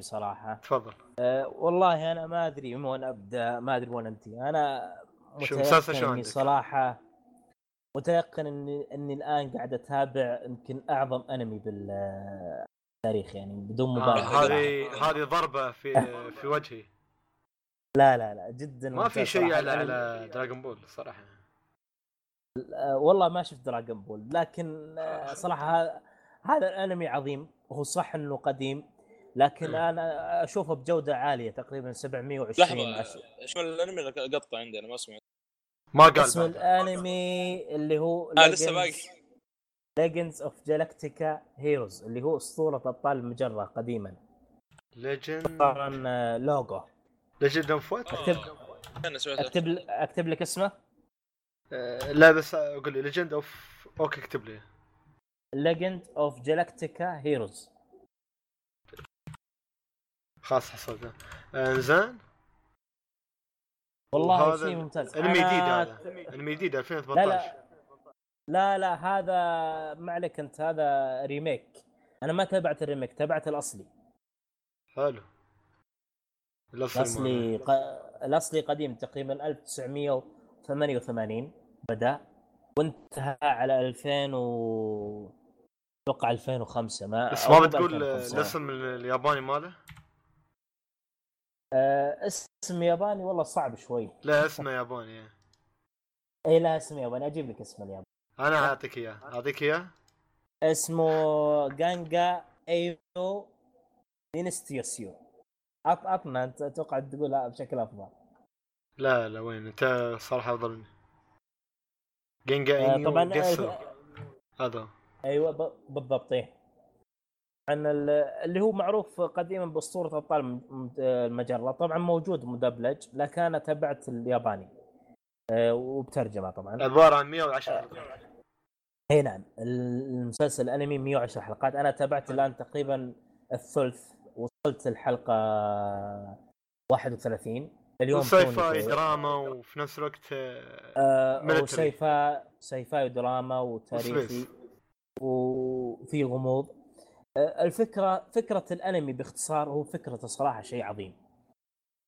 صراحة تفضل. أه والله أنا ما أدري من وين أبدأ ما أدري وين أنتهي. أنا متيقن إني؟ صراحة متيقن إني إني الآن قاعد أتابع يمكن أعظم أنمي بالتاريخ يعني بدون آه، مبالغة. هذه هذه ضربة في في وجهي. لا لا لا جدا ما في شيء. على على Dragon Ball صراحة. آه، والله ما شفت Dragon Ball لكن آه، صراحة هذا هذا الأنمي عظيم وهو صح إنه قديم لكن مم. أنا أشوفه بجودة عالية تقريبا 720 لحظة إيش الأنمي اللي قطع عندنا ما سمعت ما قال اسم. الأنمي اللي هو آه لسه باقي. Legends of Galactica Heroes اللي هو أسطورة أبطال المجرة قديما. Legend طبعا آه، لوجو Legend of what اكتب أنا أكتب أكتب لك اسمه؟ آه، لا بس أقول لي Legend of okay اكتب لي. Legend of Galactica Heroes خلاص حصلته آه، زين. والله شيء ممتاز. انمي جديد هذا. انمي جديد لا 2018 لا لا لا هذا ما عليك أنت هذا ريميك. أنا ما تابعت الريميك تابعت الأصلي. حلو. الأصلي الأصلي ق... الأصلي قديم تقريبا 1988 بدأ. وانتهى على 2000 و أتوقع 2005 ما بس ما بتقول 2005. الاسم الياباني ماله؟ آه اسم ياباني والله صعب شوي. لا اسمه ياباني. اي لا اسم ياباني. أجيب لك اسم الياباني. أنا أعطيك إياه. أعطيك إياه. اسمه جانجا إيو دينستيوسيو عط عطنا أنت أتوقع تقولها بشكل أفضل. لا لا وين؟ أنت صراحة أفضل مني. جينجا آه انيو طبعا آه هذا. أيوه بالضبط إيه. عن ال- اللي هو معروف قديما باسطوره أبطال الم- المجرة. طبعا موجود مدبلج لكن أنا تبعت الياباني. آه، وبترجمة طبعا. عبارة عن 110 حلقه اي نعم. المسلسل الانمي 110 حلقات. أنا تابعت الآن تقريبا الثلث وصلت الحلقة 31 اليوم و sci-fi دراما وفي نفس الوقت آه، آه military. و sci-fi sci-fi ودراما وتاريخي. وفي غموض. الفكرة فكرة الأنمي باختصار هو فكرته صراحة شيء عظيم.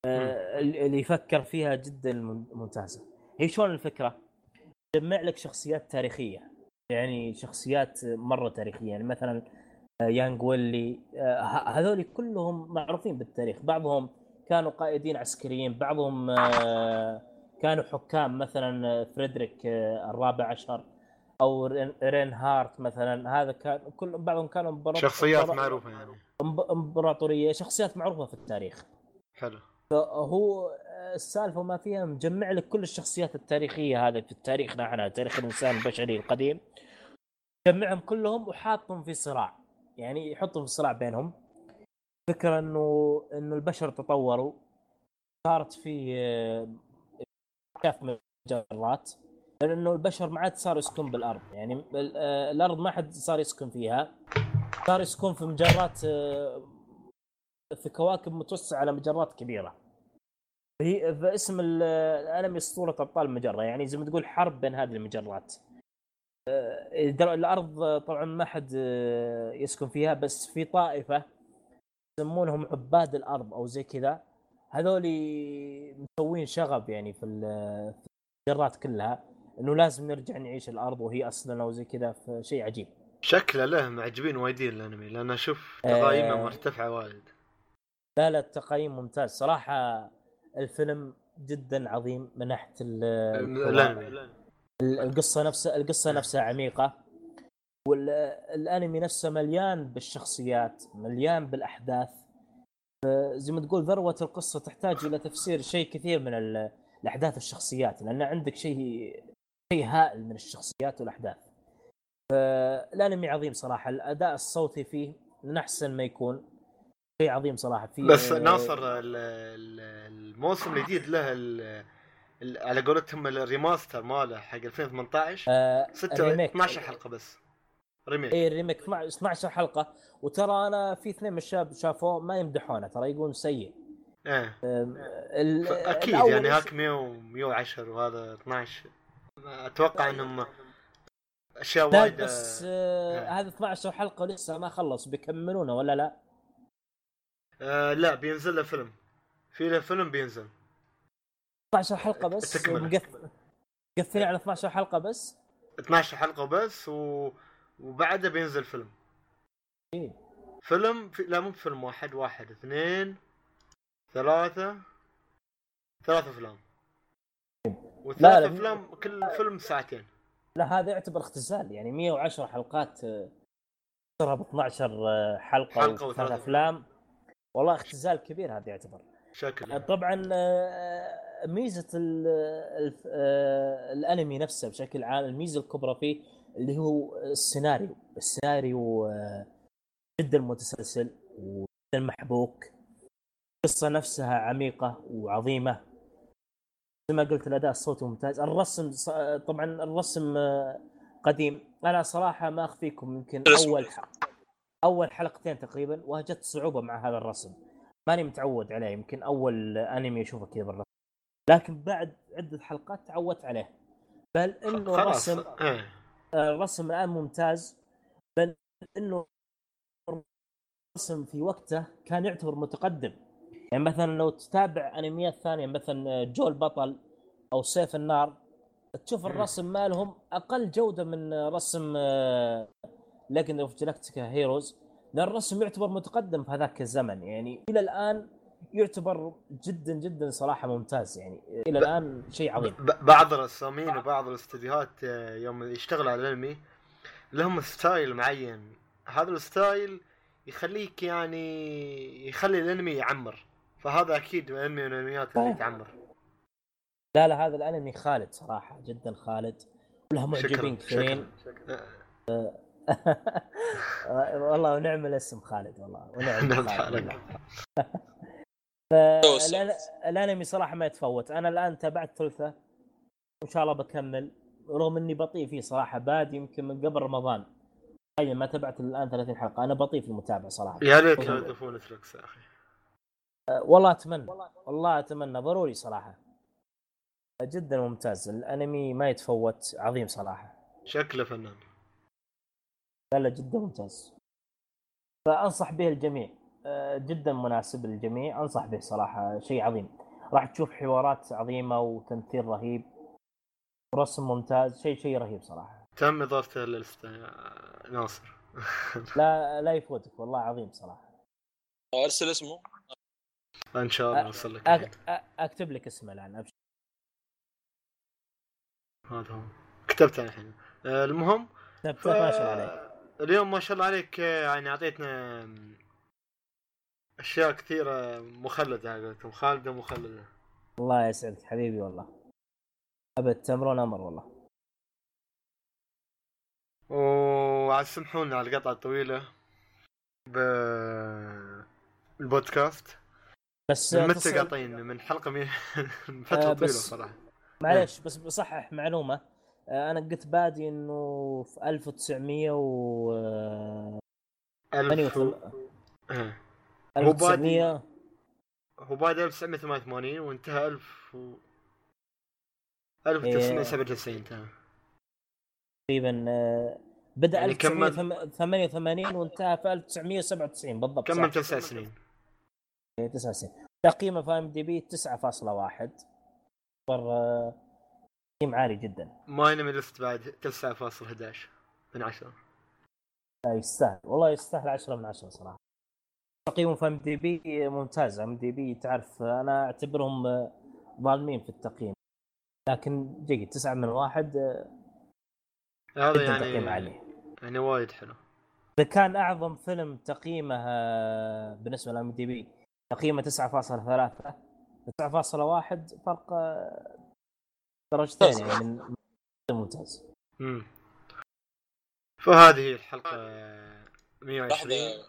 آه اللي يفكر فيها جدا مم- ممتازة. هي شلون الفكرة؟ جمع لك شخصيات تاريخية. يعني شخصيات مرة تاريخية. يعني مثلا آه، يانغ ويلي آه، هذول كلهم معروفين بالتاريخ. بعضهم كانوا قائدين عسكريين بعضهم كانوا حكام. مثلا فريدريك الرابع عشر. أو رين, هارت مثلا. هذا كان كل بعضهم كانوا إمبراط- شخصيات معروفة يعني. إمبراطورية. شخصيات معروفة في التاريخ. حلو. هو السالفة ما فيها مجمع لك كل الشخصيات التاريخية هذه في تاريخنا إحنا تاريخ الإنسان البشري القديم. جمعهم كلهم وحاطهم في صراع. يعني يحطهم في صراع بينهم. فكرة انه إنه البشر تطوروا. صارت في آه، كاف مجرات. لأنه البشر ما عاد صاروا يسكن بالأرض. يعني آه، الأرض ما حد صار يسكن فيها. صار يسكن في مجرات آه، في كواكب متوسعة على مجرات كبيرة. هي فاسم ال- الانمي اسطوره ابطال المجرة. يعني زي ما تقول حرب بين هذه المجرات. آه، الأرض طبعا ما حد يسكن فيها بس في طائفة يسمونهم عباد الأرض أو زي كذا. هذول مسوين شغب يعني في المجرات كلها. إنه لازم نرجع نعيش الأرض وهي اصلنا وزي كذا شيء عجيب. شكله له معجبين وايدين الأنمي لأن أشوف آه. تقايمه مرتفعه وايد. لا لا التقييم ممتاز. صراحة الفيلم جدا عظيم من ناحية. الأنمي. ال- القصة نفسها القصة نفسها عميقة. والانمي نفسه مليان بالشخصيات مليان بالأحداث. زي ما تقول ذروة القصة تحتاج إلى تفسير شيء كثير من ال- الأحداث الشخصيات لأن عندك شيء شيء هائل من الشخصيات والأحداث. فالانمي عظيم صراحة الأداء الصوتي فيه من أحسن ما يكون. شيء عظيم صراحة. فيه بس ناصر ال- ال- الموسم الجديد له على قولتهم ال remaster ماله حق 2018 آه 6 ال remake. 12 حلقة بس. remake. اي ال remake 12 12 حلقة. وترى أنا في اثنين من الشباب شافوه ما يمدحونه ترى يقولون سيء. إيه. أكيد يعني هاك 100 110 وهذا 12 أتوقع إنهم أشياء وايد بس آه آه. هذا 12 حلقة لسه ما خلص بيكملونه ولا لا؟ آه لا بينزل له فيلم في له فيلم بينزل 12 حلقة بس. مقفل مقفلين على 12 حلقة بس 12 حلقة بس و... وبعدها بينزل فيلم إيه. فيلم في... لا مو فيلم واحد واحد اثنين ثلاثة ثلاثة أفلام وثلاث لا. أفلام كل فيلم ساعتين. لا هذا يعتبر اختزال يعني 110 حلقات آه، تصيرها ب 12 حلقة حلقة وثلاث أفلام. والله اختزال كبير هذا يعتبر. شكل طبعا آه، ميزة ال ال آه، الأنمي نفسه بشكل عام الميزة الكبرى فيه اللي هو السيناريو. السيناريو آه، جدا متسلسل وجدا محبوك. القصة نفسها عميقة وعظيمة. زي ما قلت الأداء الصوتي ممتاز. الرسم طبعا الرسم آه، قديم. أنا صراحة ما أخفيكم يمكن. أول ح- أول حلقتين تقريبا واجهت صعوبة مع هذا الرسم. ماني متعود عليه يمكن أول أنمي أشوفه كذا بالرسم. لكن بعد عدة حلقات تعودت عليه. بل إنه الرسم إيه. الرسم الآن ممتاز. بل إنه الرسم في وقته كان يعتبر متقدم. يعني مثلا لو تتابع أنميات ثانية مثلا جو البطل أو سيف النار تشوف. الرسم مالهم أقل جودة من رسم Legend of Galactica Heroes لأن الرسم يعتبر متقدم في هذاك الزمن. يعني إلى الآن يعتبر جدا جدا صراحة ممتاز. يعني إلى الآن شيء عظيم. ب- بعض الرسامين وبعض الاستديوهات آه، يوم يشتغلوا على الأنمي لهم style معين. هذا ال style يخليك يعني يخلي الأنمي يعمر. فهذا أكيد من انمي من الانميات اللي صحيح. تعمر لا لا هذا الأنمي خالد صراحة جدا خالد. ولها معجبين كثيرين. والله ونعم الاسم خالد والله ونعم نعم خالد الأنمي صراحة ما يتفوت. أنا الآن تابعت ثلثة وإن شاء الله بكمل. رغم إني بطيء فيه صراحة بادي يمكن من قبل رمضان. تخيل ما تابعت الآن 30 حلقة. أنا بطيء في المتابعة صراحة. يا ريت لو يضيفون نتفلكس يا أخي. والله أتمنى والله أتمنى ضروري صراحة. جدا ممتاز الأنمي ما يتفوت عظيم صراحة. شكله فنان. لا لا جدا ممتاز. فأنصح به الجميع. أه، جدا مناسب للجميع أنصح به صراحة شيء عظيم. راح تشوف حوارات عظيمة وتمثيل رهيب. رسم ممتاز شيء شيء رهيب صراحة. تم اضافته للسته يا ناصر. لا لا يفوتك والله عظيم صراحة. أرسل اسمه. إن شاء الله اوصل لك أك... أكتب لك اسمه الآن أبشر. هذا هو. كتبته الحين. آه، المهم كتبت ما شاء الله عليك. اليوم ما شاء الله عليك يعني أعطيتنا أشياء كثيرة مخلدة على قولتهم. خالدة مخلدة. الله يسعدك حبيبي والله. أبد تمرون أمر والله. وعاد سمحونا على القطعة الطويلة ب البودكاست. بس من متى قاطعين من حلقة. من فترة آه، طويلة بس- صراحة معلش بس بصحح معلومة آه، أنا قلت بادي إنه في 1900 و ألف و... 88 آه. هو بادي- 1900 هو بادئ 1988 وانتهى 1000 و... إيه. 1997 انتهى تقريبا بدأ يعني كمل- 1988 وانتهى في 1997 بالضبط كمل. تسع سنين إيه، تسع سنين تقييمه في IMDb 9.1 مره آه، تقييم عالي جدا. ما لست بعد 9.11 من 10 آه، يستاهل. والله يستاهل 10 من 10 صراحة. تقييمه في IMDb ممتاز. IMDb تعرف آه، أنا أعتبرهم آه، ظالمين في التقييم. لكن جيد 9 من واحد آه، هذا جدا تقييم يعني عالي. يعني وايد حلو. إذا كان أعظم فيلم تقييمه آه، بالنسبة لل IMDb تقييمه 9.3 9.1 فرق آه، درجتين يعني من من ممتاز. امم فهذه هي الحلقة 120 لحظه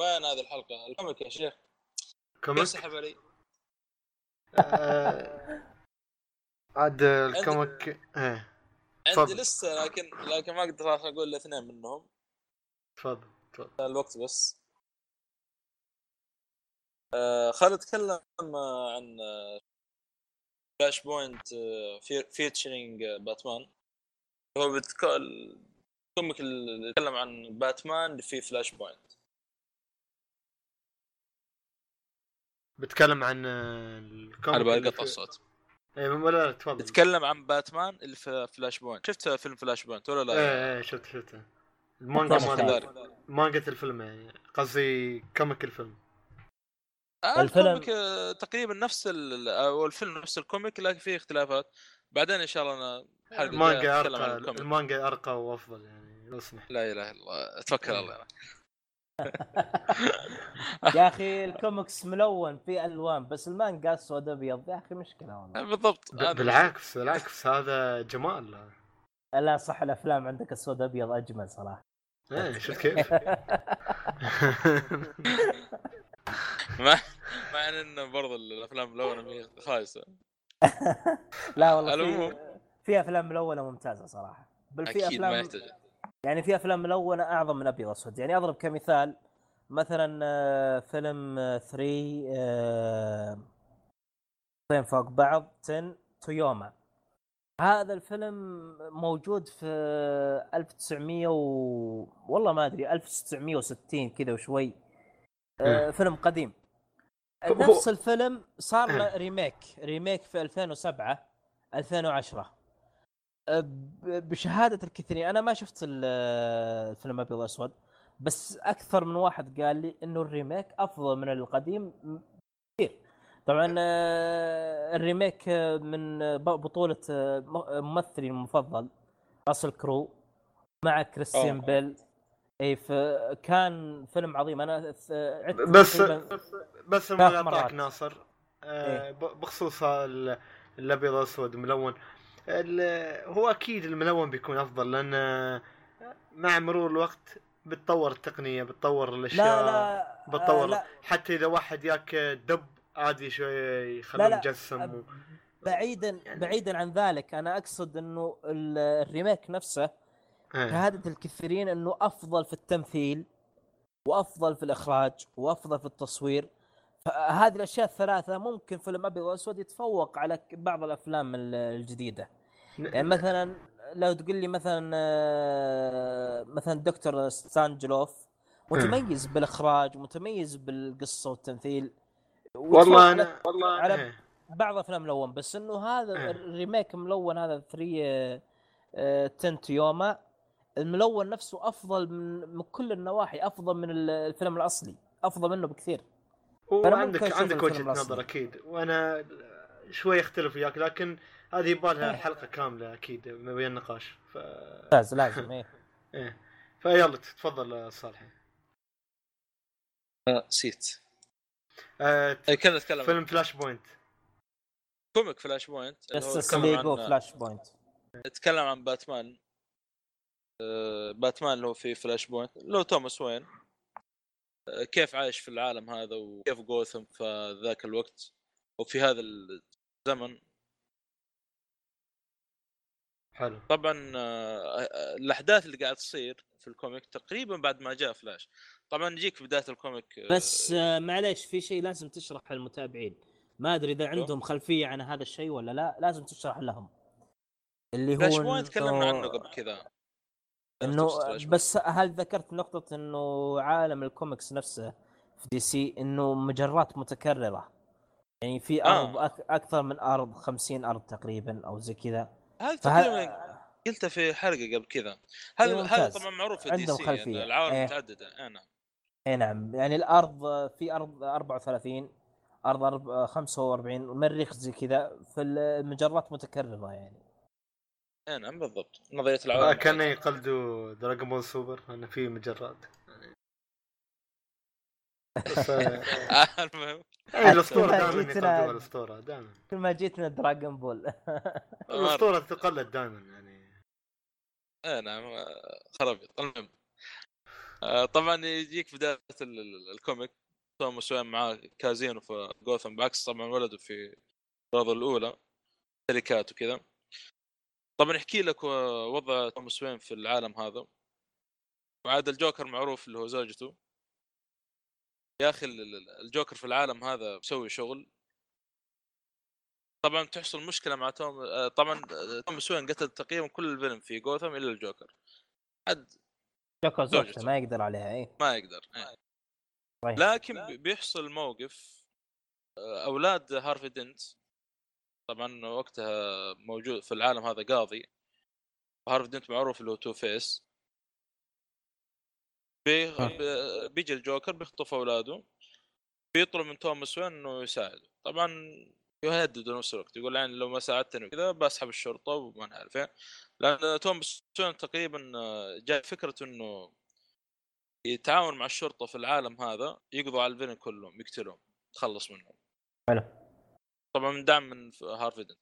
وين هذه الحلقة؟ ال comic يا شيخ. comic يسحب علي. آه، عاد ال comic إيه. عندي. لسه لكن لكن ما أقدر أقول الاثنين منهم. تفضل تفضل. الوقت بس. خالد تكلم آه، عن Flashpoint featuring Batman. هو بتك... ال comic اللي يتكلم عن باتمان في Flashpoint بتكلم عن آه، ال comic على بالي اللي قطع في- الصوت. إيه ولا لا تفضل. يتكلم عن باتمان اللي في Flashpoint شفت فيلم Flashpoint ولا لا؟ إيه إيه شفت شفته المانجا comic. مانجا الفيلم يعني قصدي كوميك آه الفيلم- ال comic آه، تقريبا نفس ال... أو الفيلم نفس ال comic لكن فيه اختلافات. بعدين إن شاء الله أنا المانجا أرقى المانجا أرقى وأفضل يعني لو سمحت لا إله إلا الله. توكل على الله. يا أخي الكوميكس ملون في ألوان بس المانجا أسود أبيض. يا أخي مشكلة والله. بالضبط. ب- هذا بالعكس بالعكس هذا جمال. لا صح الأفلام عندك أسود أبيض أجمل صراحة. إيه شفت كيف؟ مع إن برضه الأفلام ملونه ما هي خايسة. لا والله. في في أفلام ملونه ممتازة صراحة. بل في ما أفلام يحتاج. يعني في أفلام ملونه أعظم من أبيض اسود يعني أضرب كمثال مثلا آه، فيلم 3 اثنين فوق بعض 10 تويوما. هذا الفيلم موجود في 1900 و... والله ما أدري 1960 كذا وشوي. آه، فيلم قديم. نفس الفيلم صار له ريميك ريميك في 2007 2010 أه، بشهادة الكثيرين أنا ما شفت ال- الفيلم أبيض وأسود بس أكثر من واحد قال لي إنه ال remake أفضل من القديم كثير طبعا آه، ال remake من بطولة م- ممثلي المفضل راسل كرو مع كريستيان. بيل. اي فكان فيلم عظيم أنا عدت بس بس ما مرات. اعطاك ناصر آه، ب- بخصوص ال- الأبيض والأسود ملون ال- هو أكيد الملون بيكون أفضل لأن آه، مع مرور الوقت بتطور التقنية بتطور الأشياء لا لا بتطور آه، لا حتى إذا واحد ياك دب عادي شوية يخلوه لا. مجسم و... بعيدا يعني- بعيدا عن ذلك أنا أقصد إنه ال- الريميك نفسه. شهادة الكثيرين إنه أفضل في التمثيل وأفضل في الإخراج وأفضل في التصوير. فهذه الأشياء الثلاثة ممكن فيلم ابيض واسود يتفوق على بعض الأفلام ال- الجديدة. يعني مثلا لو تقول لي مثلا آه، مثلا Dr. Strangelove متميز بالإخراج متميز بالقصة والتمثيل. والله أنا والله على إيه. بعض أفلام ملون بس إنه هذا إيه. ال remake ملون هذا 3:10 to Yuma. الملون نفسه أفضل من من كل النواحي أفضل من ال- الفيلم الأصلي أفضل منه بكثير. وعندك عندك وجهة. نظر أكيد وأنا شوي يختلف وياك لكن هذه يبغى لها حلقة كاملة أكيد بين النقاش ف ممتاز لازم إيه. إيه. فيلا تفضل صالحي. آه، نسيت. آه آه، كنا نتكلم فيلم Flashpoint. comic Flashpoint يتكلم ليجو Flashpoint. يتكلم عن باتمان. باتمان اللي هو في Flashpoint اللي هو توماس وين. كيف عايش في العالم هذا وكيف جوثم في ذاك الوقت وفي هذا الزمن. حلو. طبعا آه، آه، الأحداث اللي قاعد تصير في ال comic تقريبا بعد ما جاء فلاش. طبعا يجيك في بداية ال comic آه، بس معليش في شيء لازم تشرح للمتابعين. ما أدري إذا عندهم خلفية عن هذا الشيء ولا لا لازم تشرح لهم. اللي فلاش هو point تكلمنا عنه قبل كذا. إنه بس هل ذكرت نقطة إنه عالم الكوميكس نفسه في DC إنه مجرات متكررة؟ يعني في آه. أرض أك أكثر من أرض 50 أرض تقريبا أو زي كذا. هذا تقريبا قلتها في حلقة قبل كذا. هذا إيه، هذا. طبعا معروف في DC خلفية. إن العوالم إيه. متعددة. أنا اي نعم. يعني الأرض في أرض 34 أرض أرب- 45 مريخ زي كذا. فالمجرات متكررة يعني. اي نعم بالضبط. نظرية آه العوالم كان يقلدوا Dragon Ball Super انه في مجرات آه، المهم. اي الأسطورة دائما يقلدوها الأسطورة دائما. كل ما جيتنا Dragon Ball الأسطورة تقلد دائما يعني. اي نعم آه، خرابيط المهم. آه، طبعا يجيك في بداية ال- ال- ال comic. توماس وين معاه كازينو في جوثم بعكس طبعا ولده في الرياضه الأولى. شركات وكذا. طبعا يحكي لك و- وضع توماس وين في العالم هذا وعاد الجوكر معروف اللي هو زوجته يا أخي ال- ال- الجوكر في العالم هذا مسوي شغل طبعا تحصل مشكلة مع توم آه، طبعا آه، توماس وين قتل تقريبا كل الفيلم في جوثم إلا الجوكر عاد جوكر زوجته. ما يقدر عليها اي ما يقدر. طيب. لكن بي- بيحصل موقف آه، أولاد هارفي دنت طبعا وقتها موجود في العالم هذا قاضي. هارفي دنت معروف اللي هو Two-Face بي... بي- بيجي الجوكر بيخطف أولاده. بيطلب من توماس وين إنه يساعده. طبعا يهدد نفس الوقت. يقول يعني لو ما ساعدتني كذا بسحب الشرطة وما نعرف إيه. لأن توماس وين تقريبا جاء فكرة إنه يتعاون مع الشرطة في العالم هذا يقضوا على الفيلن كلهم يقتلهم يتخلص منهم. حلو. طبعا من دعم من هارفيدن.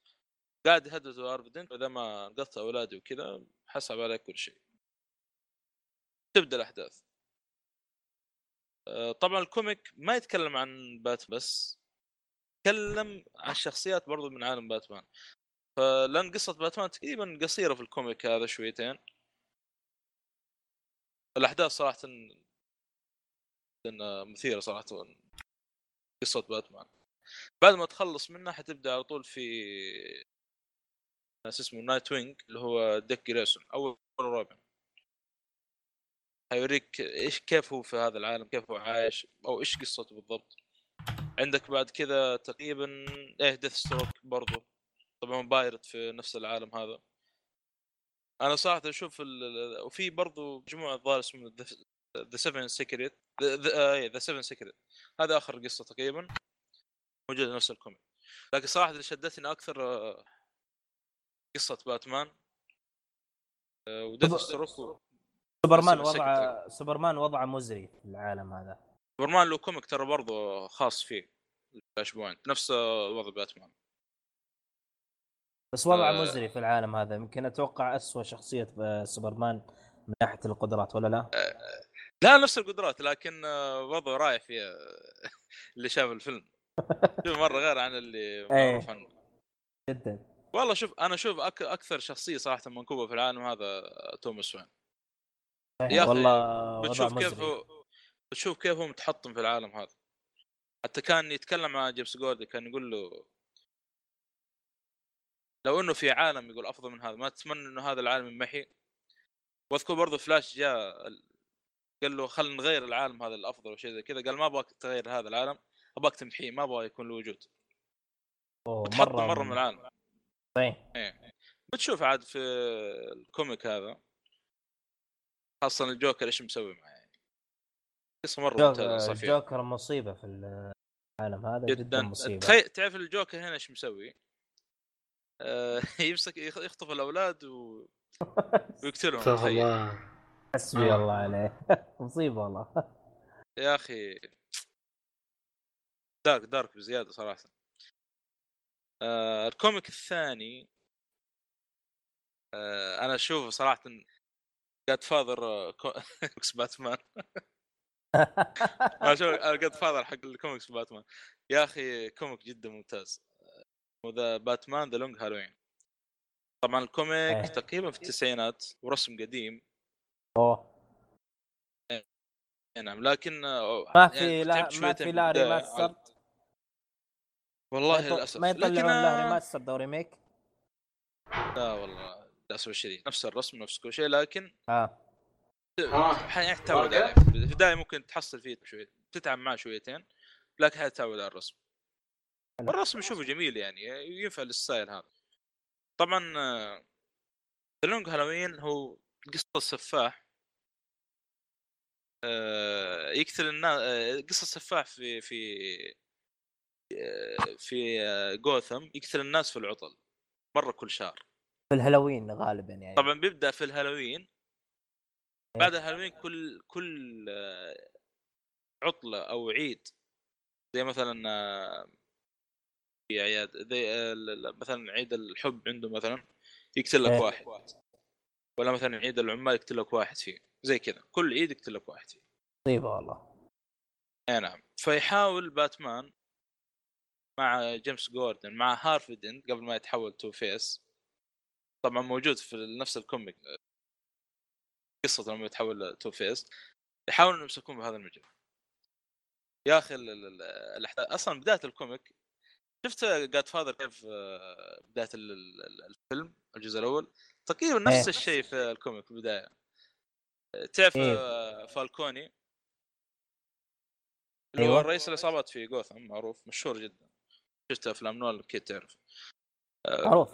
قاعد يهدد هارفيدن اذا ما انقذت أولادي وكذا حسب عليك كل شيء. تبدأ الأحداث. آه، طبعا الكوميك ما يتكلم عن بات بس يتكلم عن الشخصيات برضو من عالم باتمان. فلأن قصة باتمان تقريبا قصيرة في ال comic هذا شويتين. الأحداث صراحة جداً مثيرة صراحة. قصة باتمان. بعد ما تخلص منها حتبدأ على طول في اسمه Nightwing اللي هو ديك جريسون أول روبن. حيوريك إيش كيف هو في هذا العالم كيف هو عايش أو إيش قصته بالضبط. عندك بعد كذا تقريبا إيه Deathstroke برضو. طبعا pirate في نفس العالم هذا. أنا صراحة أشوف ال... وفي برضو مجموعة ظاهر اسمه the 7 secret the 7 secret هذا آخر قصة تقريبا. موجودة نفس ال comic. لكن صراحة اللي شدتني أكثر آه، قصة باتمان آه، و Deathstroke و- سوبرمان وضعه سوبرمان وضعه مزري في العالم هذا. سوبرمان له comic ترى برضه خاص فيه Flashpoint نفس آه، وضع باتمان. بس وضعه آه. مزري في العالم هذا. يمكن أتوقع اسوء شخصية في سوبرمان من ناحية القدرات ولا لا؟ لا نفس القدرات لكن آه، وضعه رايح فيها. اللي شاف الفيلم. شوف مرة غير عن اللي معروف عنه. جدا. والله شوف أنا أشوف أك... أكثر شخصية صراحة منكوبة في العالم هذا توماس وين. يا أخي، والله بتشوف كيف هو بتشوف كيف هو متحطم في العالم هذا. حتى كان يتكلم مع جيمس جوردي كان يقول له لو إنه في عالم يقول أفضل من هذا ما تتمنى إنه هذا العالم يمحي واذكر برضه فلاش جاء ال- قال له خلينا نغير العالم هذا الافضل وشيء زي كذا قال ما أبغاك تغير هذا العالم. ابغاك تمحيه ما أبغى يكون له وجود. مرة, مرة من العالم. صحيح بتشوف عاد في ال comic هذا خاصة الجوكر إيش مسوي معه يعني. قصة مرة ممتازة جو- صار فيها جوكر مصيبة في ال- العالم هذا جدا, جدا مصيبة. تخيل تعرف الجوكر هنا إيش مسوي؟ آه يمسك يخ- يخطف الأولاد و... ويقتلهم تخيل. الله حسبي آه. الله عليه. مصيبة والله. يا أخي. دارك دارك بزيادة صراحة. آه ال comic الثاني آه أنا أشوفه صراحة Godfather comics باتمان. أنا أشوف Godfather حق الكوميكس باتمان. يا أخي comic جدا ممتاز. وذا باتمان The Long Halloween. طبعا ال comic إيه. تقريبا في التسعينات ورسم قديم. أوه. إيه نعم لكن آه، ما يعني في لا تعبت ما في لا remaster. والله ما يطل- للأسف. ما يطلعون لكن له remaster أو remake لا والله للأسف الشديد. نفس الرسم نفس كل شيء لكن آه. يعني تعود عليه. في البداية ممكن تحصل فيه شوي تتعب معه شويتين لكن حتعود على الرسم. حلو. والرسم اشوفه جميل يعني ينفع لل style هذا. طبعا The Long Halloween هو قصة سفاح. آه، يقتل الناس آه، قصة سفاح في في في جوثم يقتل الناس في العطل مرة كل شهر. في الهالوين غالبا يعني. طبعا بيبدأ في الهالوين. إيه. بعد الهالوين كل كل عطلة أو عيد. زي مثلا في اعياد زي مثلا عيد الحب عنده مثلا يقتل لك إيه. واحد. ولا مثلا عيد العمال يقتل لك واحد فيه. زي كذا. كل عيد يقتل لك واحد فيه. مصيبه والله. أي نعم. فيحاول باتمان مع جيمس جوردن مع هارفي دنت قبل ما يتحول Two-Face طبعا موجود في نفس ال comic. قصة لما يتحول Two-Face يحاولوا إنهم يمسكون بهذا المجال. يا أخي ال- ال- ال- الأحداث أصلا بداية ال comic شفت Godfather كيف آه، بداية ال- ال- الفيلم الجزء الأول؟ تقريبا نفس إيه. الشيء في ال comic في البداية. تعرف إيه. آه، فالكوني اللي هو أيوة. رئيس العصابات في جوثم معروف مشهور جدا. شفت أفلام نولان أكيد تعرف. آه، معروف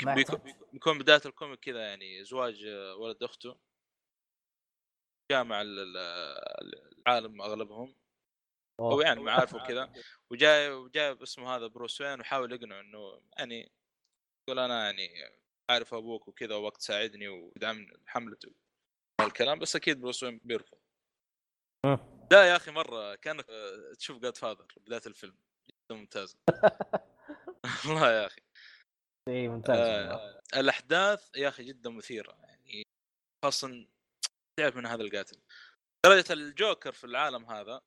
بيكون بداية ال comic كذا يعني زواج آه، ولد أخته. جامع ال- ال- العالم أغلبهم. أو أوه. يعني معارفه وكذا. وجاي وجاي اسمه هذا بروس وين وحاول يقنعه إنه يعني يقول أنا يعني عارف أبوك وكذا وقت تساعدني ودعمني حملته الكلام بس أكيد بروس وين بيرفض. مم. لا يا أخي مرة كأنك تشوف جاد فاذر بداية الفيلم. جدا ممتازه والله يا أخي. اي ممتاز. آه الأحداث يا أخي جدا مثيرة يعني خاصه تعرف من هذا القاتل. درجة الجوكر في العالم هذا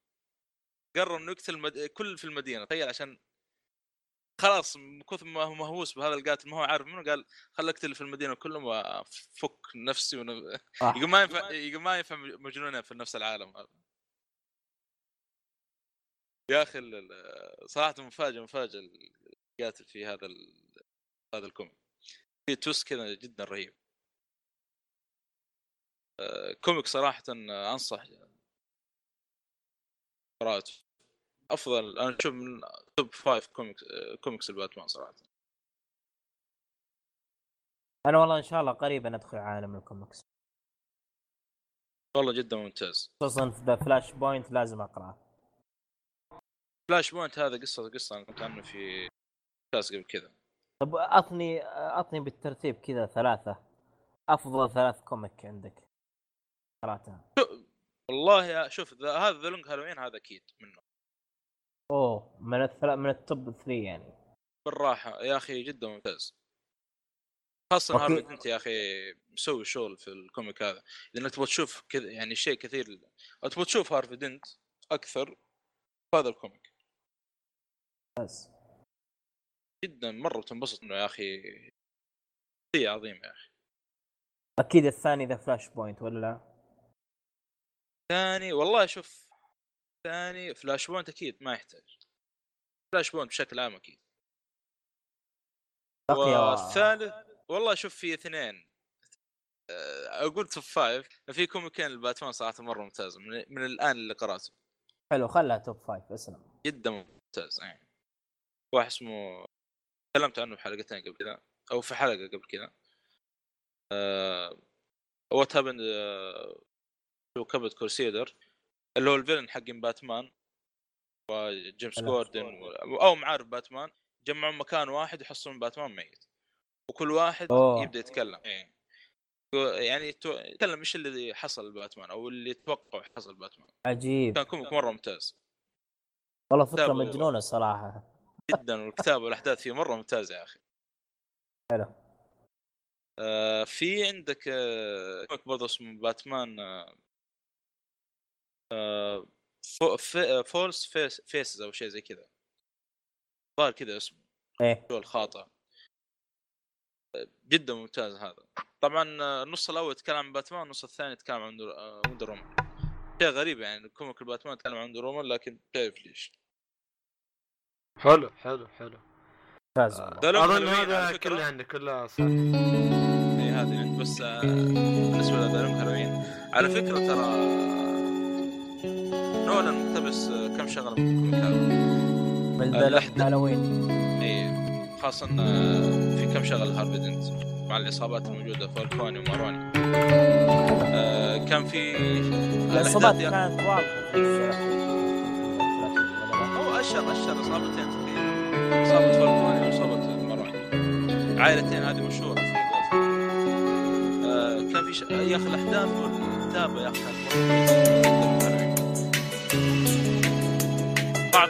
قرر إنه يقتل مد... كل في المدينة. تخيل عشان خلاص من كثر ما هو مهووس بهذا القاتل ما هو عارف منه قال خل أقتل في المدينة كلهم وأفك نفسي ون... يقول ما ينفع يقول ما ينفع مجنونة في نفس العالم هذا. يا أخي صراحة مفاجأة مفاجأة القاتل في هذا ال... هذا ال comic. في twist كذا جدا رهيب. آه، comic صراحة أنصح قراءته. أفضل أنا أشوف من top five comics comics الباتمان صراحة. أنا والله إن شاء الله قريبا أدخل عالم الكوميكس. والله جدا ممتاز. خصوصا في The Flashpoint لازم أقرأه. Flashpoint هذا قصه قصة أنا كنت عنه في cast قبل كذا. طب اعطني أعطني بالترتيب كذا ثلاثة. أفضل ثلاث comic عندك. قراتها والله يا شوف ذا- هذا The Long Halloween هذا أكيد منه. أوه من الثلاث من ال top 3 يعني. بالراحة. يا أخي جدا ممتاز. أوكي. هارفي دنت يا أخي مسوي شغل في ال comic هذا. لانك تبغى تشوف كذا يعني شيء كثير تبغى تشوف هارفي دنت أكثر في هذا ال comic بس جدا مرة تنبسط إنه يا أخي شيء عظيم يا أخي. أكيد الثاني The Flashpoint ولا؟ لا؟ ثاني والله شوف ثاني Flashpoint أكيد ما يحتاج. Flashpoint بشكل عام أكيد. والثالث والله شوف في اثنين. أه، أقول top five في comicين الباتمان صراحة مرة ممتازه من, من الآن اللي قرأته. حلو خلها top 5 اسلم جدا ممتاز يعني واحد اسمه تكلمت عنه في حلقتين قبل كذا أو في حلقة قبل كذا Whatever Happened to the Caped Crusader اللي هو ال villain حق باتمان وجيمس جوردن و- أو معارف باتمان جمعوا مكان واحد يحصلون باتمان ميت. وكل واحد أوه. يبدأ يتكلم. إيه. يعني يتكلم إيش اللي حصل باتمان أو اللي يتوقع حصل باتمان عجيب. كان comic مرة ممتاز. والله فكرة مجنونة الصراحه جدا والكتابة والأحداث فيه مرة ممتازة يا أخي. حلو. آه في عندك آه comic برضه اسمه باتمان آه آه فو في false face faces أو شيء زي كذا. ظاهر كذا اسمه. إيه. شو الخاطئ آه، جدا ممتاز هذا. طبعا آه، النص الأول يتكلم عن باتمان النص الثاني يتكلم عن در- وندر وومن شيء غريب يعني كوميك الباتمان يتكلم عن وندر وومن لكن شايف ليش. حلو حلو حلو. ممتاز لهم أظن هذا. كله عندك كله صح. إي هذه عند بس آه، بالنسبة لذلك هالوين على فكرة ترى نولان مقتبس آه، كم شغلة من من هالوين إي خاصة آه، في كم شغلة هارفي دنت مع الإصابات الموجودة فالكوني وماروني آه، كان في الإصابات كانت واضحة. أشهر إصابتين تقريبا إصابة فالكوني وإصابة ماروني عائلتين هذه مشهورة في. آه، كان في ش... يا أخي الأحداث والكتابة يا كويسة. بعض